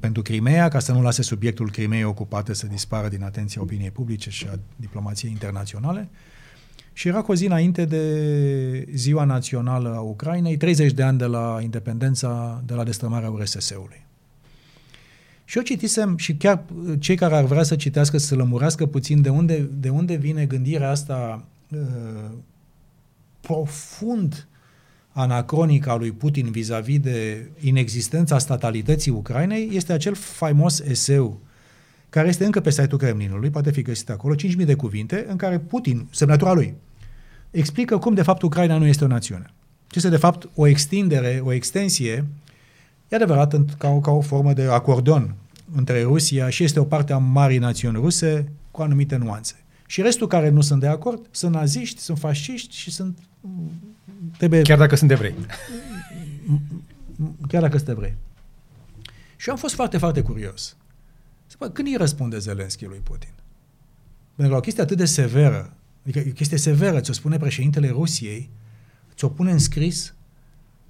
B: pentru Crimea, ca să nu lase subiectul Crimeei ocupate să dispară din atenția opiniei publice și a diplomației internaționale. Și era cu o zi înainte de Ziua Națională a Ucrainei, 30 de ani de la independența, de la destrămarea URSS-ului. Și eu citisem și chiar uh, cei care ar vrea să citească, să lămurească puțin de unde, de unde vine gândirea asta uh, profund anacronic a lui Putin vis-a-vis de inexistența statalității Ucrainei, este acel faimos eseu care este încă pe site-ul Kremlinului, poate fi găsit acolo, 5.000 de cuvinte, în care Putin, semnătura lui, explică cum de fapt Ucraina nu este o națiune. Ce este de fapt o extindere, o extensie E adevărat ca o, ca o formă de acordeon între Rusia și este o parte a marii națiuni ruse cu anumite nuanțe. Și restul care nu sunt de acord sunt naziști, sunt fasciști și sunt...
A: Trebuie... Chiar dacă sunt evrei.
B: Chiar dacă sunt evrei. Și eu am fost foarte, foarte curios. Când îi răspunde Zelenski lui Putin? Pentru că o chestie atât de severă, adică o chestie severă, ți-o spune președintele Rusiei, ți-o pune în scris,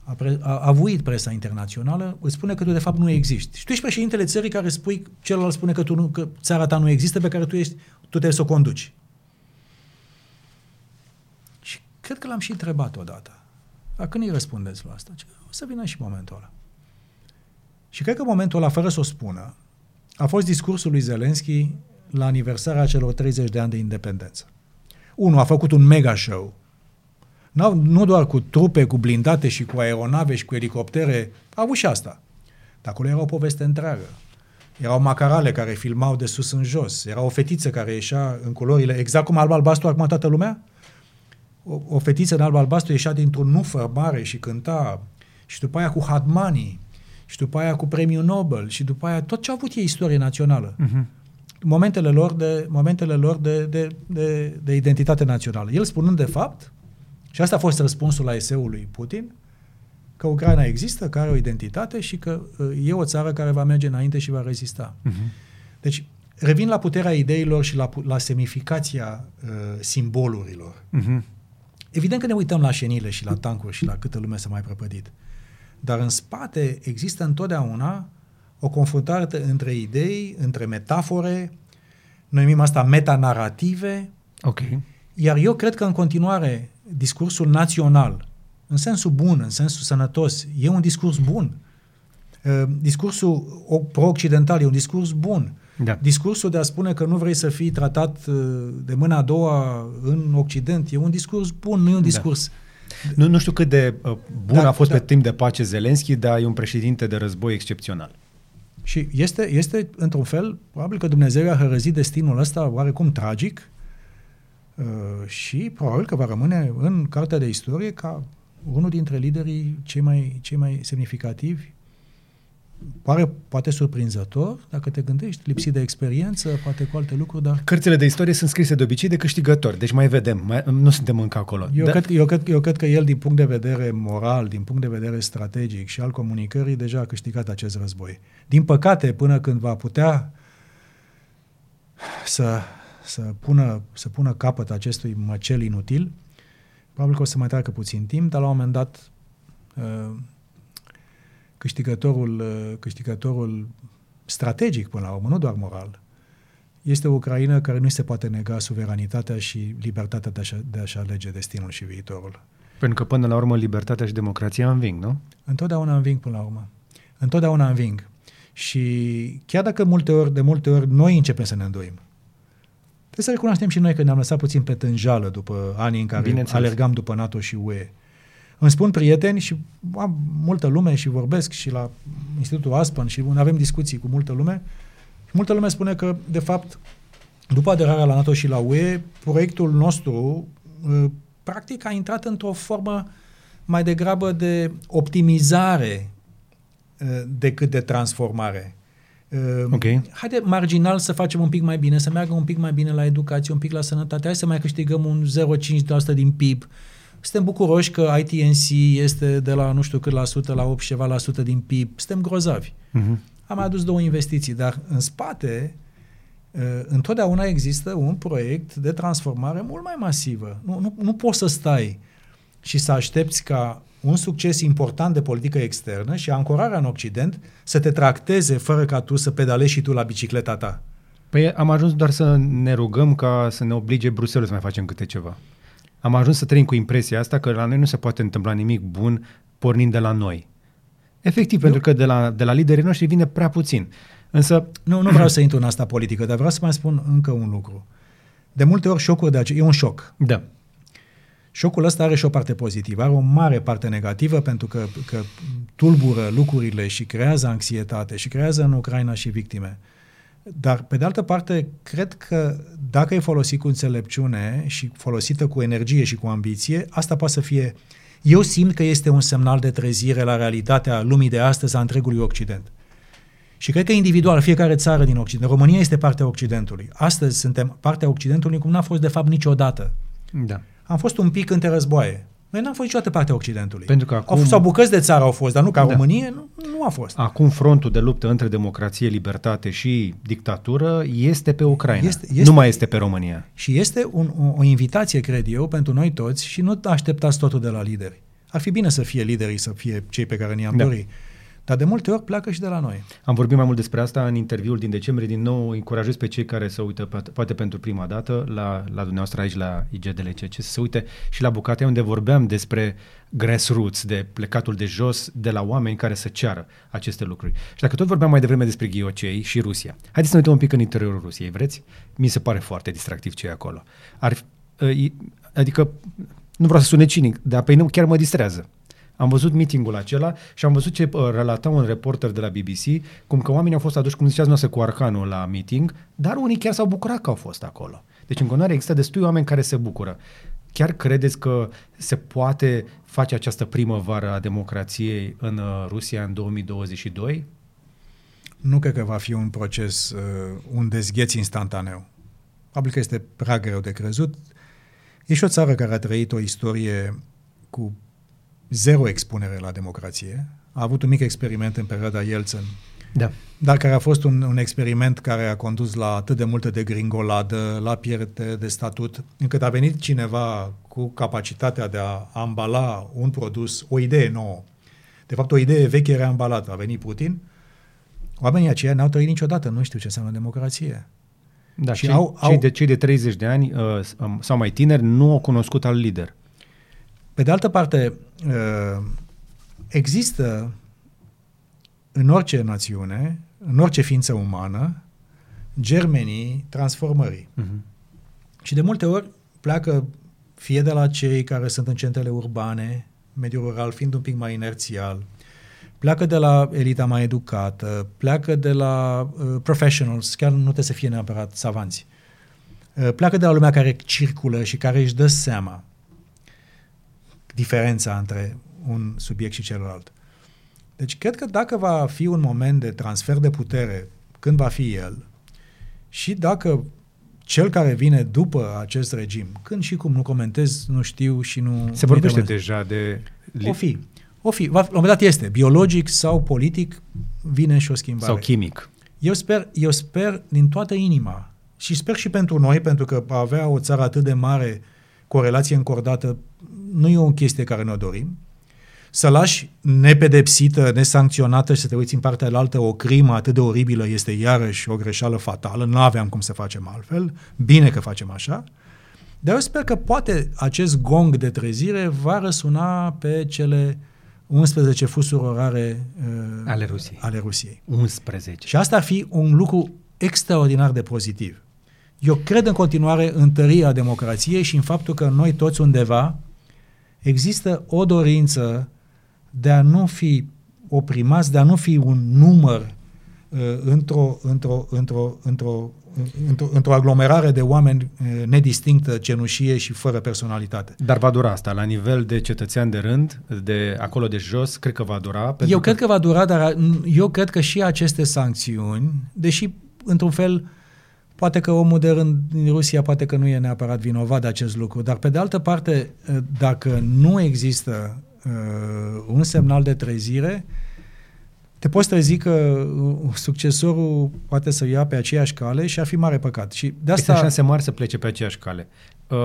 B: a, pre, a avuit presa internațională, îți spune că tu de fapt nu existi. Și tu ești președintele țării care spui, celălalt spune că, tu nu, că țara ta nu există, pe care tu, ești, tu trebuie să o conduci. Și cred că l-am și întrebat odată. Dar când îi răspundeți la asta? O să vină și momentul ăla. Și cred că momentul ăla, fără să o spună, a fost discursul lui Zelenski la aniversarea celor 30 de ani de independență. Unu, a făcut un mega show N-au, nu doar cu trupe, cu blindate și cu aeronave și cu elicoptere, au avut și asta. Dar acolo era o poveste întreagă. Erau macarale care filmau de sus în jos. Era o fetiță care ieșea în culorile, exact cum alb-albastru acum toată lumea. O, o fetiță în alb-albastru ieșea dintr-un nufăr mare și cânta. Și după aia cu Hadmani. Și după aia cu premiul Nobel. Și după aia tot ce au avut ei istorie națională. Uh-huh. Momentele lor, de, momentele lor de, de, de, de identitate națională. El spunând de fapt și asta a fost răspunsul la eseul lui Putin, că Ucraina există, că are o identitate și că uh, e o țară care va merge înainte și va rezista. Uh-huh. Deci, revin la puterea ideilor și la, la semificația uh, simbolurilor. Uh-huh. Evident că ne uităm la șenile și la tancuri și la câtă lume s-a mai prăpădit. Dar în spate există întotdeauna o confruntare între idei, între metafore, noi numim asta metanarative.
A: Ok.
B: Iar eu cred că în continuare discursul național, în sensul bun, în sensul sănătos, e un discurs bun. Uh, discursul pro-occidental e un discurs bun. Da. Discursul de a spune că nu vrei să fii tratat uh, de mâna a doua în Occident e un discurs bun, nu e un da. discurs...
A: Da. Nu, nu știu cât de uh, bun da, a fost da. pe timp de pace Zelenski, dar e un președinte de război excepțional.
B: Și este, este într-un fel, probabil că Dumnezeu a hărăzit destinul ăsta oarecum tragic, uh, și probabil că va rămâne în cartea de istorie ca unul dintre liderii cei mai, cei mai semnificativi pare poate surprinzător, dacă te gândești, lipsit de experiență, poate cu alte lucruri, dar...
A: Cărțile de istorie sunt scrise de obicei de câștigători, deci mai vedem, mai, nu suntem încă acolo.
B: Eu, da? cred, eu, cred, eu cred că el, din punct de vedere moral, din punct de vedere strategic și al comunicării, deja a câștigat acest război. Din păcate, până când va putea să, să, pună, să pună capăt acestui măcel inutil, probabil că o să mai treacă puțin timp, dar la un moment dat uh, câștigătorul, uh, câștigătorul strategic până la urmă, nu doar moral, este o Ucraina care nu se poate nega suveranitatea și libertatea de a-și, de a-și alege destinul și viitorul.
A: Pentru că până la urmă libertatea și democrația înving, nu?
B: Întotdeauna înving până la urmă. Întotdeauna înving. Și chiar dacă multe ori, de multe ori noi începem să ne îndoim, trebuie să recunoaștem și noi că ne-am lăsat puțin pe tânjală după anii în care alergam după NATO și UE. Îmi spun prieteni și am multă lume și vorbesc și la Institutul Aspen și avem discuții cu multă lume și multă lume spune că, de fapt, după aderarea la NATO și la UE, proiectul nostru uh, practic a intrat într-o formă mai degrabă de optimizare uh, decât de transformare.
A: Uh, okay.
B: Haide marginal să facem un pic mai bine, să meargă un pic mai bine la educație, un pic la sănătate, hai să mai câștigăm un 0,5% din PIB, suntem bucuroși că ITNC este de la nu știu cât la sută la 8 ceva la sută din PIB. Suntem grozavi. Uh-huh. Am adus două investiții, dar în spate uh, întotdeauna există un proiect de transformare mult mai masivă. Nu, nu, nu poți să stai și să aștepți ca un succes important de politică externă și ancorarea în Occident să te tracteze fără ca tu să pedalezi și tu la bicicleta ta.
A: Păi am ajuns doar să ne rugăm ca să ne oblige Bruxelles să mai facem câte ceva am ajuns să trăim cu impresia asta că la noi nu se poate întâmpla nimic bun pornind de la noi. Efectiv, Eu... pentru că de la, de la liderii noștri vine prea puțin. Însă...
B: Nu, nu vreau să intru în asta politică, dar vreau să mai spun încă un lucru. De multe ori șocul de aceea, e un șoc.
A: Da.
B: Șocul ăsta are și o parte pozitivă, are o mare parte negativă pentru că, că tulbură lucrurile și creează anxietate și creează în Ucraina și victime. Dar, pe de altă parte, cred că dacă e folosit cu înțelepciune și folosită cu energie și cu ambiție, asta poate să fie... Eu simt că este un semnal de trezire la realitatea lumii de astăzi a întregului Occident. Și cred că individual, fiecare țară din Occident, România este partea Occidentului. Astăzi suntem partea Occidentului cum n-a fost de fapt niciodată.
A: Da.
B: Am fost un pic între războaie. Noi n-am fost niciodată partea Occidentului.
A: Pentru că acum...
B: Au, sau bucăți de țară au fost, dar nu ca da. România, nu, nu a fost.
A: Acum frontul de luptă între democrație, libertate și dictatură este pe Ucraina. Este, este, nu mai este pe România.
B: Și este un, o, o invitație, cred eu, pentru noi toți și nu așteptați totul de la lideri. Ar fi bine să fie liderii, să fie cei pe care ne-am da. dorit. Dar de multe ori pleacă și de la noi.
A: Am vorbit mai mult despre asta în interviul din decembrie. Din nou, încurajez pe cei care se uită, poate pentru prima dată, la, la dumneavoastră aici, la IGDLC, să se uite și la bucate unde vorbeam despre grassroots, de plecatul de jos, de la oameni care să ceară aceste lucruri. Și dacă tot vorbeam mai devreme despre ghiocei și Rusia, haideți să ne uităm un pic în interiorul Rusiei, vreți? Mi se pare foarte distractiv ce e acolo. Ar, ă, adică, nu vreau să sune cinic, dar pe nu chiar mă distrează. Am văzut meetingul acela și am văzut ce uh, relata un reporter de la BBC, cum că oamenii au fost aduși, cum ziceați noastră, cu arcanul la meeting, dar unii chiar s-au bucurat că au fost acolo. Deci în continuare există destui oameni care se bucură. Chiar credeți că se poate face această primăvară a democrației în uh, Rusia în 2022?
B: Nu cred că va fi un proces, uh, un dezgheț instantaneu. Probabil că este prea greu de crezut. E și o țară care a trăit o istorie cu zero expunere la democrație. A avut un mic experiment în perioada Yeltsin,
A: da.
B: dar care a fost un, un experiment care a condus la atât de multă degringoladă, la pierde de statut, încât a venit cineva cu capacitatea de a ambala un produs, o idee nouă. De fapt, o idee veche reambalată. A venit Putin, oamenii aceia n-au trăit niciodată, nu știu ce înseamnă democrație.
A: Da, și cei, au, au... Cei, de, cei de 30 de ani uh, sau mai tineri nu au cunoscut al lider.
B: Pe de altă parte, uh, există în orice națiune, în orice ființă umană, germenii transformării. Uh-huh. Și de multe ori pleacă fie de la cei care sunt în centrele urbane, mediul rural fiind un pic mai inerțial, pleacă de la elita mai educată, pleacă de la uh, professionals, chiar nu trebuie să fie neapărat savanți. uh, pleacă de la lumea care circulă și care își dă seama diferența între un subiect și celălalt. Deci cred că dacă va fi un moment de transfer de putere, când va fi el, și dacă cel care vine după acest regim, când și cum nu comentez, nu știu și nu...
A: Se vorbește deja de...
B: O fi. O fi. La un moment dat este. Biologic sau politic vine și o schimbare.
A: Sau chimic.
B: Eu sper, eu sper din toată inima și sper și pentru noi, pentru că avea o țară atât de mare cu o relație încordată nu e o chestie care ne-o dorim. Să lași nepedepsită, nesancționată și să te uiți în partea altă o crimă atât de oribilă este iarăși o greșeală fatală. Nu aveam cum să facem altfel. Bine că facem așa. Dar eu sper că poate acest gong de trezire va răsuna pe cele 11 fusuri orare
A: uh, ale, Rusiei.
B: ale Rusiei.
A: 11.
B: Și asta ar fi un lucru extraordinar de pozitiv. Eu cred în continuare în tăria democrației și în faptul că noi toți undeva există o dorință de a nu fi oprimați, de a nu fi un număr uh, într-o, într-o, într-o, într-o, într-o, într-o aglomerare de oameni uh, nedistinctă, cenușie și fără personalitate.
A: Dar va dura asta, la nivel de cetățean de rând, de acolo de jos, cred că va dura?
B: Eu că... cred că va dura, dar eu cred că și aceste sancțiuni, deși într-un fel uh, Poate că omul de rând din Rusia poate că nu e neapărat vinovat de acest lucru, dar pe de altă parte, eh, dacă nu există uh, un semnal de trezire, te poți trezi că uh, succesorul poate să ia pe aceeași cale și ar fi mare păcat. Și
A: de asta... Este șanse mari să plece pe aceeași cale. Uh,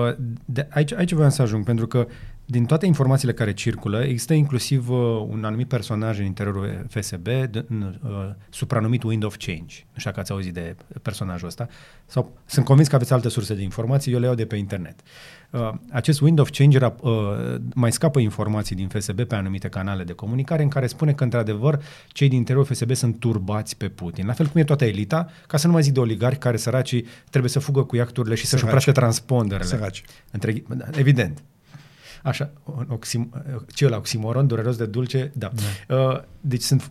A: de, aici, aici vreau să ajung, pentru că din toate informațiile care circulă, există inclusiv uh, un anumit personaj în interiorul FSB, de, uh, supranumit Wind of Change. Nu știu dacă ați auzit de personajul ăsta. Sau, sunt convins că aveți alte surse de informații, eu le iau de pe internet. Uh, acest Wind of Change era, uh, mai scapă informații din FSB pe anumite canale de comunicare în care spune că, într-adevăr, cei din interiorul FSB sunt turbați pe Putin. La fel cum e toată elita, ca să nu mai zic de oligarhi care săracii trebuie să fugă cu iacturile și să-și oprească transpunderele.
B: Săraci.
A: Între, evident. Așa, oxim, ce la oximoron, dureros de dulce, da. da. Uh, deci sunt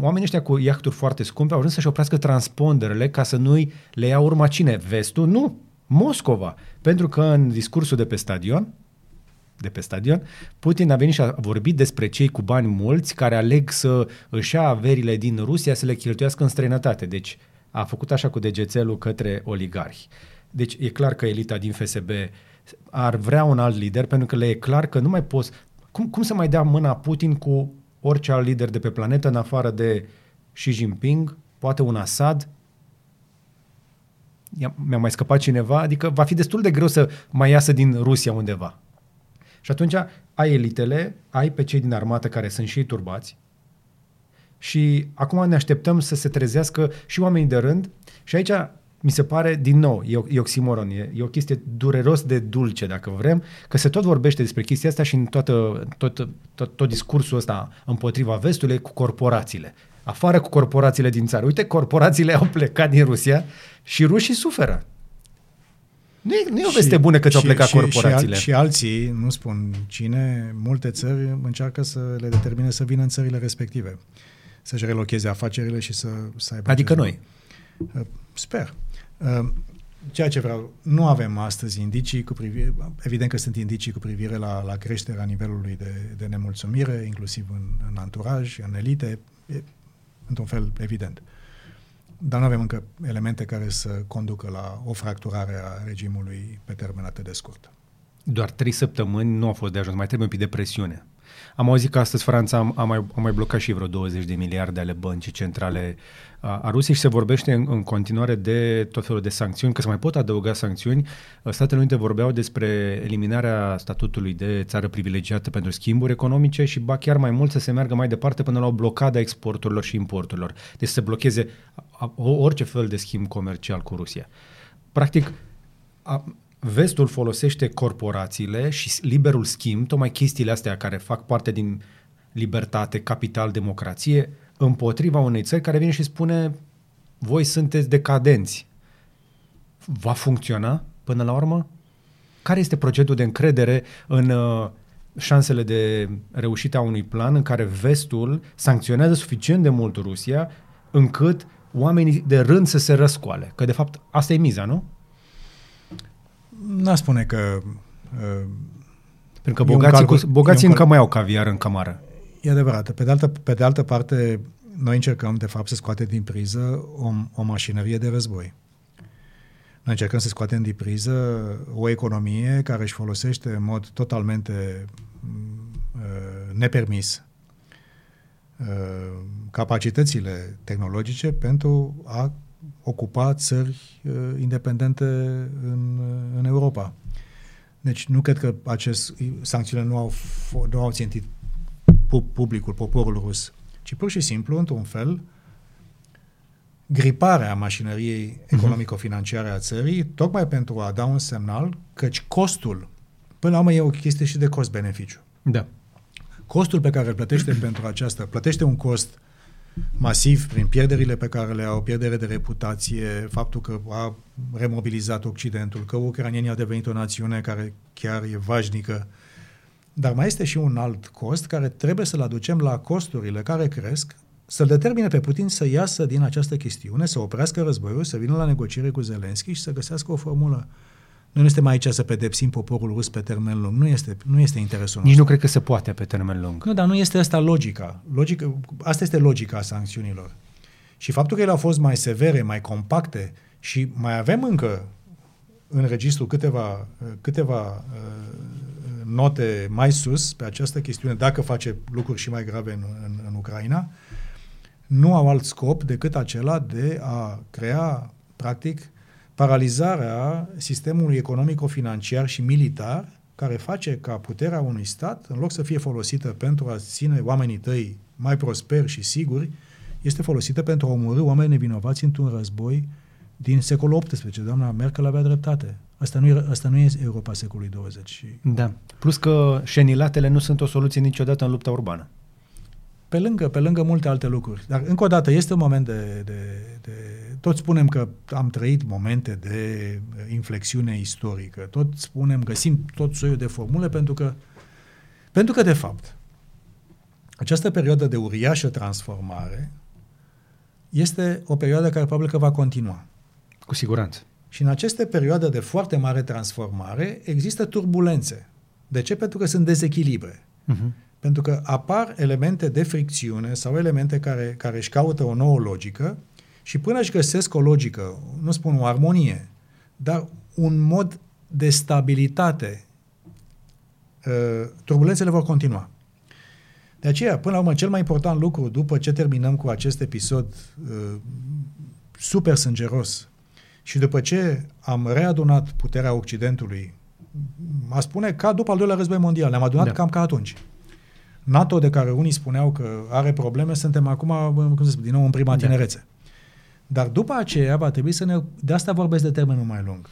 A: oamenii ăștia cu iahturi foarte scumpe au ajuns să-și oprească transponderele ca să nu-i le ia urma cine? Vestul? Nu, Moscova. Pentru că în discursul de pe stadion, de pe stadion, Putin a venit și a vorbit despre cei cu bani mulți care aleg să își ia averile din Rusia să le cheltuiască în străinătate. Deci a făcut așa cu degețelul către oligarhi. Deci e clar că elita din FSB uh, ar vrea un alt lider, pentru că le e clar că nu mai poți... Cum, cum să mai dea mâna Putin cu orice alt lider de pe planetă, în afară de Xi Jinping, poate un Assad? Mi-a mai scăpat cineva? Adică va fi destul de greu să mai iasă din Rusia undeva. Și atunci ai elitele, ai pe cei din armată care sunt și ei turbați, și acum ne așteptăm să se trezească și oamenii de rând și aici mi se pare, din nou, e, e oximoron, e, e o chestie dureros de dulce, dacă vrem, că se tot vorbește despre chestia asta și în toată, tot, tot, tot discursul ăsta împotriva vestului cu corporațiile. Afară cu corporațiile din țară. Uite, corporațiile au plecat din Rusia și rușii suferă. Nu e, nu e o veste bună că ți-au plecat și, corporațiile.
B: Și, al, și alții, nu spun cine, multe țări încearcă să le determine să vină în țările respective. Să-și relocheze afacerile și să, să aibă...
A: Adică noi.
B: Sper. Ehm, ceea ce vreau, nu avem astăzi indicii cu privire, evident că sunt indicii cu privire la, la creșterea nivelului de, de nemulțumire, inclusiv în, în anturaj, în elite, e, într-un fel evident. Dar nu avem încă elemente care să conducă la o fracturare a regimului pe termen atât de scurt.
A: Doar trei săptămâni nu au fost de ajuns, mai trebuie un pic de presiune. Am auzit că astăzi Franța a, a, mai, a mai blocat și vreo 20 de miliarde ale băncii centrale a, a Rusiei și se vorbește în, în continuare de tot felul de sancțiuni, că se mai pot adăuga sancțiuni. Statele Unite vorbeau despre eliminarea statutului de țară privilegiată pentru schimburi economice și ba chiar mai mult să se meargă mai departe până la o blocadă a exporturilor și importurilor. Deci să se blocheze orice fel de schimb comercial cu Rusia. Practic, a, vestul folosește corporațiile și liberul schimb, tocmai chestiile astea care fac parte din libertate, capital, democrație, împotriva unei țări care vine și spune voi sunteți decadenți. Va funcționa până la urmă? Care este procesul de încredere în uh, șansele de reușită a unui plan în care vestul sancționează suficient de mult Rusia încât oamenii de rând să se răscoale? Că de fapt asta e miza, nu?
B: N spune că...
A: Uh, Pentru că bogații, calcul, cu, bogații încă mai au caviar în camară.
B: E adevărat. Pe de, altă, pe de altă parte, noi încercăm, de fapt, să scoatem din priză o, o mașinărie de război. Noi încercăm să scoatem din priză o economie care își folosește în mod totalmente uh, nepermis uh, capacitățile tehnologice pentru a ocupa țări uh, independente în, uh, în Europa. Deci nu cred că acest sancțiunile nu au, nu au țintit publicul, poporul rus, ci pur și simplu, într-un fel, griparea mașinăriei mhm. economico-financiare a țării, tocmai pentru a da un semnal căci costul, până la urmă e o chestie și de cost-beneficiu.
A: Da.
B: Costul pe care îl plătește pentru aceasta, plătește un cost masiv prin pierderile pe care le au, pierdere de reputație, faptul că a remobilizat Occidentul, că ucranienii au devenit o națiune care chiar e vașnică. Dar mai este și un alt cost care trebuie să-l aducem la costurile care cresc, să-l determine pe Putin să iasă din această chestiune, să oprească războiul, să vină la negociere cu Zelensky și să găsească o formulă noi nu suntem aici să pedepsim poporul rus pe termen lung. Nu este, nu este interesul
A: nostru. Nici nu cred că se poate pe termen lung.
B: Nu, dar nu este asta logica. logica. Asta este logica sancțiunilor. Și faptul că ele au fost mai severe, mai compacte și mai avem încă în registru câteva, câteva uh, note mai sus pe această chestiune, dacă face lucruri și mai grave în, în, în Ucraina, nu au alt scop decât acela de a crea, practic, paralizarea sistemului economico-financiar și militar care face ca puterea unui stat, în loc să fie folosită pentru a ține oamenii tăi mai prosperi și siguri, este folosită pentru a omorâ oameni nevinovați într-un război din secolul XVIII. Doamna Merkel avea dreptate. Asta nu, e, asta nu e Europa secolului 20.
A: Da. Plus că șenilatele nu sunt o soluție niciodată în lupta urbană.
B: Pe lângă, pe lângă multe alte lucruri. Dar, încă o dată, este un moment de, de, de... Tot spunem că am trăit momente de inflexiune istorică. Tot spunem, găsim tot soiul de formule pentru că, pentru că, de fapt, această perioadă de uriașă transformare este o perioadă care probabil că va continua.
A: Cu siguranță.
B: Și în aceste perioade de foarte mare transformare există turbulențe. De ce? Pentru că sunt dezechilibre. Uh-huh. Pentru că apar elemente de fricțiune sau elemente care, care își caută o nouă logică și până își găsesc o logică, nu spun o armonie, dar un mod de stabilitate, uh, turbulențele vor continua. De aceea, până la urmă, cel mai important lucru după ce terminăm cu acest episod uh, super sângeros și după ce am readunat puterea Occidentului, a spune ca după al doilea război mondial, ne-am adunat da. cam ca atunci. NATO, de care unii spuneau că are probleme, suntem acum, cum să spun, din nou în prima da. tinerețe. Dar după aceea va trebui să ne... De asta vorbesc de termenul mai lung.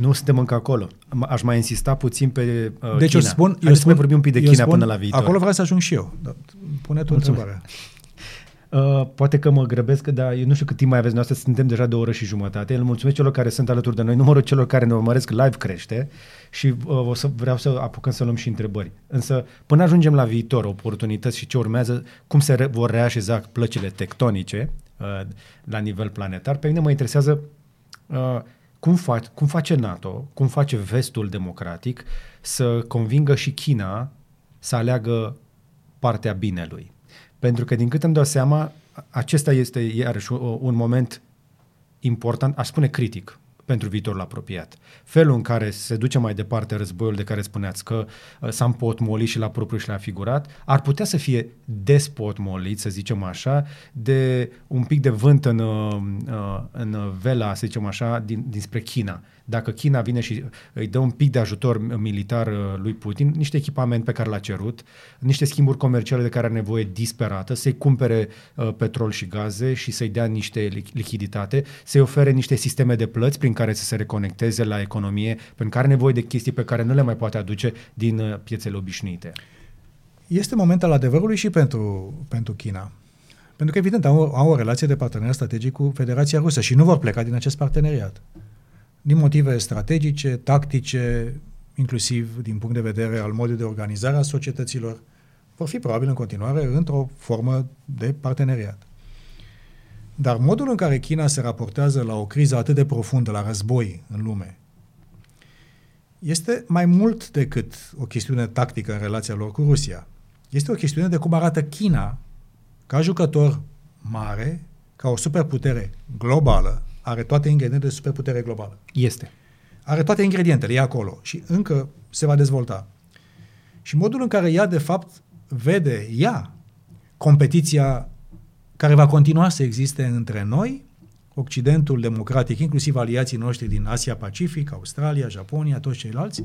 A: Nu suntem încă acolo. Aș mai insista puțin pe uh,
B: deci
A: China.
B: Eu spun,
A: eu spun, să vorbim un pic de China
B: spun,
A: până la viitor.
B: Acolo vreau să ajung și eu. Pune tu întrebarea.
A: Uh, poate că mă grăbesc, dar eu nu știu cât timp mai aveți noastră, suntem deja de o oră și jumătate. Îl mulțumesc celor care sunt alături de noi. Numărul celor care ne urmăresc live crește și uh, o să vreau să apucăm să luăm și întrebări. Însă, până ajungem la viitor, oportunități și ce urmează, cum se re- vor reașeza plăcile tectonice uh, la nivel planetar, pe mine mă interesează uh, cum, fa- cum face NATO, cum face vestul democratic să convingă și China să aleagă partea binelui. Pentru că, din cât îmi dau seama, acesta este iarăși un moment important, aș spune critic, pentru viitorul apropiat. Felul în care se duce mai departe războiul de care spuneați că uh, s-a împotmolit și la propriu și la figurat, ar putea să fie despotmolit, să zicem așa, de un pic de vânt în, uh, uh, în vela, să zicem așa, din, dinspre China dacă China vine și îi dă un pic de ajutor militar uh, lui Putin, niște echipament pe care l-a cerut, niște schimburi comerciale de care are nevoie disperată, să-i cumpere uh, petrol și gaze și să-i dea niște lichiditate, să-i ofere niște sisteme de plăți prin care să se reconecteze la economie, pentru care are nevoie de chestii pe care nu le mai poate aduce din uh, piețele obișnuite.
B: Este momentul adevărului și pentru, pentru China. Pentru că, evident, au, au o relație de parteneriat strategic cu Federația Rusă și nu vor pleca din acest parteneriat din motive strategice, tactice, inclusiv din punct de vedere al modului de organizare a societăților, vor fi probabil în continuare într-o formă de parteneriat. Dar modul în care China se raportează la o criză atât de profundă, la război în lume, este mai mult decât o chestiune tactică în relația lor cu Rusia. Este o chestiune de cum arată China ca jucător mare, ca o superputere globală, are toate ingredientele de superputere globală.
A: Este.
B: Are toate ingredientele, e acolo și încă se va dezvolta. Și modul în care ea, de fapt, vede ea competiția care va continua să existe între noi, Occidentul democratic, inclusiv aliații noștri din Asia-Pacific, Australia, Japonia, toți ceilalți,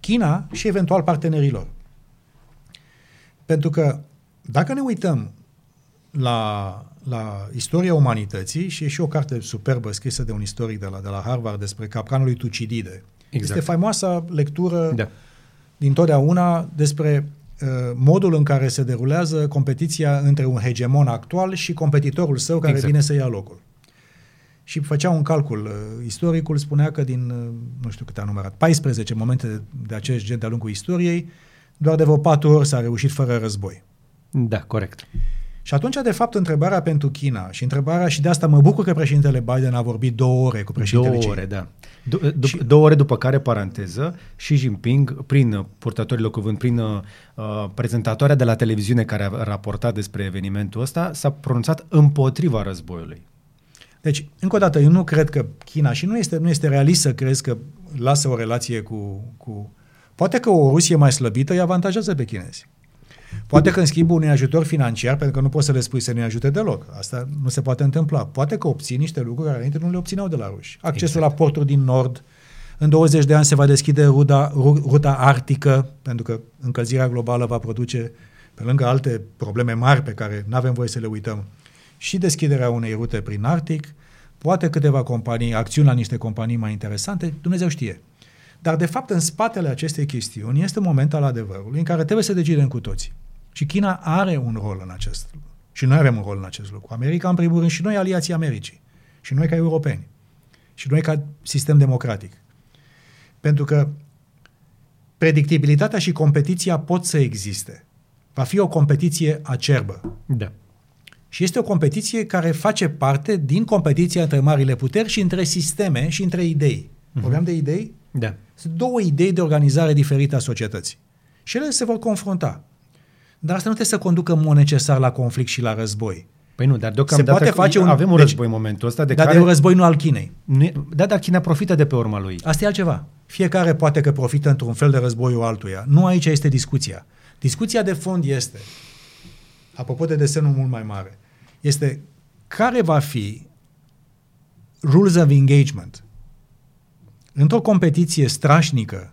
B: China și eventual partenerilor. Pentru că dacă ne uităm la, la istoria umanității, și e și o carte superbă scrisă de un istoric de la, de la Harvard despre capcanul lui Tucidide. Exact. Este faimoasa lectură da. din totdeauna despre uh, modul în care se derulează competiția între un hegemon actual și competitorul său care exact. vine să ia locul. Și făcea un calcul. Uh, istoricul spunea că din, uh, nu știu câte a numărat, 14 momente de, de acest gen de-a lungul istoriei, doar de vreo patru ori s-a reușit fără război.
A: Da, corect.
B: Și atunci, de fapt, întrebarea pentru China și întrebarea, și de asta mă bucur că președintele Biden a vorbit două ore cu președintele
A: Două ore, da. Du- și... Două ore după care, paranteză, Xi Jinping, prin purtătorile cuvânt, prin uh, prezentatoarea de la televiziune care a raportat despre evenimentul ăsta, s-a pronunțat împotriva războiului.
B: Deci, încă o dată, eu nu cred că China, și nu este, nu este realist să crezi că lasă o relație cu, cu... Poate că o Rusie mai slăbită îi avantajează pe chinezi. Poate că în schimb unui ajutor financiar, pentru că nu poți să le spui să nu-i ajute deloc. Asta nu se poate întâmpla. Poate că obții niște lucruri care înainte nu le obțineau de la ruși. Accesul exact. la porturi din nord. În 20 de ani se va deschide ruta, ruta arctică, pentru că încălzirea globală va produce, pe lângă alte probleme mari pe care nu avem voie să le uităm, și deschiderea unei rute prin Arctic, poate câteva companii, acțiuni la niște companii mai interesante, Dumnezeu știe. Dar, de fapt, în spatele acestei chestiuni este momentul al adevărului în care trebuie să decidem cu toții. Și China are un rol în acest lucru. Și noi avem un rol în acest lucru. America, în primul rând, și noi aliații Americii. Și noi ca europeni. Și noi ca sistem democratic. Pentru că predictibilitatea și competiția pot să existe. Va fi o competiție acerbă.
A: Da.
B: Și este o competiție care face parte din competiția între marile puteri și între sisteme și între idei. Uh-huh. Vorbeam de idei?
A: Da.
B: Sunt două idei de organizare diferită a societății. Și ele se vor confrunta. Dar asta nu trebuie să conducă în mod necesar la conflict și la război.
A: Păi nu, dar deocamdată se poate face un, avem un deci, război în momentul ăsta.
B: De dar care, de un război nu al Chinei. Nu e,
A: da, dar China profită de pe urma lui.
B: Asta e altceva. Fiecare poate că profită într-un fel de războiul altuia. Nu aici este discuția. Discuția de fond este, apropo de desenul mult mai mare, este care va fi rules of engagement într-o competiție strașnică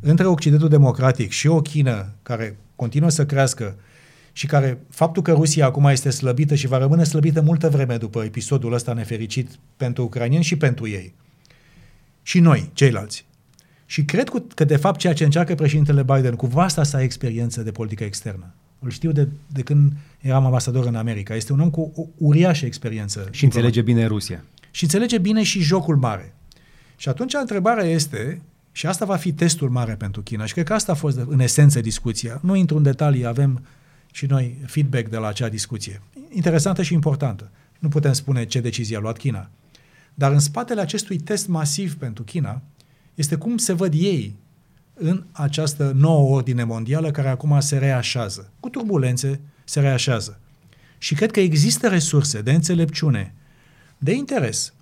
B: între Occidentul democratic și o China care continuă să crească și care, faptul că Rusia acum este slăbită și va rămâne slăbită multă vreme după episodul ăsta nefericit pentru ucrainieni și pentru ei. Și noi, ceilalți. Și cred că, de fapt, ceea ce încearcă președintele Biden cu vasta sa experiență de politică externă, îl știu de, de când eram ambasador în America, este un om cu o uriașă experiență.
A: Și înțelege bine Rusia.
B: Și înțelege bine și jocul mare. Și atunci întrebarea este, și asta va fi testul mare pentru China, și cred că asta a fost în esență discuția. Nu intru în detalii, avem și noi feedback de la acea discuție. Interesantă și importantă. Nu putem spune ce decizie a luat China. Dar în spatele acestui test masiv pentru China este cum se văd ei în această nouă ordine mondială care acum se reașează. Cu turbulențe se reașează. Și cred că există resurse de înțelepciune, de interes,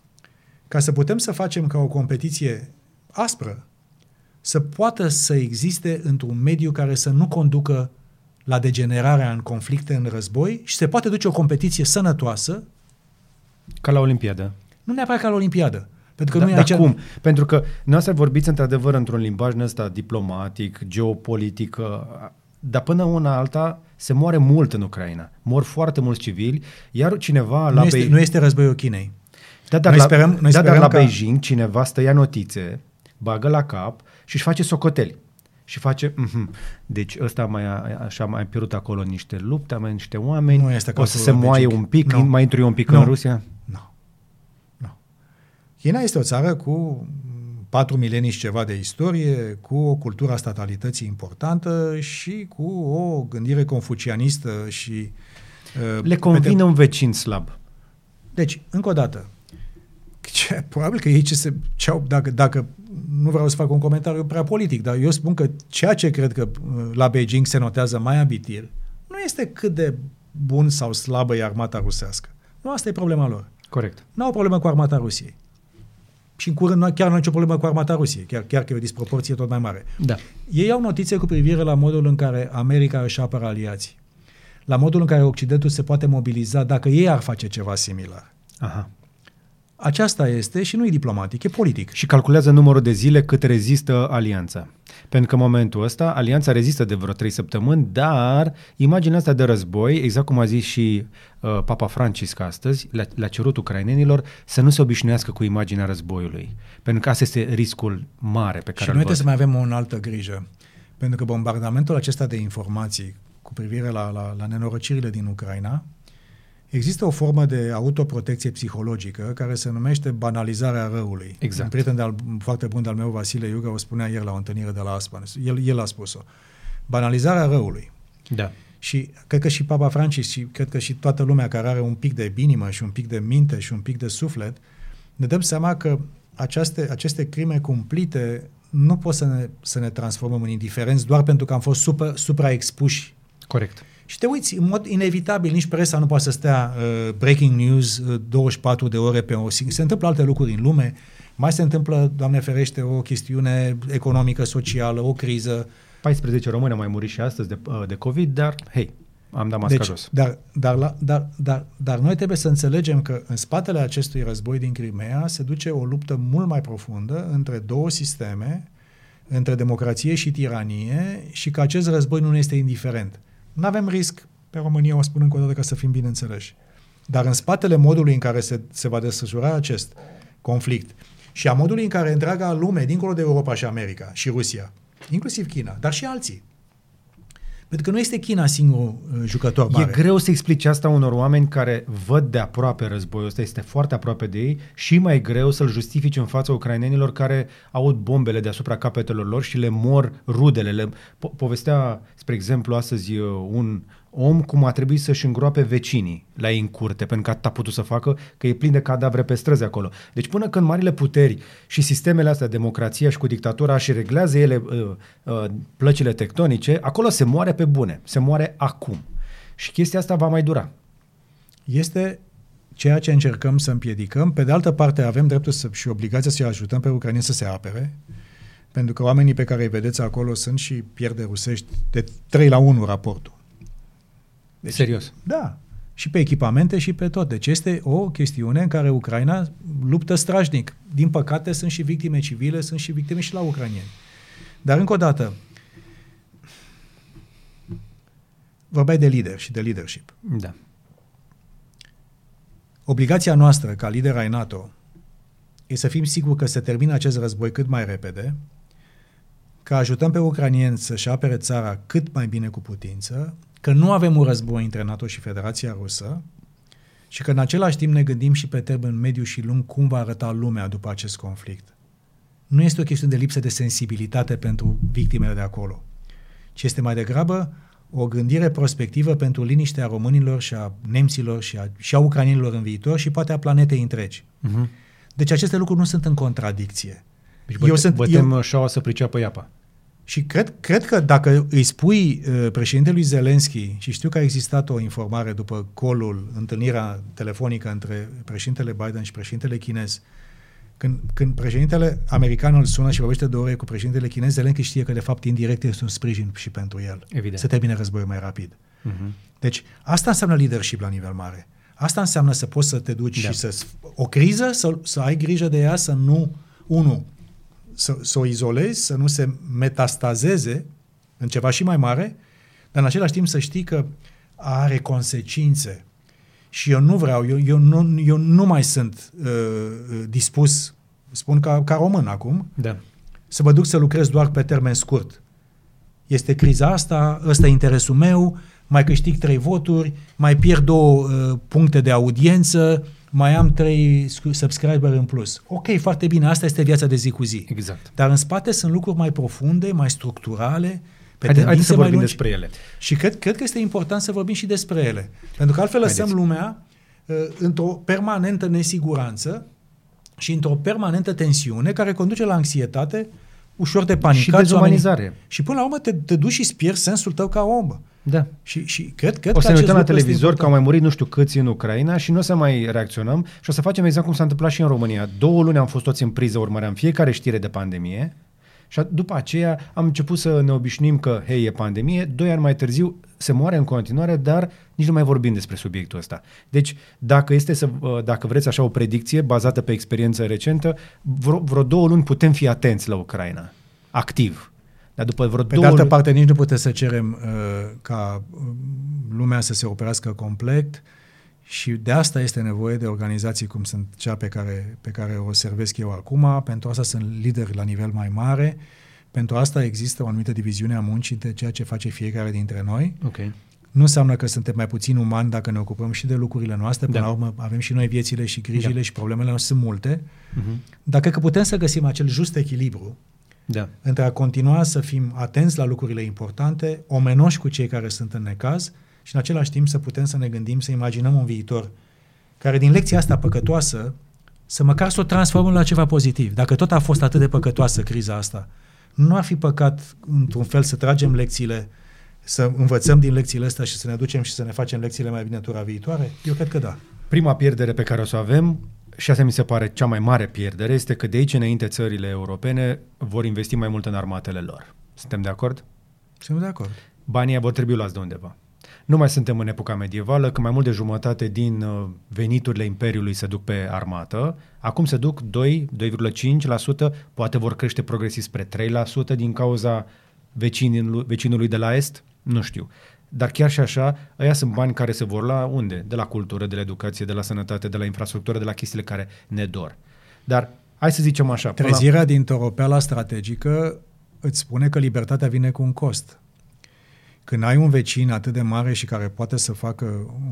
B: ca să putem să facem ca o competiție aspră, să poată să existe într-un mediu care să nu conducă la degenerarea în conflicte, în război și se poate duce o competiție sănătoasă.
A: Ca la Olimpiadă.
B: Nu neapărat ca la Olimpiadă. Pentru
A: că
B: da,
A: nu e aici... cum? Pentru că noastră vorbiți într-adevăr într-un limbaj ăsta diplomatic, geopolitic, dar până una alta se moare mult în Ucraina. Mor foarte mulți civili, iar cineva
B: nu
A: la
B: este, Bei... Nu este războiul Chinei.
A: Da, dar noi la, sperăm, noi da, sperăm dar la ca... Beijing cineva stă ia notițe, bagă la cap și își face socoteli. Și face, mm-hmm. deci ăsta mai a, așa mai pierdut acolo niște lupte, mai niște oameni, nu este o să se moaie un pic, no. mai intru eu un pic no. în Rusia?
B: Nu. No. No. China este o țară cu patru milenii și ceva de istorie, cu o cultură a statalității importantă și cu o gândire confucianistă și...
A: Uh, Le convine un vecin slab.
B: Deci, încă o dată, ce, probabil că ei ce se, ce au, dacă, dacă nu vreau să fac un comentariu prea politic, dar eu spun că ceea ce cred că uh, la Beijing se notează mai abitir nu este cât de bun sau slabă e armata rusească. Nu asta e problema lor.
A: Corect.
B: Nu au problemă cu armata Rusiei. Și în curând chiar nu au nicio problemă cu armata Rusiei, chiar, chiar că e o disproporție tot mai mare.
A: Da.
B: Ei au notițe cu privire la modul în care America își apără aliații, la modul în care Occidentul se poate mobiliza dacă ei ar face ceva similar.
A: Aha.
B: Aceasta este și nu e diplomatic, e politic.
A: Și calculează numărul de zile cât rezistă alianța. Pentru că în momentul ăsta alianța rezistă de vreo trei săptămâni, dar imaginea asta de război, exact cum a zis și uh, Papa Francisc astăzi, le-a, le cerut ucrainenilor să nu se obișnuiască cu imaginea războiului. Pentru că asta este riscul mare pe care
B: Și noi trebuie să mai avem o altă grijă. Pentru că bombardamentul acesta de informații cu privire la, la, la nenorocirile din Ucraina Există o formă de autoprotecție psihologică care se numește banalizarea răului.
A: Exact.
B: Un prieten de-al, foarte bun de-al meu, Vasile Iuga, o spunea ieri la o întâlnire de la Aspan. El, el a spus-o. Banalizarea răului.
A: Da.
B: Și cred că și Papa Francis și cred că și toată lumea care are un pic de inimă și un pic de minte și un pic de suflet, ne dăm seama că aceste, aceste crime cumplite nu pot să ne, să ne transformăm în indiferenți doar pentru că am fost super, supraexpuși.
A: Corect.
B: Și te uiți, în mod inevitabil, nici presa nu poate să stea uh, breaking news uh, 24 de ore pe o Se întâmplă alte lucruri în lume, mai se întâmplă, Doamne ferește, o chestiune economică, socială, o criză.
A: 14 români au mai murit și astăzi de, uh, de COVID, dar, hei, am dat masca
B: deci,
A: jos.
B: Dar, dar, dar, dar, dar, dar noi trebuie să înțelegem că în spatele acestui război din Crimea se duce o luptă mult mai profundă între două sisteme, între democrație și tiranie și că acest război nu este indiferent. Nu avem risc, pe România o spun încă o dată ca să fim bineînțeleși. Dar în spatele modului în care se, se va desfășura acest conflict și a modului în care întreaga lume, dincolo de Europa și America și Rusia, inclusiv China, dar și alții, pentru că nu este China singurul uh, jucător mare.
A: E greu să explici asta unor oameni care văd de aproape războiul ăsta, este foarte aproape de ei și mai greu să-l justifici în fața ucrainenilor care aud bombele deasupra capetelor lor și le mor rudele. Le... Po- povestea, spre exemplu, astăzi uh, un om cum a trebuit să-și îngroape vecinii la ei în curte, pentru că atât a putut să facă, că e plin de cadavre pe străzi acolo. Deci până când marile puteri și sistemele astea, democrația și cu dictatura și reglează ele uh, uh, plăcile tectonice, acolo se moare pe bune, se moare acum. Și chestia asta va mai dura.
B: Este ceea ce încercăm să împiedicăm. Pe de altă parte, avem dreptul să, și obligația să ajutăm pe ucrainieni să se apere, pentru că oamenii pe care îi vedeți acolo sunt și pierde rusești de 3 la 1 raportul.
A: Deci, Serios?
B: Da. Și pe echipamente și pe tot. Deci este o chestiune în care Ucraina luptă strajnic. Din păcate sunt și victime civile, sunt și victime și la ucranieni. Dar încă o dată, vorbeai de lider și de leadership.
A: Da.
B: Obligația noastră ca lider ai NATO e să fim siguri că se termină acest război cât mai repede, că ajutăm pe ucranieni să-și apere țara cât mai bine cu putință, că nu avem un război între NATO și Federația Rusă și că în același timp ne gândim și pe termen mediu și lung cum va arăta lumea după acest conflict. Nu este o chestiune de lipsă de sensibilitate pentru victimele de acolo, ci este mai degrabă o gândire prospectivă pentru liniștea românilor și a nemților și a, și a ucranienilor în viitor și poate a planetei întregi. Uh-huh. Deci aceste lucruri nu sunt în contradicție.
A: Deci eu sunt, bătem eu, șaua să priceapă iapa.
B: Și cred, cred că dacă îi spui uh, președintelui Zelenski, și știu că a existat o informare după colul, întâlnirea telefonică între președintele Biden și președintele chinez, când, când președintele american îl sună și vorbește de ore cu președintele chinez, Zelenski știe că de fapt indirect este un sprijin și pentru el.
A: Evident.
B: Să termine războiul mai rapid. Uh-huh. Deci asta înseamnă leadership la nivel mare. Asta înseamnă să poți să te duci da. și să... O criză, să, să ai grijă de ea, să nu... Unu, să, să o izolezi, să nu se metastazeze în ceva și mai mare, dar în același timp să știi că are consecințe. Și eu nu vreau, eu, eu, nu, eu nu mai sunt uh, dispus, spun ca, ca român acum,
A: da.
B: să mă duc să lucrez doar pe termen scurt. Este criza asta, ăsta e interesul meu, mai câștig trei voturi, mai pierd două uh, puncte de audiență, mai am trei subscriber în plus. Ok, foarte bine, asta este viața de zi cu zi.
A: Exact.
B: Dar în spate sunt lucruri mai profunde, mai structurale,
A: pe Haide, haideți să vorbim despre ele.
B: Și cred, cred că este important să vorbim și despre ele. Pentru că altfel lăsăm haideți. lumea uh, într-o permanentă nesiguranță și într-o permanentă tensiune care conduce la anxietate, ușor de panică
A: Și dezumanizare.
B: Și până la urmă te, te duci și pierzi sensul tău ca om.
A: Da.
B: Și, și cred, cred
A: o
B: să
A: ne uităm la televizor că au mai murit nu știu câți în Ucraina și nu o să mai reacționăm și o să facem exact cum s-a întâmplat și în România. Două luni am fost toți în priză, urmăream fiecare știre de pandemie și după aceea am început să ne obișnuim că, hei, e pandemie, doi ani mai târziu se moare în continuare, dar nici nu mai vorbim despre subiectul ăsta. Deci, dacă, este să, dacă vreți așa o predicție bazată pe experiență recentă, vreo, vreo două luni putem fi atenți la Ucraina, activ. Dar după vreo
B: Pe
A: două
B: de altă
A: luni...
B: parte, nici nu putem să cerem uh, ca lumea să se operească complet și de asta este nevoie de organizații cum sunt cea pe care, pe care o servesc eu acum, pentru asta sunt lideri la nivel mai mare, pentru asta există o anumită diviziune a muncii între ceea ce face fiecare dintre noi.
A: Okay.
B: Nu înseamnă că suntem mai puțin umani dacă ne ocupăm și de lucrurile noastre, până da. la urmă avem și noi viețile și grijile da. și problemele noastre sunt multe, uh-huh. dar cred că putem să găsim acel just echilibru
A: da.
B: între a continua să fim atenți la lucrurile importante, omenoși cu cei care sunt în necaz și în același timp să putem să ne gândim, să imaginăm un viitor care din lecția asta păcătoasă să măcar să o transformăm la ceva pozitiv. Dacă tot a fost atât de păcătoasă criza asta, nu ar fi păcat într-un fel să tragem lecțiile, să învățăm din lecțiile astea și să ne ducem și să ne facem lecțiile mai bine tura viitoare? Eu cred că da.
A: Prima pierdere pe care o să o avem și asta mi se pare cea mai mare pierdere, este că de aici înainte țările europene vor investi mai mult în armatele lor. Suntem de acord?
B: Suntem de acord.
A: Banii vor trebui luați de undeva. Nu mai suntem în epoca medievală, când mai mult de jumătate din uh, veniturile Imperiului se duc pe armată. Acum se duc 2, 2,5%, poate vor crește progresiv spre 3% din cauza vecinului, vecinului de la Est, nu știu. Dar chiar și așa, ăia sunt bani care se vor la unde? De la cultură, de la educație, de la sănătate, de la infrastructură, de la chestiile care ne dor. Dar hai să zicem așa.
B: Trezirea la... din toropeala strategică îți spune că libertatea vine cu un cost. Când ai un vecin atât de mare și care poate să facă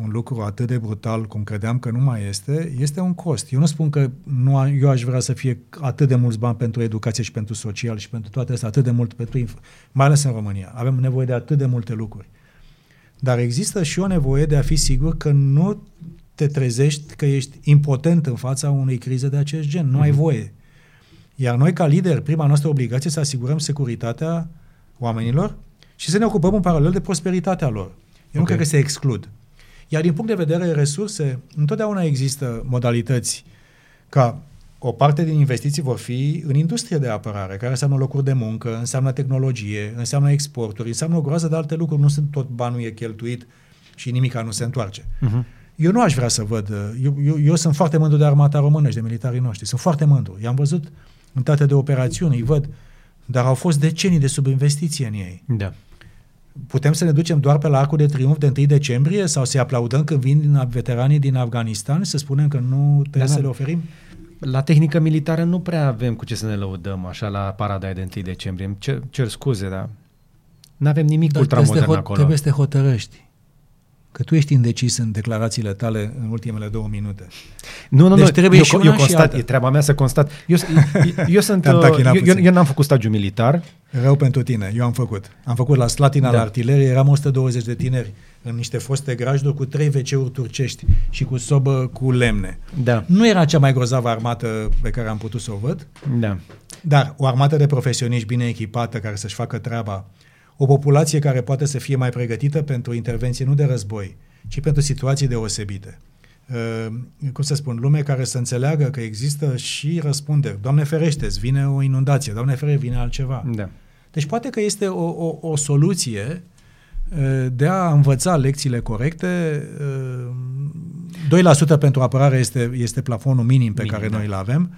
B: un lucru atât de brutal cum credeam că nu mai este, este un cost. Eu nu spun că nu, eu aș vrea să fie atât de mulți bani pentru educație și pentru social și pentru toate astea, atât de mult pentru, mai ales în România. Avem nevoie de atât de multe lucruri. Dar există și o nevoie de a fi sigur că nu te trezești că ești impotent în fața unei crize de acest gen. Nu mm-hmm. ai mhm. voie. Iar noi, ca lideri, prima noastră obligație să asigurăm securitatea oamenilor și să ne ocupăm în paralel de prosperitatea lor. Eu okay. nu cred că se exclud. Iar din punct de vedere resurse, întotdeauna există modalități ca o parte din investiții vor fi în industrie de apărare, care înseamnă locuri de muncă, înseamnă tehnologie, înseamnă exporturi, înseamnă o groază de alte lucruri. Nu sunt tot banul e cheltuit și nimica nu se întoarce. Uh-huh. Eu nu aș vrea să văd. Eu, eu, eu sunt foarte mândru de armata română și de militarii noștri. Sunt foarte mândru. I-am văzut în toate de operațiuni, îi văd. Dar au fost decenii de subinvestiție în ei.
A: Da.
B: Putem să ne ducem doar pe la arcul de triumf de 1 decembrie sau să-i aplaudăm când vin din veteranii din Afganistan și să spunem că nu trebuie da, să da. le oferim?
A: La tehnică militară nu prea avem cu ce să ne lăudăm așa la parada de 1 decembrie. Îmi cer, cer scuze, dar nu avem nimic dar ultramodern acolo.
B: Trebuie să te hotărăști. Că tu ești indecis în declarațiile tale în ultimele două minute.
A: Nu, nu, deci nu. Trebuie eu, și eu constat, e treaba mea să constat. Eu, eu, eu sunt, uh, eu, eu, eu n-am făcut stagiu militar.
B: Rău pentru tine, eu am făcut. Am făcut la Slatina, da. la artilerie, eram 120 de tineri în niște foste grajduri cu trei wc turcești și cu sobă cu lemne.
A: Da.
B: Nu era cea mai grozavă armată pe care am putut să o văd,
A: da.
B: dar o armată de profesioniști bine echipată care să-și facă treaba, o populație care poate să fie mai pregătită pentru intervenție nu de război, ci pentru situații deosebite. Uh, cum să spun, lume care să înțeleagă că există și răspunderi. Doamne ferește, vine o inundație, Doamne ferește, vine altceva.
A: Da.
B: Deci poate că este o, o, o soluție de a învăța lecțiile corecte. 2% pentru apărare este, este plafonul minim pe minim, care da. noi îl avem.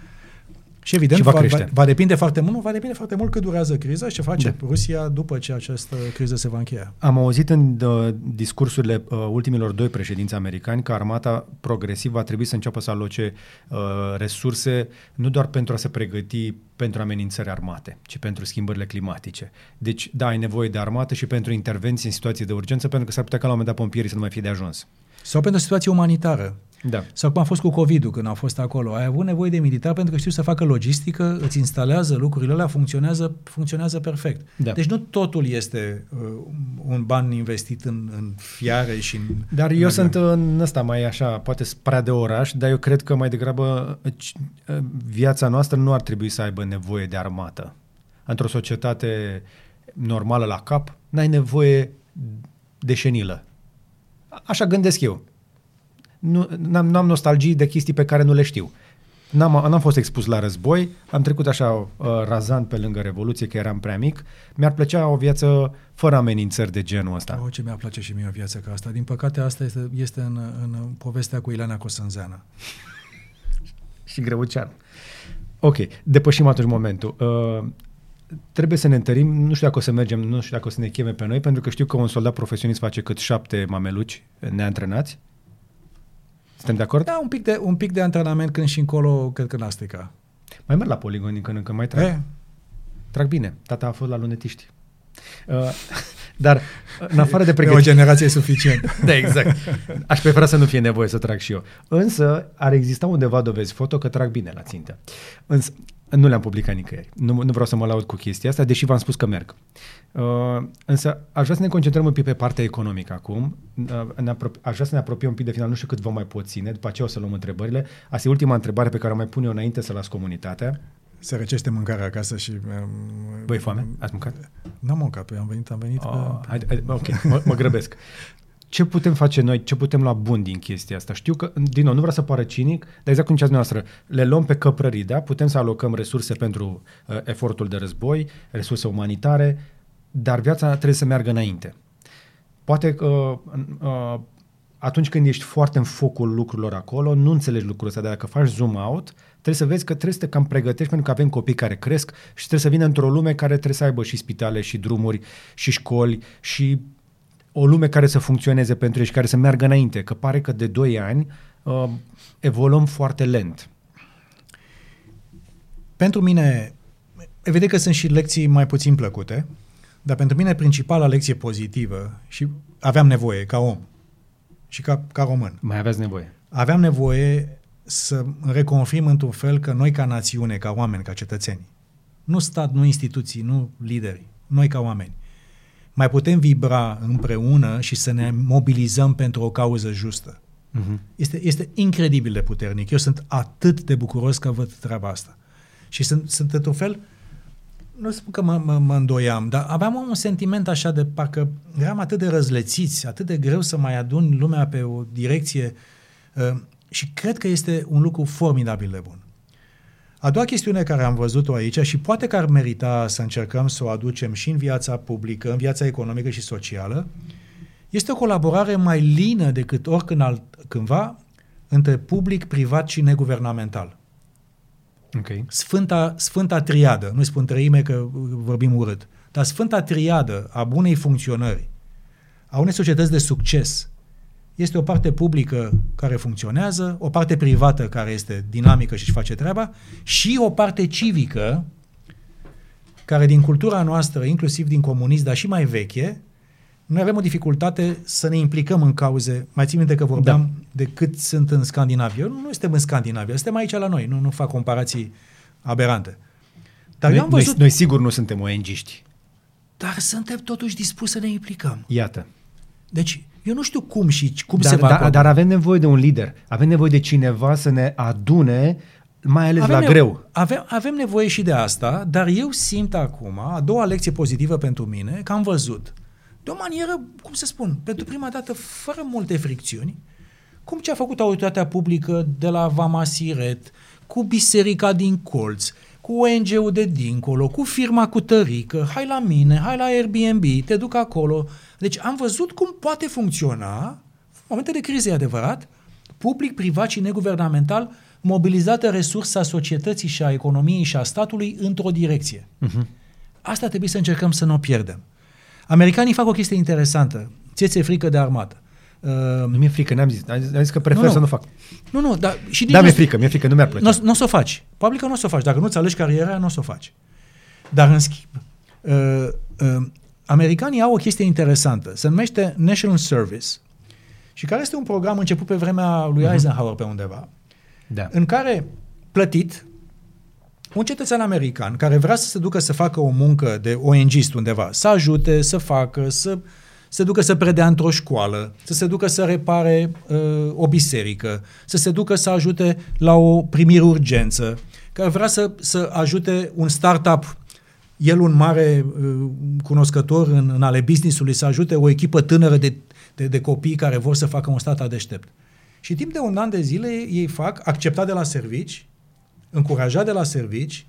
B: Și evident, și va, va, va depinde foarte mult, nu, va depinde foarte mult cât durează criza și ce face da. Rusia după ce această criză se va încheia.
A: Am auzit în uh, discursurile uh, ultimilor doi președinți americani că armata progresiv va trebui să înceapă să aloce uh, resurse nu doar pentru a se pregăti pentru amenințări armate, ci pentru schimbările climatice. Deci, da, ai nevoie de armată și pentru intervenții în situații de urgență, pentru că s-ar putea ca la un moment dat pompierii să nu mai fie de ajuns.
B: Sau pentru o situație umanitară.
A: Da.
B: Sau cum a fost cu COVID-ul când a fost acolo. Ai avut nevoie de militar pentru că știu să facă logistică, îți instalează lucrurile alea, funcționează, funcționează perfect.
A: Da.
B: Deci nu totul este uh, un ban investit în, în fiare și în...
A: Dar eu în sunt în ăsta mai așa, poate prea de oraș, dar eu cred că mai degrabă uh, viața noastră nu ar trebui să aibă nevoie de armată. Într-o societate normală la cap, n-ai nevoie de șenilă. Așa gândesc eu. Nu, n-am, n-am nostalgii de chestii pe care nu le știu. N-am, n-am fost expus la război, am trecut așa uh, razant pe lângă Revoluție, că eram prea mic. Mi-ar plăcea o viață fără amenințări de genul ăsta.
B: O, ce mi-ar place și mie o viață ca asta. Din păcate, asta este, este în, în povestea cu Ileana Cosânzeană. <laughs>
A: și Greucean. Ok, depășim atunci momentul. Uh, trebuie să ne întărim, nu știu dacă o să mergem, nu știu dacă o să ne cheme pe noi, pentru că știu că un soldat profesionist face cât șapte mameluci neantrenați. Suntem de acord?
B: Da, un pic de, un pic de antrenament când și încolo, cred că n-a strica.
A: Mai merg la poligon din când în când, mai trag. E? Trag bine. Tata a fost la lunetiști. Uh, <laughs> dar, în afară de pregătire...
B: o generație suficient. <laughs>
A: da, exact. Aș prefera să nu fie nevoie să trag și eu. Însă, ar exista undeva dovezi foto că trag bine la țintă. Însă, nu le-am publicat nicăieri. Nu, nu vreau să mă laud cu chestia asta, deși v-am spus că merg. Uh, însă aș vrea să ne concentrăm un pic pe partea economică acum. Uh, ne aș vrea să ne apropiem un pic de final. Nu știu cât vom mai pot ține, după aceea o să luăm întrebările. Asta e ultima întrebare pe care o mai pun eu înainte să las comunitatea.
B: Se răcește mâncarea acasă și... Um,
A: Băi, foame? Ați mâncat?
B: N-am mâncat, am venit, am venit.
A: Oh, pe... hai, hai, ok, mă, mă grăbesc <laughs> ce putem face noi, ce putem lua bun din chestia asta? Știu că, din nou, nu vreau să pară cinic, dar exact cum ziceați noastră, le luăm pe căprării, da? Putem să alocăm resurse pentru uh, efortul de război, resurse umanitare, dar viața trebuie să meargă înainte. Poate că uh, uh, atunci când ești foarte în focul lucrurilor acolo, nu înțelegi lucrul ăsta, dar dacă faci zoom out, trebuie să vezi că trebuie să te cam pregătești pentru că avem copii care cresc și trebuie să vină într-o lume care trebuie să aibă și spitale, și drumuri, și școli, și o lume care să funcționeze pentru ei și care să meargă înainte, că pare că de 2 ani uh, evoluăm foarte lent.
B: Pentru mine, evident că sunt și lecții mai puțin plăcute, dar pentru mine principala lecție pozitivă și aveam nevoie ca om și ca, ca român.
A: Mai aveți nevoie.
B: Aveam nevoie să reconfirm într-un fel că noi ca națiune, ca oameni, ca cetățeni, nu stat, nu instituții, nu lideri, noi ca oameni, mai putem vibra împreună și să ne mobilizăm pentru o cauză justă. Uh-huh. Este, este incredibil de puternic. Eu sunt atât de bucuros că văd treaba asta. Și sunt, sunt într-un fel, nu spun că mă, mă, mă îndoiam, dar aveam un sentiment așa de parcă eram atât de răzlețiți, atât de greu să mai adun lumea pe o direcție uh, și cred că este un lucru formidabil de bun. A doua chestiune care am văzut-o aici și poate că ar merita să încercăm să o aducem și în viața publică, în viața economică și socială, este o colaborare mai lină decât oricând alt, cândva între public, privat și neguvernamental.
A: Okay.
B: Sfânta, Sfânta triadă, nu spun treime că vorbim urât, dar Sfânta triadă a bunei funcționări, a unei societăți de succes, este o parte publică care funcționează, o parte privată care este dinamică și își face treaba și o parte civică care din cultura noastră, inclusiv din comunism, dar și mai veche, noi avem o dificultate să ne implicăm în cauze. Mai țin minte că vorbeam da. de cât sunt în Scandinavia. Nu, nu suntem în Scandinavia, suntem aici la noi. Nu, nu fac comparații aberante.
A: Dar noi, eu am văzut... noi, noi sigur nu suntem ONG-ști.
B: Dar suntem totuși dispuși să ne implicăm.
A: Iată.
B: Deci, eu nu știu cum și cum
A: dar,
B: se va...
A: Dar, dar avem nevoie de un lider. Avem nevoie de cineva să ne adune mai ales
B: avem
A: la nevo- greu.
B: Avem, avem nevoie și de asta, dar eu simt acum, a doua lecție pozitivă pentru mine, că am văzut, de o manieră, cum să spun, pentru prima dată, fără multe fricțiuni, cum ce a făcut autoritatea publică de la Vama Siret, cu biserica din colț, cu ONG-ul de dincolo, cu firma cu tărică, hai la mine, hai la Airbnb, te duc acolo. Deci am văzut cum poate funcționa, în momente de criză e adevărat, public, privat și neguvernamental, mobilizată resursa societății și a economiei și a statului într-o direcție. Uh-huh. Asta trebuie să încercăm să nu o pierdem. Americanii fac o chestie interesantă. Ție ți-e frică de armată.
A: Uh, nu mi-e frică, n-am zis. Am zis că prefer
B: nu, nu.
A: să nu fac.
B: Nu, nu, dar și
A: Da, mi-e frică, mi-e frică, nu mi-ar plăcea.
B: Nu o să o faci. Probabil că nu o să o faci. Dacă nu-ți alegi cariera, nu o să o faci. Dar, în schimb, uh, uh, americanii au o chestie interesantă. Se numește National Service și care este un program început pe vremea lui mhm. Eisenhower pe undeva,
A: da.
B: în care plătit un cetățean american care vrea să se ducă să facă o muncă de ONGist undeva, să ajute, să facă, să se ducă să predea într-o școală, să se ducă să repare uh, o biserică, să se ducă să ajute la o primire urgență, care vrea să, să ajute un startup el un mare uh, cunoscător în, în ale businessului să ajute o echipă tânără de, de, de copii care vor să facă un stat deștept. Și timp de un an de zile ei fac, acceptat de la servici, încurajat de la servici,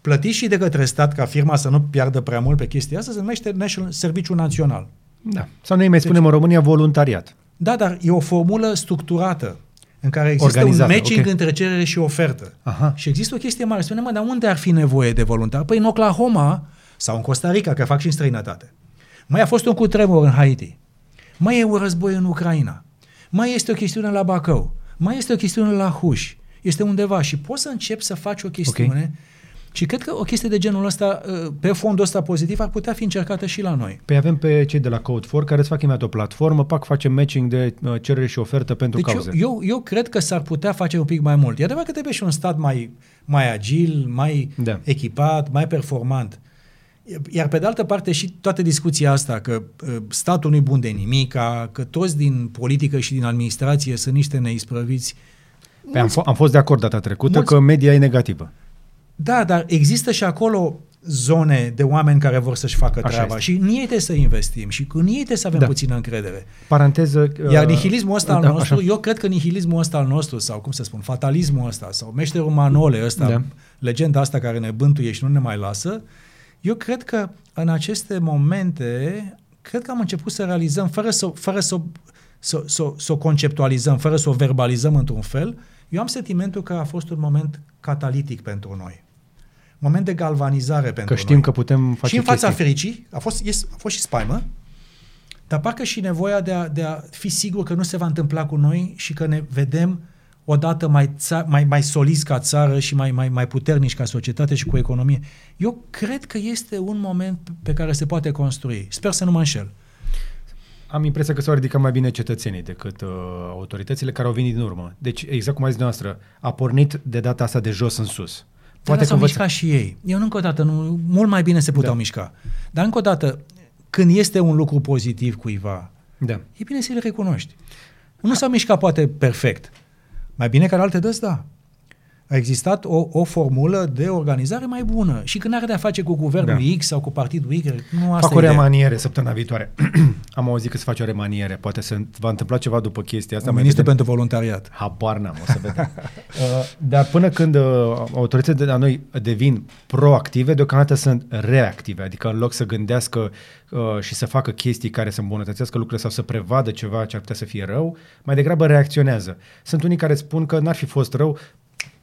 B: plătit și de către stat ca firma să nu piardă prea mult pe chestia asta, se numește National Serviciu Național.
A: Da. Sau noi mai spunem deci, în România voluntariat.
B: Da, dar e o formulă structurată în care există un matching okay. între cerere și ofertă.
A: Aha.
B: Și există o chestie mare. Spune, mă, dar unde ar fi nevoie de voluntari? Păi în Oklahoma sau în Costa Rica, că fac și în străinătate. Mai a fost un cutremur în Haiti. Mai e un război în Ucraina. Mai este o chestiune la Bacău. Mai este o chestiune la Huș. Este undeva și poți să începi să faci o chestiune okay și cred că o chestie de genul ăsta, uh, pe fondul ăsta pozitiv, ar putea fi încercată și la noi.
A: Păi avem pe cei de la Code4 care îți fac imediat o platformă, pac, facem matching de uh, cerere și ofertă pentru
B: deci
A: cauze.
B: Eu, eu, eu cred că s-ar putea face un pic mai mult. E adevărat că trebuie și un stat mai, mai agil, mai da. echipat, mai performant. Iar pe de altă parte și toată discuția asta că uh, statul nu-i bun de nimic, că toți din politică și din administrație sunt niște neisprăviți.
A: Păi am, f- am fost de acord data trecută mulți, că media e negativă.
B: Da, dar există și acolo zone de oameni care vor să-și facă Așa treaba este. și în ei trebuie să investim și în ei trebuie să avem da. puțină încredere.
A: Paranteză...
B: Uh, Iar nihilismul ăsta uh, al da, nostru, așa. eu cred că nihilismul ăsta al nostru sau cum să spun, fatalismul ăsta sau meșterul Manole ăsta, da. legenda asta care ne bântuie și nu ne mai lasă, eu cred că în aceste momente, cred că am început să realizăm, fără să, fără să, să, să, să o conceptualizăm, fără să o verbalizăm într-un fel, eu am sentimentul că a fost un moment catalitic pentru noi moment de galvanizare pentru
A: Că știm
B: noi.
A: că putem face
B: Și în fața
A: chestii.
B: fericii, a fost, yes, a fost și spaimă, dar parcă și nevoia de a, de a fi sigur că nu se va întâmpla cu noi și că ne vedem odată mai, ța, mai, mai solizi ca țară și mai, mai, mai puternici ca societate și cu economie. Eu cred că este un moment pe care se poate construi. Sper să nu mă înșel.
A: Am impresia că s-au ridicat mai bine cetățenii decât uh, autoritățile care au venit din urmă. Deci, exact cum a zis noastră, a pornit de data asta de jos în sus.
B: Poate s-au mișcat și ei. Eu încă o dată, nu, mult mai bine se puteau da. mișca. Dar încă o dată, când este un lucru pozitiv cuiva,
A: da.
B: e bine să-l recunoști. Nu s-a mișcat poate perfect. Mai bine ca alte dăți, da a existat o, o formulă de organizare mai bună. Și când are de-a face cu guvernul da. X sau cu partidul Y, nu asta
A: Fac o remaniere săptămâna viitoare. <clears throat> Am auzit că se face o remaniere. Poate se va întâmpla ceva după chestia asta.
B: Un ministru pentru voluntariat.
A: Habar n-am, o să vedem. <laughs> uh, dar până când uh, autoritățile de la noi devin proactive, deocamdată sunt reactive. Adică în loc să gândească uh, și să facă chestii care să îmbunătățească lucrurile sau să prevadă ceva ce ar putea să fie rău, mai degrabă reacționează. Sunt unii care spun că n-ar fi fost rău,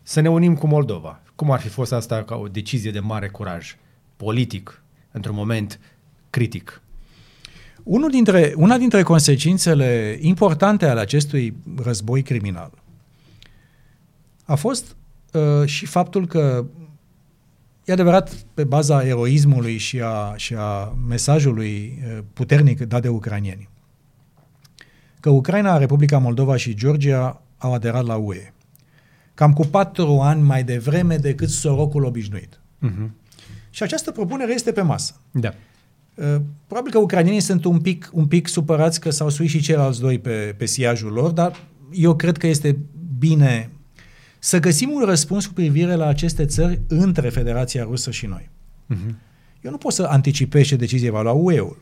A: să ne unim cu Moldova. Cum ar fi fost asta ca o decizie de mare curaj politic, într-un moment critic?
B: Unul dintre, una dintre consecințele importante ale acestui război criminal a fost uh, și faptul că, e adevărat, pe baza eroismului și a, și a mesajului uh, puternic dat de ucranieni, că Ucraina, Republica Moldova și Georgia au aderat la UE cam cu patru ani mai devreme decât sorocul obișnuit. Uh-huh. Și această propunere este pe masă.
A: Da.
B: Uh, probabil că ucranienii sunt un pic, un pic supărați că s-au suit și ceilalți doi pe, pe siajul lor, dar eu cred că este bine să găsim un răspuns cu privire la aceste țări între Federația Rusă și noi. Uh-huh. Eu nu pot să anticipez ce decizie va lua UE-ul.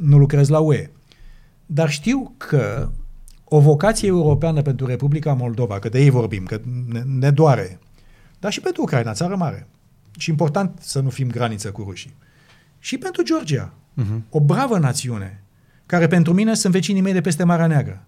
B: Nu lucrez la UE. Dar știu că o vocație europeană pentru Republica Moldova, că de ei vorbim, că ne, ne doare, dar și pentru Ucraina, țară mare. Și important să nu fim graniță cu rușii. Și pentru Georgia, uh-huh. o bravă națiune, care pentru mine sunt vecinii mei de peste Marea Neagră.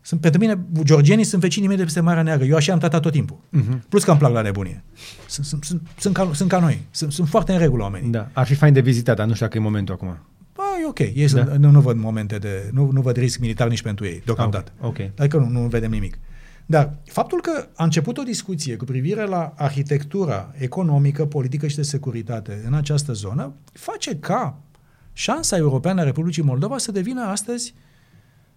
B: Sunt, pentru mine, georgienii sunt vecinii mei de peste Marea Neagră. Eu așa am tratat tot timpul. Uh-huh. Plus că îmi plac la nebunie. Sunt, sunt, sunt, sunt, ca, sunt ca noi. Sunt, sunt foarte în regulă oamenii.
A: Da. Ar fi fain de vizitat, dar nu știu dacă e momentul acum.
B: Ba, e ok. Ei da. sunt, nu, nu văd momente de... Nu, nu văd risc militar nici pentru ei, deocamdată.
A: Ah, okay.
B: Adică nu, nu vedem nimic. Dar faptul că a început o discuție cu privire la arhitectura economică, politică și de securitate în această zonă face ca șansa europeană a Republicii Moldova să devină astăzi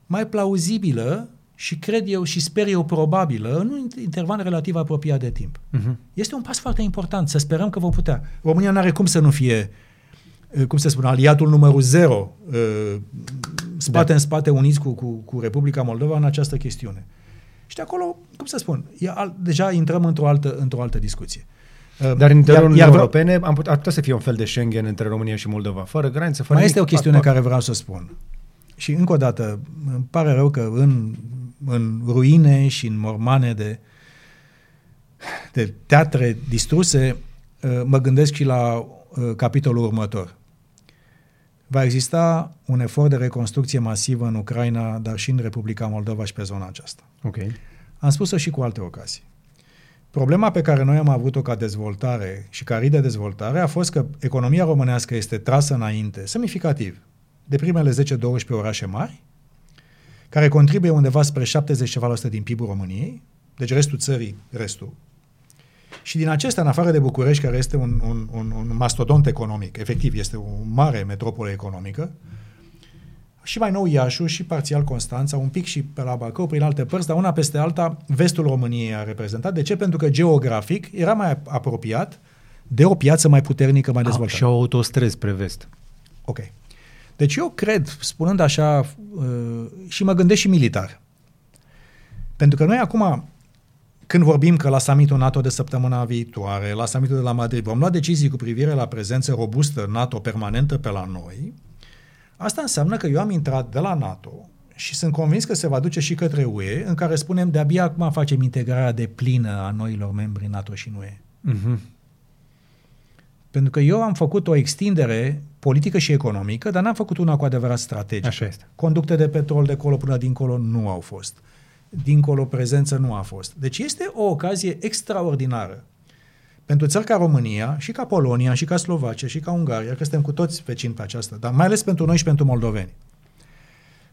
B: mai plauzibilă și cred eu și sper eu probabilă în un interval relativ apropiat de timp. Uh-huh. Este un pas foarte important. Să sperăm că vom putea. România nu are cum să nu fie, uh, cum se spune, aliatul numărul zero, uh, spate da. în spate uniți cu, cu, cu Republica Moldova în această chestiune. Și de acolo, cum să spun, deja intrăm într-o altă, într-o altă discuție.
A: Uh, Dar în interiorul Uniunii Europene am put, ar putea să fie un fel de Schengen între România și Moldova, fără granițe, fără
B: Mai este o chestiune care vreau să spun. Și încă o dată, îmi pare rău că în, în ruine și în mormane de, de teatre distruse, uh, mă gândesc și la uh, capitolul următor. Va exista un efort de reconstrucție masivă în Ucraina, dar și în Republica Moldova și pe zona aceasta.
A: Okay.
B: Am spus-o și cu alte ocazii. Problema pe care noi am avut-o ca dezvoltare și ca rid de dezvoltare a fost că economia românească este trasă înainte, semnificativ, de primele 10-12 orașe mari, care contribuie undeva spre 70 ceva din PIB-ul României, deci restul țării, restul. Și din acestea, în afară de București, care este un, un, un, un mastodont economic, efectiv este o mare metropolă economică, și mai nou Iașu și parțial Constanța, un pic și pe la Bacău, prin alte părți, dar una peste alta, vestul României a reprezentat. De ce? Pentru că geografic era mai apropiat de o piață mai puternică, mai dezvoltată.
A: Ah, și au autostrăzi spre vest.
B: Ok. Deci eu cred, spunând așa, uh, și mă gândesc și militar, pentru că noi acum, când vorbim că la summitul NATO de săptămâna viitoare, la summitul de la Madrid, vom lua decizii cu privire la prezență robustă NATO permanentă pe la noi, asta înseamnă că eu am intrat de la NATO și sunt convins că se va duce și către UE, în care spunem de-abia acum facem integrarea de plină a noilor membri NATO și UE. Uh-huh. Pentru că eu am făcut o extindere politică și economică, dar n-am făcut una cu adevărat strategică.
A: Așa este.
B: Conducte de petrol de acolo până dincolo nu au fost. Dincolo prezență nu a fost. Deci este o ocazie extraordinară pentru țări ca România și ca Polonia și ca Slovacia și ca Ungaria, că suntem cu toți vecini pe aceasta, dar mai ales pentru noi și pentru moldoveni.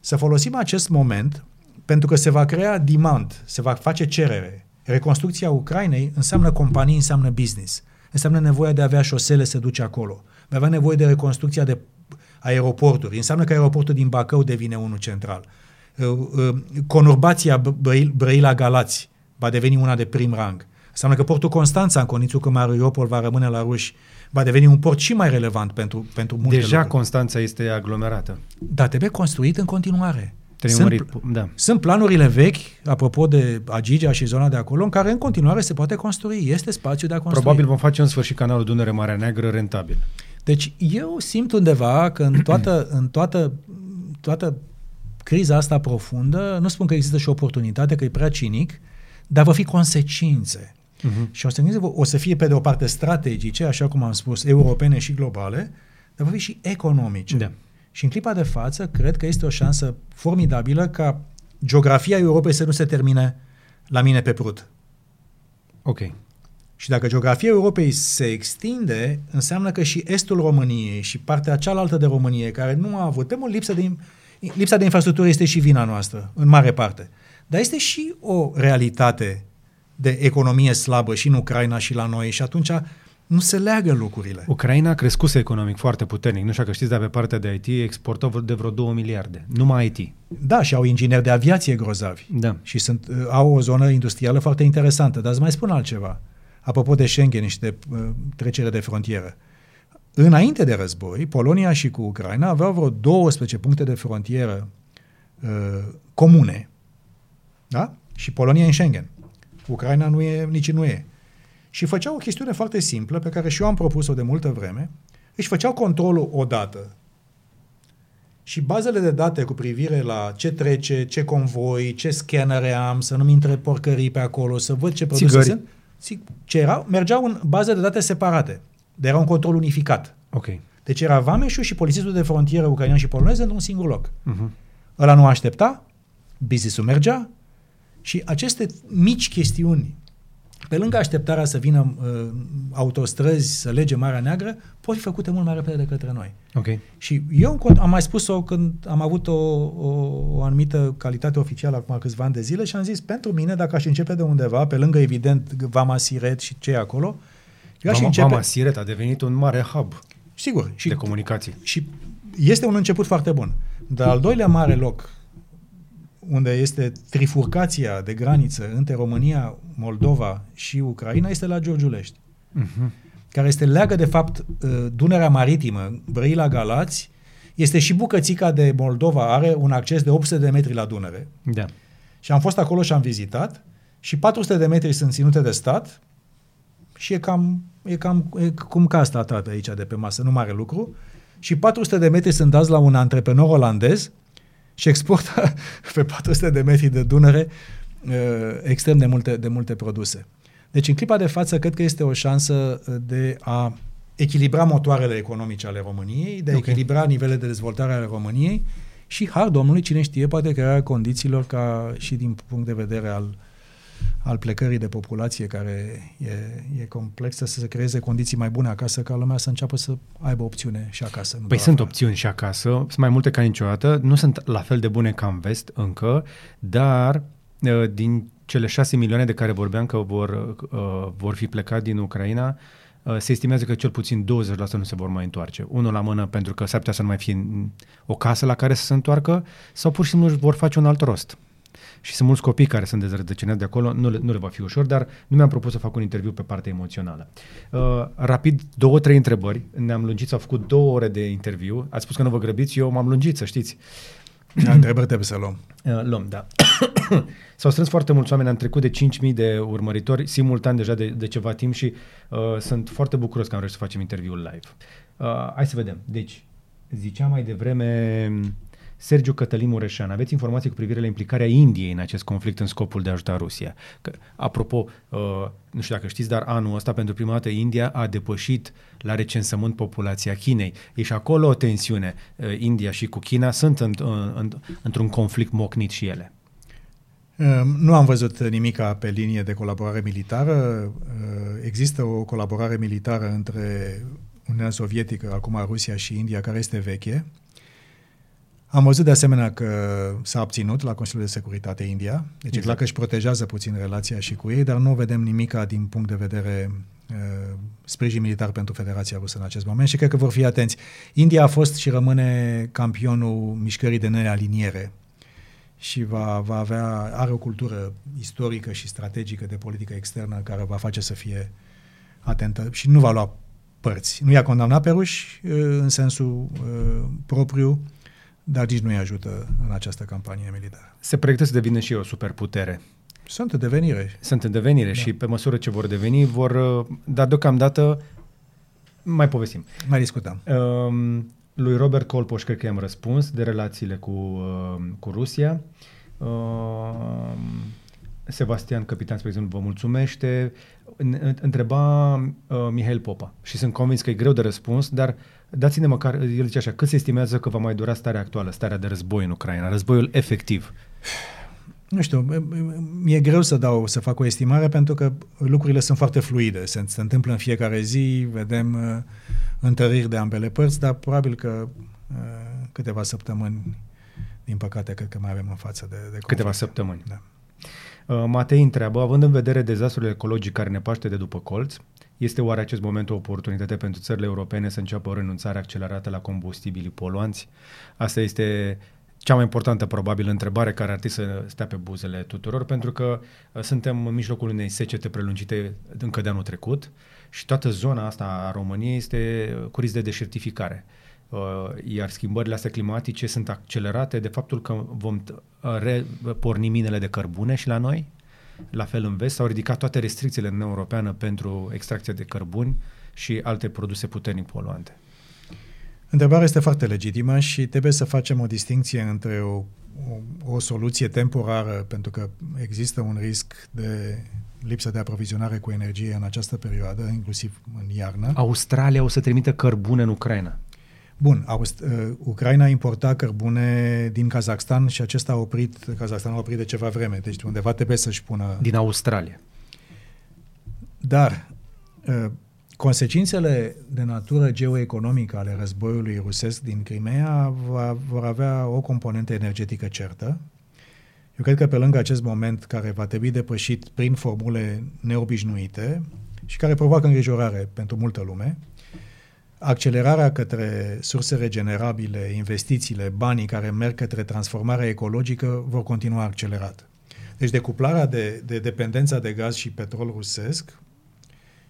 B: Să folosim acest moment pentru că se va crea demand, se va face cerere. Reconstrucția Ucrainei înseamnă companii, înseamnă business înseamnă nevoia de a avea șosele să duce acolo. Va avea nevoie de reconstrucția de aeroporturi. Înseamnă că aeroportul din Bacău devine unul central. Uh, uh, conurbația Brăila-Galați va deveni una de prim rang. Înseamnă că portul Constanța, în condițiul că Mariupol va rămâne la ruși, va deveni un port și mai relevant pentru, pentru multe
A: Deja
B: lucruri.
A: Constanța este aglomerată.
B: Da, trebuie construit în continuare. Sunt, da. sunt planurile vechi, apropo de Agigea și zona de acolo, în care în continuare se poate construi. Este spațiu de a construi.
A: Probabil vom face în sfârșit canalul Dunăre-Marea Neagră rentabil.
B: Deci eu simt undeva că în toată, în toată, toată criza asta profundă, nu spun că există și oportunitate, că e prea cinic, dar va fi consecințe. Uh-huh. Și o să, o să fie pe de o parte strategice, așa cum am spus, europene și globale, dar va fi și economice.
A: Da.
B: Și în clipa de față, cred că este o șansă formidabilă ca geografia Europei să nu se termine la mine pe prut.
A: Ok.
B: Și dacă geografia Europei se extinde, înseamnă că și estul României și partea cealaltă de Românie, care nu a avut, temul lipsa de, lipsa de infrastructură este și vina noastră, în mare parte. Dar este și o realitate de economie slabă și în Ucraina și la noi și atunci nu se leagă lucrurile.
A: Ucraina a crescut economic foarte puternic. Nu știu că știți, dar pe partea de IT exportă de vreo 2 miliarde. Numai IT.
B: Da, și au ingineri de aviație grozavi.
A: Da.
B: Și sunt, uh, au o zonă industrială foarte interesantă. Dar îți mai spun altceva. Apropo de Schengen și de uh, trecere de frontieră. Înainte de război, Polonia și cu Ucraina aveau vreo 12 puncte de frontieră uh, comune. Da? Și Polonia în Schengen. Ucraina nu e, nici nu e. Și făceau o chestiune foarte simplă, pe care și eu am propus-o de multă vreme, își făceau controlul odată. Și bazele de date cu privire la ce trece, ce convoi, ce scanere am, să nu-mi intre porcării pe acolo, să văd ce produse sunt, ce erau, mergeau în baze de date separate. Dar era un control unificat.
A: Ok.
B: Deci era Vameșul și polițistul de frontieră ucrainean și polonez într-un singur loc. Uh-huh. Ăla nu aștepta, business-ul mergea și aceste mici chestiuni pe lângă așteptarea să vină uh, autostrăzi, să lege Marea Neagră, pot fi făcute mult mai repede de către noi.
A: Okay.
B: Și eu am mai spus-o când am avut o, o, o anumită calitate oficială acum câțiva ani de zile și am zis, pentru mine, dacă aș începe de undeva, pe lângă, evident, Vama Siret și ce e acolo,
A: eu aș Vama, începe... Vama Siret a devenit un mare hub
B: Sigur.
A: Și, de comunicații.
B: Și este un început foarte bun. Dar al doilea mare loc unde este trifurcația de graniță între România, Moldova și Ucraina, este la Giurgiulești. Uh-huh. Care este leagă, de fapt, uh, Dunărea Maritimă, Brăila Galați, este și bucățica de Moldova, are un acces de 800 de metri la Dunăre.
A: Da.
B: Și am fost acolo și am vizitat și 400 de metri sunt ținute de stat și e cam, e cam e cum ca asta tată aici de pe masă, nu mare lucru. Și 400 de metri sunt dați la un antreprenor olandez și exportă <laughs> pe 400 de metri de Dunăre uh, extrem de multe, de multe produse. Deci în clipa de față cred că este o șansă de a echilibra motoarele economice ale României, de a okay. echilibra nivelele de dezvoltare ale României și, har Domnului, cine știe, poate crearea condițiilor ca și din punct de vedere al, al plecării de populație care e, e complexă, să se creeze condiții mai bune acasă, ca lumea să înceapă să aibă opțiune și acasă.
A: Păi sunt afară. opțiuni și acasă, sunt mai multe ca niciodată, nu sunt la fel de bune ca în vest încă, dar uh, din cele șase milioane de care vorbeam că vor, uh, vor fi plecat din Ucraina, Uh, se estimează că cel puțin 20% nu se vor mai întoarce. Unul la mână pentru că s-ar putea să nu mai fie o casă la care să se întoarcă sau pur și simplu vor face un alt rost. Și sunt mulți copii care sunt dezrădăcinați de acolo, nu le, nu le va fi ușor, dar nu mi-am propus să fac un interviu pe partea emoțională. Uh, rapid, două, trei întrebări. Ne-am lungit, s-au făcut două ore de interviu. Ați spus că nu vă grăbiți, eu m-am lungit, să știți.
B: Da, întrebări trebuie să luăm.
A: Uh, luăm, da. <coughs> S-au strâns foarte mulți oameni, am trecut de 5.000 de urmăritori simultan deja de, de ceva timp și uh, sunt foarte bucuros că am reușit să facem interviul live. Uh, hai să vedem. Deci, ziceam mai devreme Sergiu Cătălin Mureșan, aveți informații cu privire la implicarea Indiei în acest conflict în scopul de a ajuta Rusia? Că, apropo, uh, nu știu dacă știți, dar anul ăsta pentru prima dată India a depășit la recensământ populația Chinei. E și acolo o tensiune. Uh, India și cu China sunt în, în, în, într-un conflict mocnit și ele.
B: Ehm, nu am văzut nimic pe linie de colaborare militară. Ehm, există o colaborare militară între Uniunea Sovietică, acum Rusia și India, care este veche. Am văzut de asemenea că s-a obținut la Consiliul de Securitate India, deci exact. clar că își protejează puțin relația și cu ei, dar nu vedem nimic din punct de vedere uh, sprijin militar pentru Federația Rusă în acest moment și cred că vor fi atenți. India a fost și rămâne campionul mișcării de nealiniere și va, va avea, are o cultură istorică și strategică de politică externă care va face să fie atentă și nu va lua părți. Nu i-a condamnat pe ruși uh, în sensul uh, propriu, dar nici nu-i ajută în această campanie militară.
A: Se proiectă să devină și o superputere.
B: Sunt în devenire.
A: Sunt în devenire da. și pe măsură ce vor deveni, vor, uh, dar deocamdată mai povestim.
B: Mai discutăm.
A: Um, lui Robert Colpoș cred că i-am răspuns de relațiile cu, uh, cu Rusia. Uh, Sebastian Capitan, spre exemplu, vă mulțumește. Întreba uh, Mihail Popa și sunt convins că e greu de răspuns, dar dați-ne măcar, el zice așa, cât se estimează că va mai dura starea actuală, starea de război în Ucraina, războiul efectiv?
B: Nu știu, mi-e greu să dau, să fac o estimare pentru că lucrurile sunt foarte fluide, se, se întâmplă în fiecare zi, vedem uh, întăriri de ambele părți, dar probabil că uh, câteva săptămâni, din păcate, cred că mai avem în față de, de conflict.
A: Câteva săptămâni. Da. Uh, Matei întreabă, având în vedere dezastrul ecologic care ne paște de după colț, este oare acest moment o oportunitate pentru țările europene să înceapă o renunțare accelerată la combustibilii poluanți? Asta este cea mai importantă, probabil, întrebare care ar trebui să stea pe buzele tuturor, pentru că uh, suntem în mijlocul unei secete prelungite încă de anul trecut și toată zona asta a României este cu risc de deșertificare. Uh, iar schimbările astea climatice sunt accelerate de faptul că vom reporni minele de cărbune și la noi, la fel în vest, s-au ridicat toate restricțiile în Europeană pentru extracția de cărbuni și alte produse puternic poluante.
B: Întrebarea este foarte legitimă și trebuie să facem o distinție între o, o, o soluție temporară, pentru că există un risc de lipsă de aprovizionare cu energie în această perioadă, inclusiv în iarnă.
A: Australia o să trimită cărbune în Ucraina.
B: Bun, Aust- uh, Ucraina importa cărbune din Kazakhstan și acesta a oprit, Kazakhstan a oprit de ceva vreme, deci undeva trebuie să-și pună...
A: Din Australia.
B: Dar uh, consecințele de natură geoeconomică ale războiului rusesc din Crimea va, vor avea o componentă energetică certă. Eu cred că pe lângă acest moment care va trebui depășit prin formule neobișnuite și care provoacă îngrijorare pentru multă lume, accelerarea către surse regenerabile, investițiile, banii care merg către transformarea ecologică vor continua accelerat. Deci decuplarea de, de dependența de gaz și petrol rusesc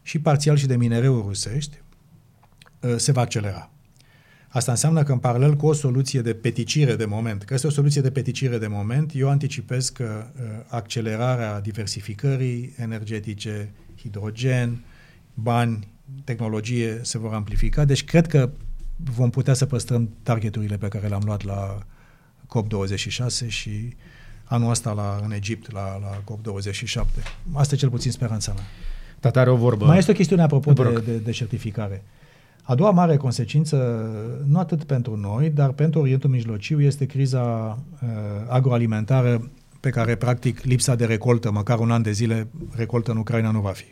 B: și parțial și de minereuri rusești uh, se va accelera. Asta înseamnă că în paralel cu o soluție de peticire de moment, că este o soluție de peticire de moment, eu anticipez că uh, accelerarea diversificării energetice, hidrogen, bani, tehnologie se vor amplifica. Deci cred că vom putea să păstrăm targeturile pe care le-am luat la COP26 și anul ăsta la, în Egipt, la, la COP27. Asta e cel puțin speranța mea.
A: Tata are o vorbă.
B: Mai este o chestiune apropo de, de, de certificare. A doua mare consecință, nu atât pentru noi, dar pentru Orientul Mijlociu, este criza uh, agroalimentară pe care, practic, lipsa de recoltă, măcar un an de zile, recoltă în Ucraina nu va fi.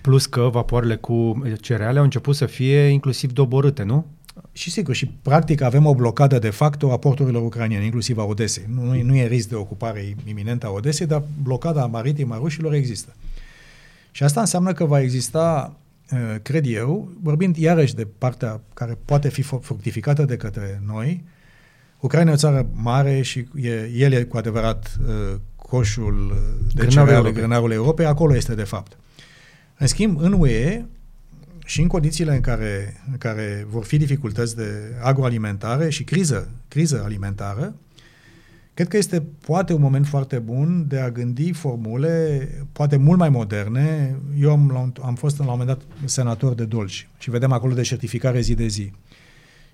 A: Plus că vapoarele cu cereale au început să fie inclusiv doborâte, nu?
B: Și sigur, și practic avem o blocadă de facto a porturilor ucraniene, inclusiv a Odesei. Nu, nu, nu e risc de ocupare iminentă a Odesei, dar blocada maritimă a rușilor există. Și asta înseamnă că va exista, uh, cred eu, vorbind iarăși de partea care poate fi fructificată de către noi, Ucraina e o țară mare și e, el e cu adevărat uh, coșul de cereale, grânarul Europei, acolo este de fapt. În schimb, în UE și în condițiile în care, în care vor fi dificultăți de agroalimentare și criză, criză alimentară, cred că este poate un moment foarte bun de a gândi formule poate mult mai moderne. Eu am, am fost la un moment dat senator de Dolci și vedem acolo de certificare zi de zi.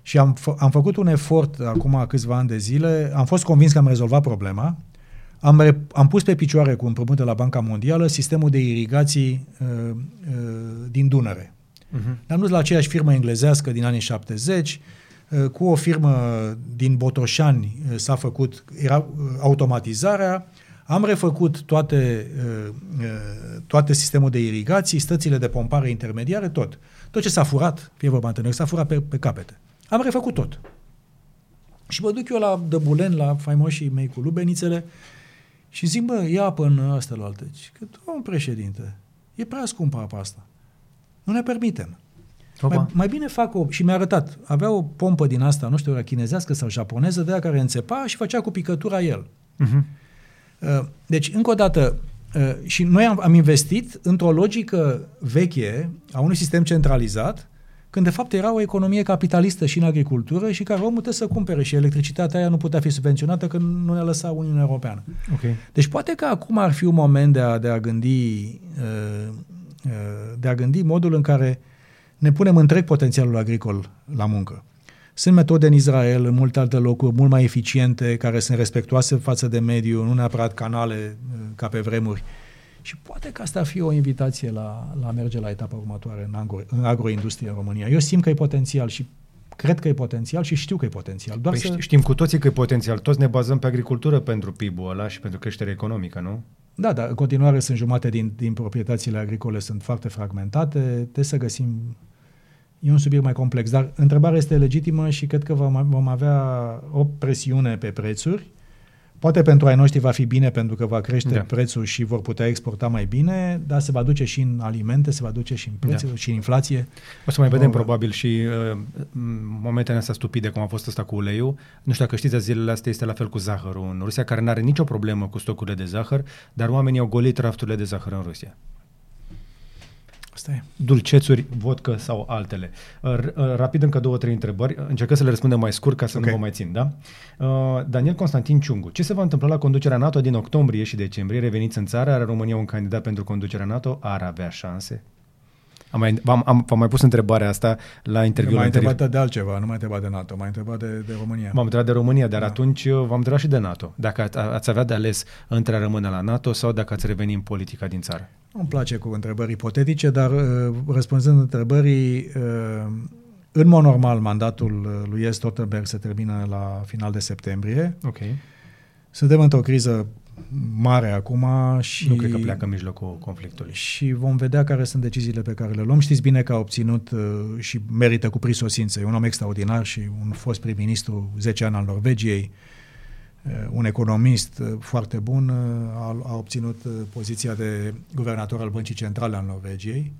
B: Și am, f- am făcut un efort acum câțiva ani de zile, am fost convins că am rezolvat problema, am, re- am pus pe picioare cu împrumut de la Banca Mondială sistemul de irigații uh, uh, din Dunăre. Uh-huh. Am dus la aceeași firmă englezească din anii 70, uh, cu o firmă din Botoșani uh, s-a făcut era, uh, automatizarea, am refăcut toate, uh, uh, toate sistemul de irigații, stățile de pompare intermediare, tot. Tot ce s-a furat, fie vorba întâlnit, s-a furat pe, pe capete. Am refăcut tot. Și mă duc eu la Dăbulen, la faimoșii mei cu lubenițele, și zic, bă, ia apă în astea la alte. Că, domnul președinte, e prea scumpă apa asta. Nu ne permitem. Mai, mai bine fac o... Și mi-a arătat. Avea o pompă din asta, nu știu, era chinezească sau japoneză, de aia care înțepa și făcea cu picătura el. Uh-huh. Deci, încă o dată, uh, și noi am, am investit într-o logică veche a unui sistem centralizat când de fapt era o economie capitalistă și în agricultură și care omul trebuie să cumpere și electricitatea aia nu putea fi subvenționată că nu ne lăsa Uniunea Europeană.
A: Okay.
B: Deci poate că acum ar fi un moment de a, de a gândi uh, uh, de a gândi modul în care ne punem întreg potențialul agricol la muncă. Sunt metode în Israel, în multe alte locuri, mult mai eficiente, care sunt respectuoase față de mediu, nu neapărat canale uh, ca pe vremuri. Uh, și poate că asta ar fi o invitație la, la merge la etapa următoare în, agro, în agroindustrie în România. Eu simt că e potențial și cred că e potențial și știu că e potențial.
A: Doar păi să... Știm cu toții că e potențial. Toți ne bazăm pe agricultură pentru PIB-ul ăla și pentru creștere economică, nu?
B: Da, dar în continuare sunt jumate din, din proprietățile agricole sunt foarte fragmentate. Trebuie să găsim... E un subiect mai complex, dar întrebarea este legitimă și cred că vom, vom avea o presiune pe prețuri Poate pentru ai noștri va fi bine pentru că va crește da. prețul și vor putea exporta mai bine, dar se va duce și în alimente, se va duce și în prețuri, da. și în inflație.
A: O să mai vedem probabil și uh, momentele astea stupide, cum a fost asta cu uleiul. Nu știu dacă știți, zilele astea este la fel cu zahărul în Rusia, care nu are nicio problemă cu stocurile de zahăr, dar oamenii au golit rafturile de zahăr în Rusia.
B: Asta e.
A: Dulcețuri, vodcă sau altele. Uh, uh, rapid încă două, trei întrebări. Încercăm să le răspundem mai scurt ca să okay. nu vă mai țin, da? Uh, Daniel Constantin Ciungu. Ce se va întâmpla la conducerea NATO din octombrie și decembrie? Reveniți în țară? Are România un candidat pentru conducerea NATO? Ar avea șanse? Am mai, am, am, am mai pus întrebarea asta la interviul
B: anterior. M-ai întrebat de altceva, nu m-ai întrebat de NATO, m-ai întrebat de, de România.
A: M-am întrebat de România, dar da. atunci v-am întrebat și de NATO. Dacă a, ați avea de ales între a rămâne la NATO sau dacă ați reveni în politica din țară.
B: Nu-mi place cu întrebări ipotetice, dar uh, răspunzând întrebării, uh, în mod normal, mandatul uh, lui Jens Stoltenberg se termină la final de septembrie.
A: Ok.
B: Suntem într-o criză mare acum și...
A: Nu cred că pleacă în mijlocul conflictului.
B: Și vom vedea care sunt deciziile pe care le luăm. Știți bine că a obținut uh, și merită cu prisosință. E un om extraordinar și un fost prim-ministru 10 ani al Norvegiei, uh, un economist uh, foarte bun, a, a obținut poziția de guvernator al Băncii Centrale al Norvegiei,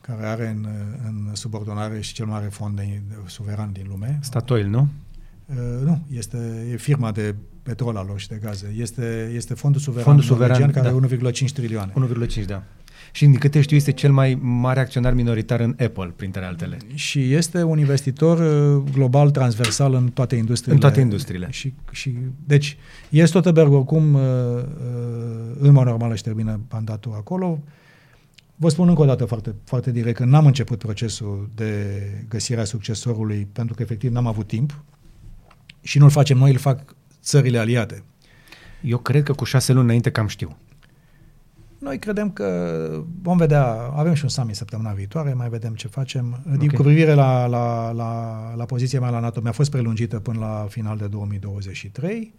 B: care are în, în subordonare și cel mare fond de, suveran din lume.
A: Statoil, nu?
B: Uh, nu, este e firma de petrol al lor și de gaze. Este, este fondul suveran,
A: fondul suveran
B: care
A: da.
B: are 1,5 trilioane.
A: 1,5, da. Și din câte știu, este cel mai mare acționar minoritar în Apple, printre altele.
B: Și este un investitor uh, global, transversal în toate industriile.
A: În toate industriile.
B: Și, și, deci, este Stoltenberg oricum, uh, uh, în mod normal își termină mandatul acolo. Vă spun încă o dată foarte, foarte direct că n-am început procesul de găsirea succesorului pentru că efectiv n-am avut timp și nu-l facem noi, îl fac țările aliate.
A: Eu cred că cu șase luni înainte cam știu.
B: Noi credem că vom vedea, avem și un summit săptămâna viitoare, mai vedem ce facem. Okay. Cu privire la, la, la, la poziția mea la NATO, mi-a fost prelungită până la final de 2023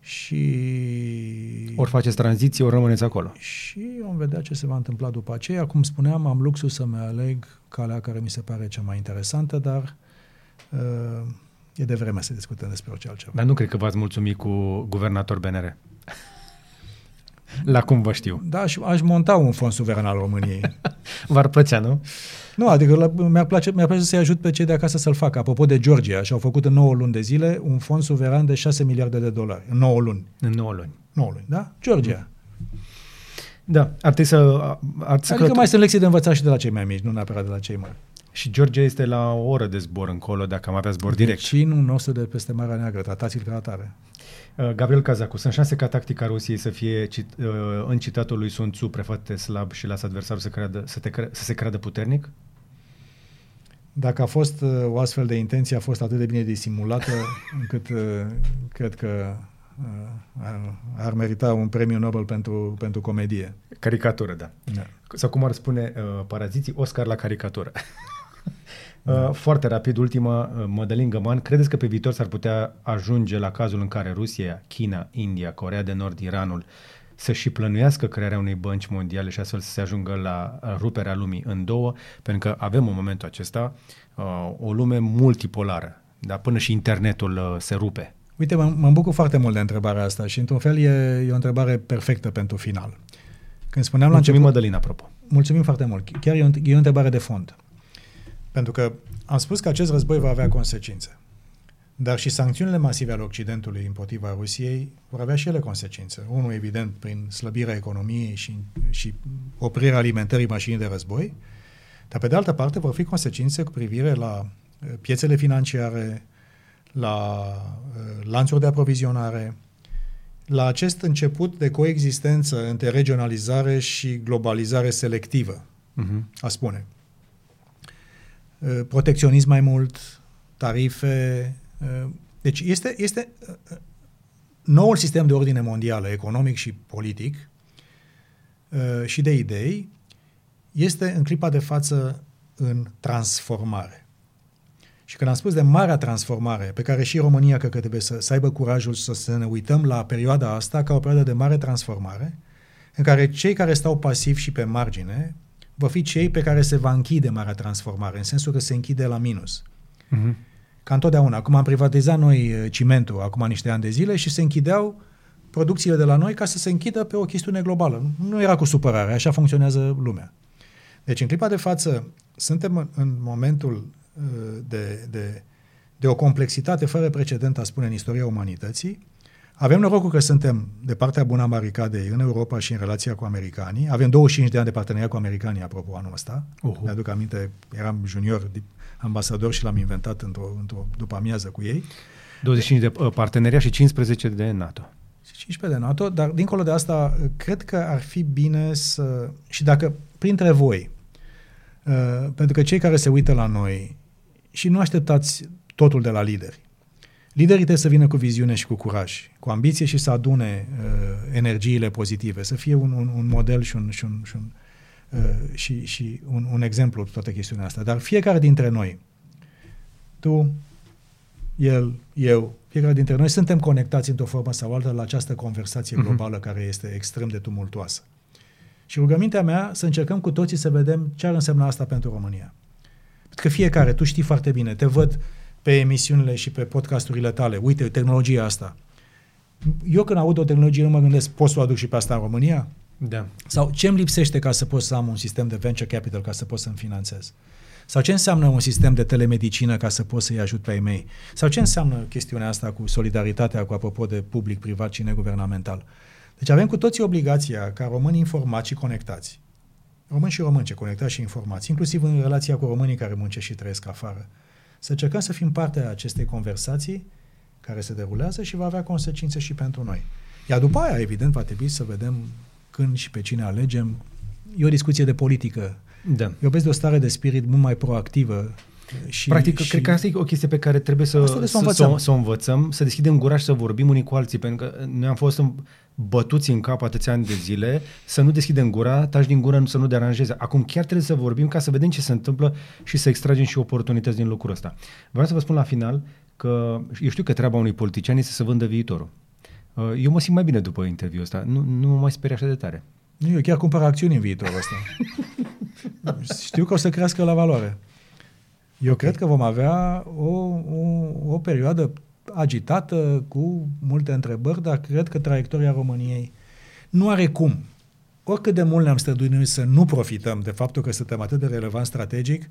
B: și...
A: Ori faceți tranziție, ori rămâneți acolo.
B: Și vom vedea ce se va întâmpla după aceea. Cum spuneam, am luxul să-mi aleg calea care mi se pare cea mai interesantă, dar uh, e de vreme să discutăm despre orice altceva.
A: Dar nu cred că v-ați mulțumit cu guvernator BNR. La cum vă știu.
B: Da, și aș monta un fond suveran al României. <laughs>
A: V-ar plăcea, nu?
B: Nu, adică la, mi-ar place, mi-ar place să-i ajut pe cei de acasă să-l facă. Apropo de Georgia, și-au făcut în 9 luni de zile un fond suveran de 6 miliarde de dolari. În 9 luni.
A: În 9 luni.
B: 9 luni, da? Georgia.
A: Da, ar trebui să... Ar
B: să adică mai sunt lecții de învățat și de la cei mai mici, nu neapărat de la cei mari.
A: Și Georgia este la o oră de zbor încolo, dacă am avea zbor direct.
B: Vecinul nostru de peste Marea Neagră, tratați-l ca atare.
A: Uh, Gabriel Cazacu, sunt șanse ca tactica Rusiei să fie cit, uh, în citatul lui Sun Tzu prefate slab și lasă adversarul să, creadă, să, te cre- să se creadă puternic?
B: Dacă a fost uh, o astfel de intenție, a fost atât de bine disimulată <laughs> încât uh, cred că uh, ar, ar merita un premiu Nobel pentru, pentru comedie.
A: Caricatură, da. da. Sau cum ar spune uh, paraziții, Oscar la caricatură. <laughs> Uh, foarte rapid, ultima, uh, Mădălin Găman, credeți că pe viitor s-ar putea ajunge la cazul în care Rusia, China, India, Corea de Nord, Iranul să și plănuiască crearea unei bănci mondiale și astfel să se ajungă la ruperea lumii în două, pentru că avem în momentul acesta uh, o lume multipolară, dar până și internetul uh, se rupe.
B: Uite, mă, mă bucur foarte mult de întrebarea asta și într-un fel e, e o întrebare perfectă pentru final.
A: Când spuneam Mulțumim, la început... Mădălin, apropo.
B: Mulțumim foarte mult. Chiar e o, e o întrebare de fond. Pentru că am spus că acest război va avea consecințe. Dar și sancțiunile masive ale Occidentului împotriva Rusiei vor avea și ele consecințe. Unul, evident, prin slăbirea economiei și, și oprirea alimentării mașinii de război, dar pe de altă parte vor fi consecințe cu privire la uh, piețele financiare, la uh, lanțuri de aprovizionare, la acest început de coexistență între regionalizare și globalizare selectivă, uh-huh. a spune. Uh, protecționism mai mult, tarife. Uh, deci este, este uh, noul sistem de ordine mondială, economic și politic și de idei, este în clipa de față în transformare. Și când am spus de marea transformare, pe care și România cred că trebuie să, să aibă curajul să, să ne uităm la perioada asta ca o perioadă de mare transformare, în care cei care stau pasivi și pe margine vor fi cei pe care se va închide marea transformare, în sensul că se închide la minus. Uh-huh. Ca întotdeauna. Acum am privatizat noi uh, cimentul acum niște ani de zile și se închideau producțiile de la noi ca să se închidă pe o chestiune globală. Nu era cu supărare, așa funcționează lumea. Deci în clipa de față suntem în momentul uh, de, de, de o complexitate fără precedent, a spune, în istoria umanității, avem norocul că suntem de partea bună a baricadei în Europa și în relația cu americanii. Avem 25 de ani de parteneriat cu americanii, apropo, anul ăsta. Uh-huh. Mi-aduc aminte, eram junior ambasador și l-am inventat într-o, într-o după amiază cu ei.
A: 25 de uh, parteneriat și 15 de NATO.
B: 15 de NATO, dar dincolo de asta, cred că ar fi bine să... Și dacă printre voi, uh, pentru că cei care se uită la noi și nu așteptați totul de la lideri, Liderii trebuie să vină cu viziune și cu curaj, cu ambiție și să adune uh, energiile pozitive, să fie un, un, un model și un, și un, și un, uh, și, și un, un exemplu toată chestiunea asta. Dar fiecare dintre noi, tu, el, eu, fiecare dintre noi suntem conectați într-o formă sau altă la această conversație mhm. globală uh-huh. care este extrem de tumultoasă. Și rugămintea mea să încercăm cu toții să vedem ce ar însemna asta pentru România. Pentru că fiecare, tu știi foarte bine, te văd pe emisiunile și pe podcasturile tale. Uite, tehnologia asta. Eu când aud o tehnologie nu mă gândesc, pot să o aduc și pe asta în România?
A: Da.
B: Sau ce îmi lipsește ca să pot să am un sistem de venture capital ca să pot să-mi finanțez? Sau ce înseamnă un sistem de telemedicină ca să pot să-i ajut pe ei mei? Sau ce înseamnă chestiunea asta cu solidaritatea, cu apropo de public, privat și neguvernamental? Deci avem cu toții obligația ca români informați și conectați, români și românce conectați și informați, inclusiv în relația cu românii care muncesc și trăiesc afară, să încercăm să fim parte a acestei conversații care se derulează și va avea consecințe și pentru noi. Iar după aia, evident, va trebui să vedem când și pe cine alegem. E o discuție de politică.
A: Da.
B: Eu vezi de o stare de spirit mult mai proactivă și,
A: Practic,
B: și...
A: cred că asta e o chestie pe care trebuie să, să, să, învățăm. să, să o învățăm, să deschidem gura și să vorbim unii cu alții, pentru că noi am fost în, bătuți în cap atâția ani de zile, să nu deschidem gura, taci din gură, să nu deranjeze. Acum chiar trebuie să vorbim ca să vedem ce se întâmplă și să extragem și oportunități din lucrul ăsta. Vreau să vă spun la final că eu știu că treaba unui politician este să vândă viitorul. Uh, eu mă simt mai bine după interviul ăsta. Nu, nu mă mai sperie așa de tare.
B: Nu, eu chiar cumpăr acțiuni în viitorul ăsta. <laughs> știu că o să crească la valoare. Eu okay. cred că vom avea o, o, o perioadă agitată, cu multe întrebări, dar cred că traiectoria României nu are cum. Oricât de mult ne-am străduit noi să nu profităm de faptul că suntem atât de relevant strategic,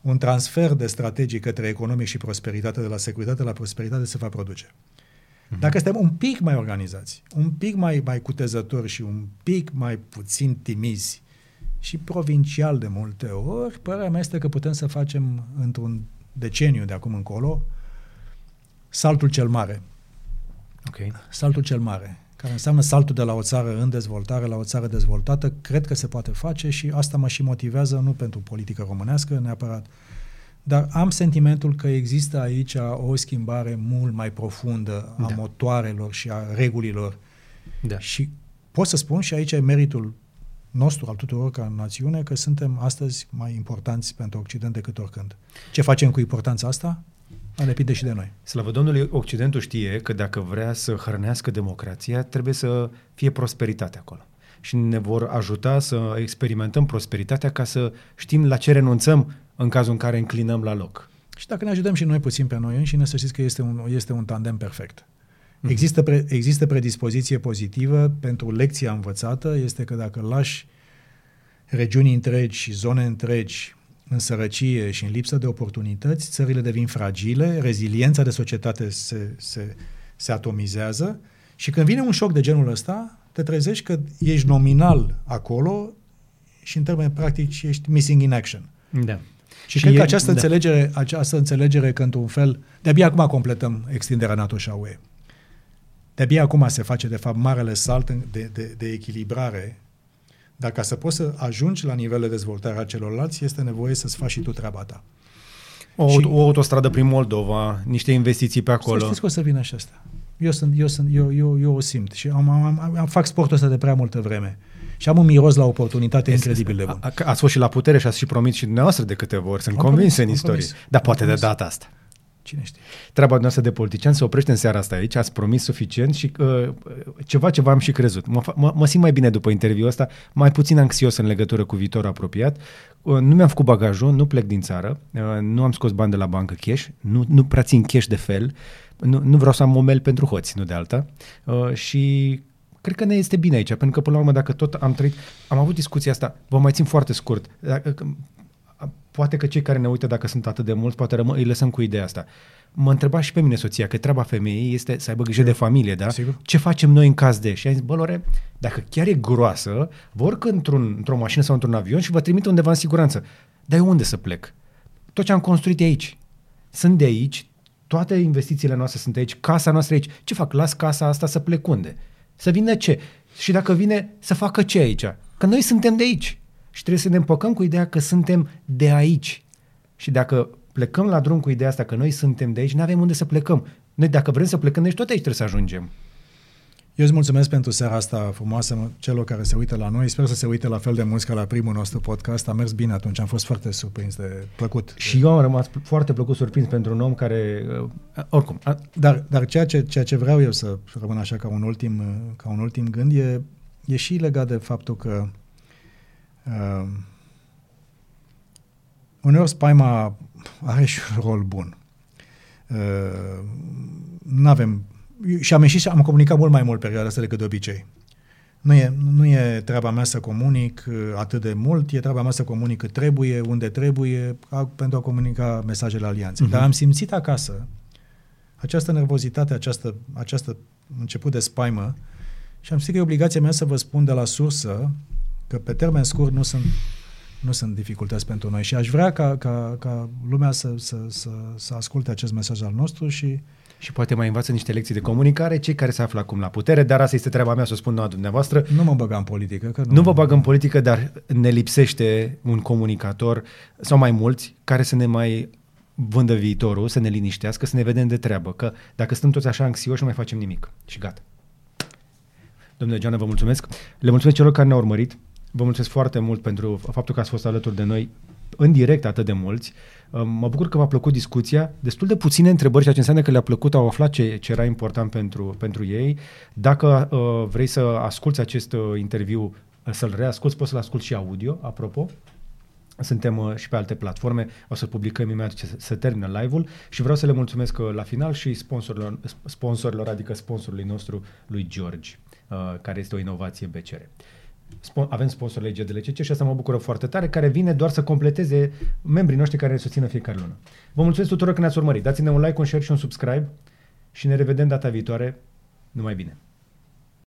B: un transfer de strategii către economic și prosperitate, de la securitate la prosperitate, se va produce. Mhm. Dacă suntem un pic mai organizați, un pic mai, mai cutezători și un pic mai puțin timizi și provincial de multe ori, părerea mea este că putem să facem într-un deceniu de acum încolo saltul cel mare.
A: Okay.
B: Saltul cel mare, care înseamnă saltul de la o țară în dezvoltare la o țară dezvoltată, cred că se poate face și asta mă și motivează, nu pentru politică românească neapărat, dar am sentimentul că există aici o schimbare mult mai profundă a da. motoarelor și a regulilor.
A: Da.
B: Și pot să spun și aici e meritul nostru, al tuturor ca națiune, că suntem astăzi mai importanți pentru Occident decât oricând. Ce facem cu importanța asta? A depinde și de noi.
A: Slavă Domnului, Occidentul știe că dacă vrea să hrănească democrația, trebuie să fie prosperitate acolo. Și ne vor ajuta să experimentăm prosperitatea ca să știm la ce renunțăm în cazul în care înclinăm la loc.
B: Și dacă ne ajutăm și noi puțin pe noi înșine, să știți că este un, este un tandem perfect. Mm-hmm. Există, pre, există predispoziție pozitivă pentru lecția învățată, este că dacă lași regiuni întregi și zone întregi în sărăcie și în lipsă de oportunități, țările devin fragile, reziliența de societate se, se, se atomizează și când vine un șoc de genul ăsta, te trezești că ești nominal acolo și în termeni practici ești missing in action.
A: Da.
B: Și, și cred e, că această, da. înțelegere, această înțelegere că într-un fel, de-abia acum completăm extinderea NATO și a UE. De-abia acum se face, de fapt, marele salt de, de, de echilibrare dar ca să poți să ajungi la nivel de dezvoltare a celorlalți, este nevoie să-ți faci și tu treaba ta.
A: O, și, o autostradă prin Moldova, niște investiții pe acolo.
B: Să știți că o să vină și asta. Eu, sunt, eu, sunt, eu, eu, eu o simt și am, am, am, am, fac sportul ăsta de prea multă vreme. Și am un miros la oportunitate este, incredibil de bun. A,
A: a, ați fost și la putere și ați și promis și dumneavoastră de câteva ori. Sunt am convins promis, în istorie. Dar poate promis. de data asta.
B: Cine știe?
A: Treaba noastră de politician se oprește în seara asta aici, ați promis suficient și uh, ceva ce v-am și crezut. Mă, mă, mă simt mai bine după interviul ăsta, mai puțin anxios în legătură cu viitorul apropiat. Uh, nu mi-am făcut bagajul, nu plec din țară, uh, nu am scos bani de la bancă cash, nu, nu prea țin cash de fel, nu, nu vreau să am momel pentru hoți, nu de alta. Uh, și cred că ne este bine aici, pentru că până la urmă dacă tot am trăit, am avut discuția asta, vă mai țin foarte scurt, dacă, poate că cei care ne uită, dacă sunt atât de mulți, poate rămân, îi lăsăm cu ideea asta. Mă întreba și pe mine soția că treaba femeii este să aibă grijă de familie, da?
B: Sigur.
A: Ce facem noi în caz de? Și am zis, bă, Lore, dacă chiar e groasă, vă urc într-un, într-o mașină sau într-un avion și vă trimit undeva în siguranță. Dar eu unde să plec? Tot ce am construit e aici. Sunt de aici, toate investițiile noastre sunt aici, casa noastră aici. Ce fac? Las casa asta să plec unde? Să vină ce? Și dacă vine, să facă ce aici? Că noi suntem de aici. Și trebuie să ne împăcăm cu ideea că suntem de aici. Și dacă plecăm la drum cu ideea asta că noi suntem de aici, nu avem unde să plecăm. Noi dacă vrem să plecăm, deci tot aici trebuie să ajungem.
B: Eu îți mulțumesc pentru seara asta frumoasă celor care se uită la noi. Sper să se uite la fel de mulți ca la primul nostru podcast. A mers bine atunci, am fost foarte surprins de plăcut.
A: Și eu am rămas foarte plăcut surprins pentru un om care, uh, oricum... A...
B: Dar, dar ceea, ce, ceea ce vreau eu să rămân așa ca un ultim, ca un ultim gând e, e și legat de faptul că Uh, uneori spaima are și un rol bun. Uh, nu avem și am ieșit și am comunicat mult mai mult perioada asta decât de obicei. Nu e, nu e treaba mea să comunic uh, atât de mult, e treaba mea să comunic cât trebuie, unde trebuie, a, pentru a comunica mesajele alianței. Uh-huh. Dar am simțit acasă această nervozitate, această, această început de spaimă și am simțit că e obligația mea să vă spun de la sursă că pe termen scurt nu sunt, nu sunt dificultăți pentru noi și aș vrea ca, ca, ca lumea să, să, să, să asculte acest mesaj al nostru și
A: și poate mai învață niște lecții de comunicare cei care se află acum la putere, dar asta este treaba mea să o spun la dumneavoastră.
B: Nu mă băgăm în politică. Că nu,
A: nu vă bag în politică, dar ne lipsește un comunicator sau mai mulți care să ne mai vândă viitorul, să ne liniștească, să ne vedem de treabă, că dacă stăm toți așa anxioși, nu mai facem nimic. Și gata. Domnule Geană, vă mulțumesc. Le mulțumesc celor care ne-au urmărit. Vă mulțumesc foarte mult pentru faptul că ați fost alături de noi în direct atât de mulți. Mă bucur că v-a plăcut discuția. Destul de puține întrebări, ceea ce înseamnă că le-a plăcut, au aflat ce, ce era important pentru, pentru ei. Dacă uh, vrei să asculți acest uh, interviu, uh, să-l reasculți, poți să-l asculti și audio, apropo. Suntem uh, și pe alte platforme, o să publicăm imediat ce se termină live-ul și vreau să le mulțumesc uh, la final și sponsorilor, sponsorilor adică sponsorului nostru, lui George, uh, care este o inovație BCR avem sponsor legea de LCC și asta mă bucură foarte tare, care vine doar să completeze membrii noștri care ne susțină fiecare lună. Vă mulțumesc tuturor că ne-ați urmărit. Dați-ne un like, un share și un subscribe și ne revedem data viitoare. Numai bine!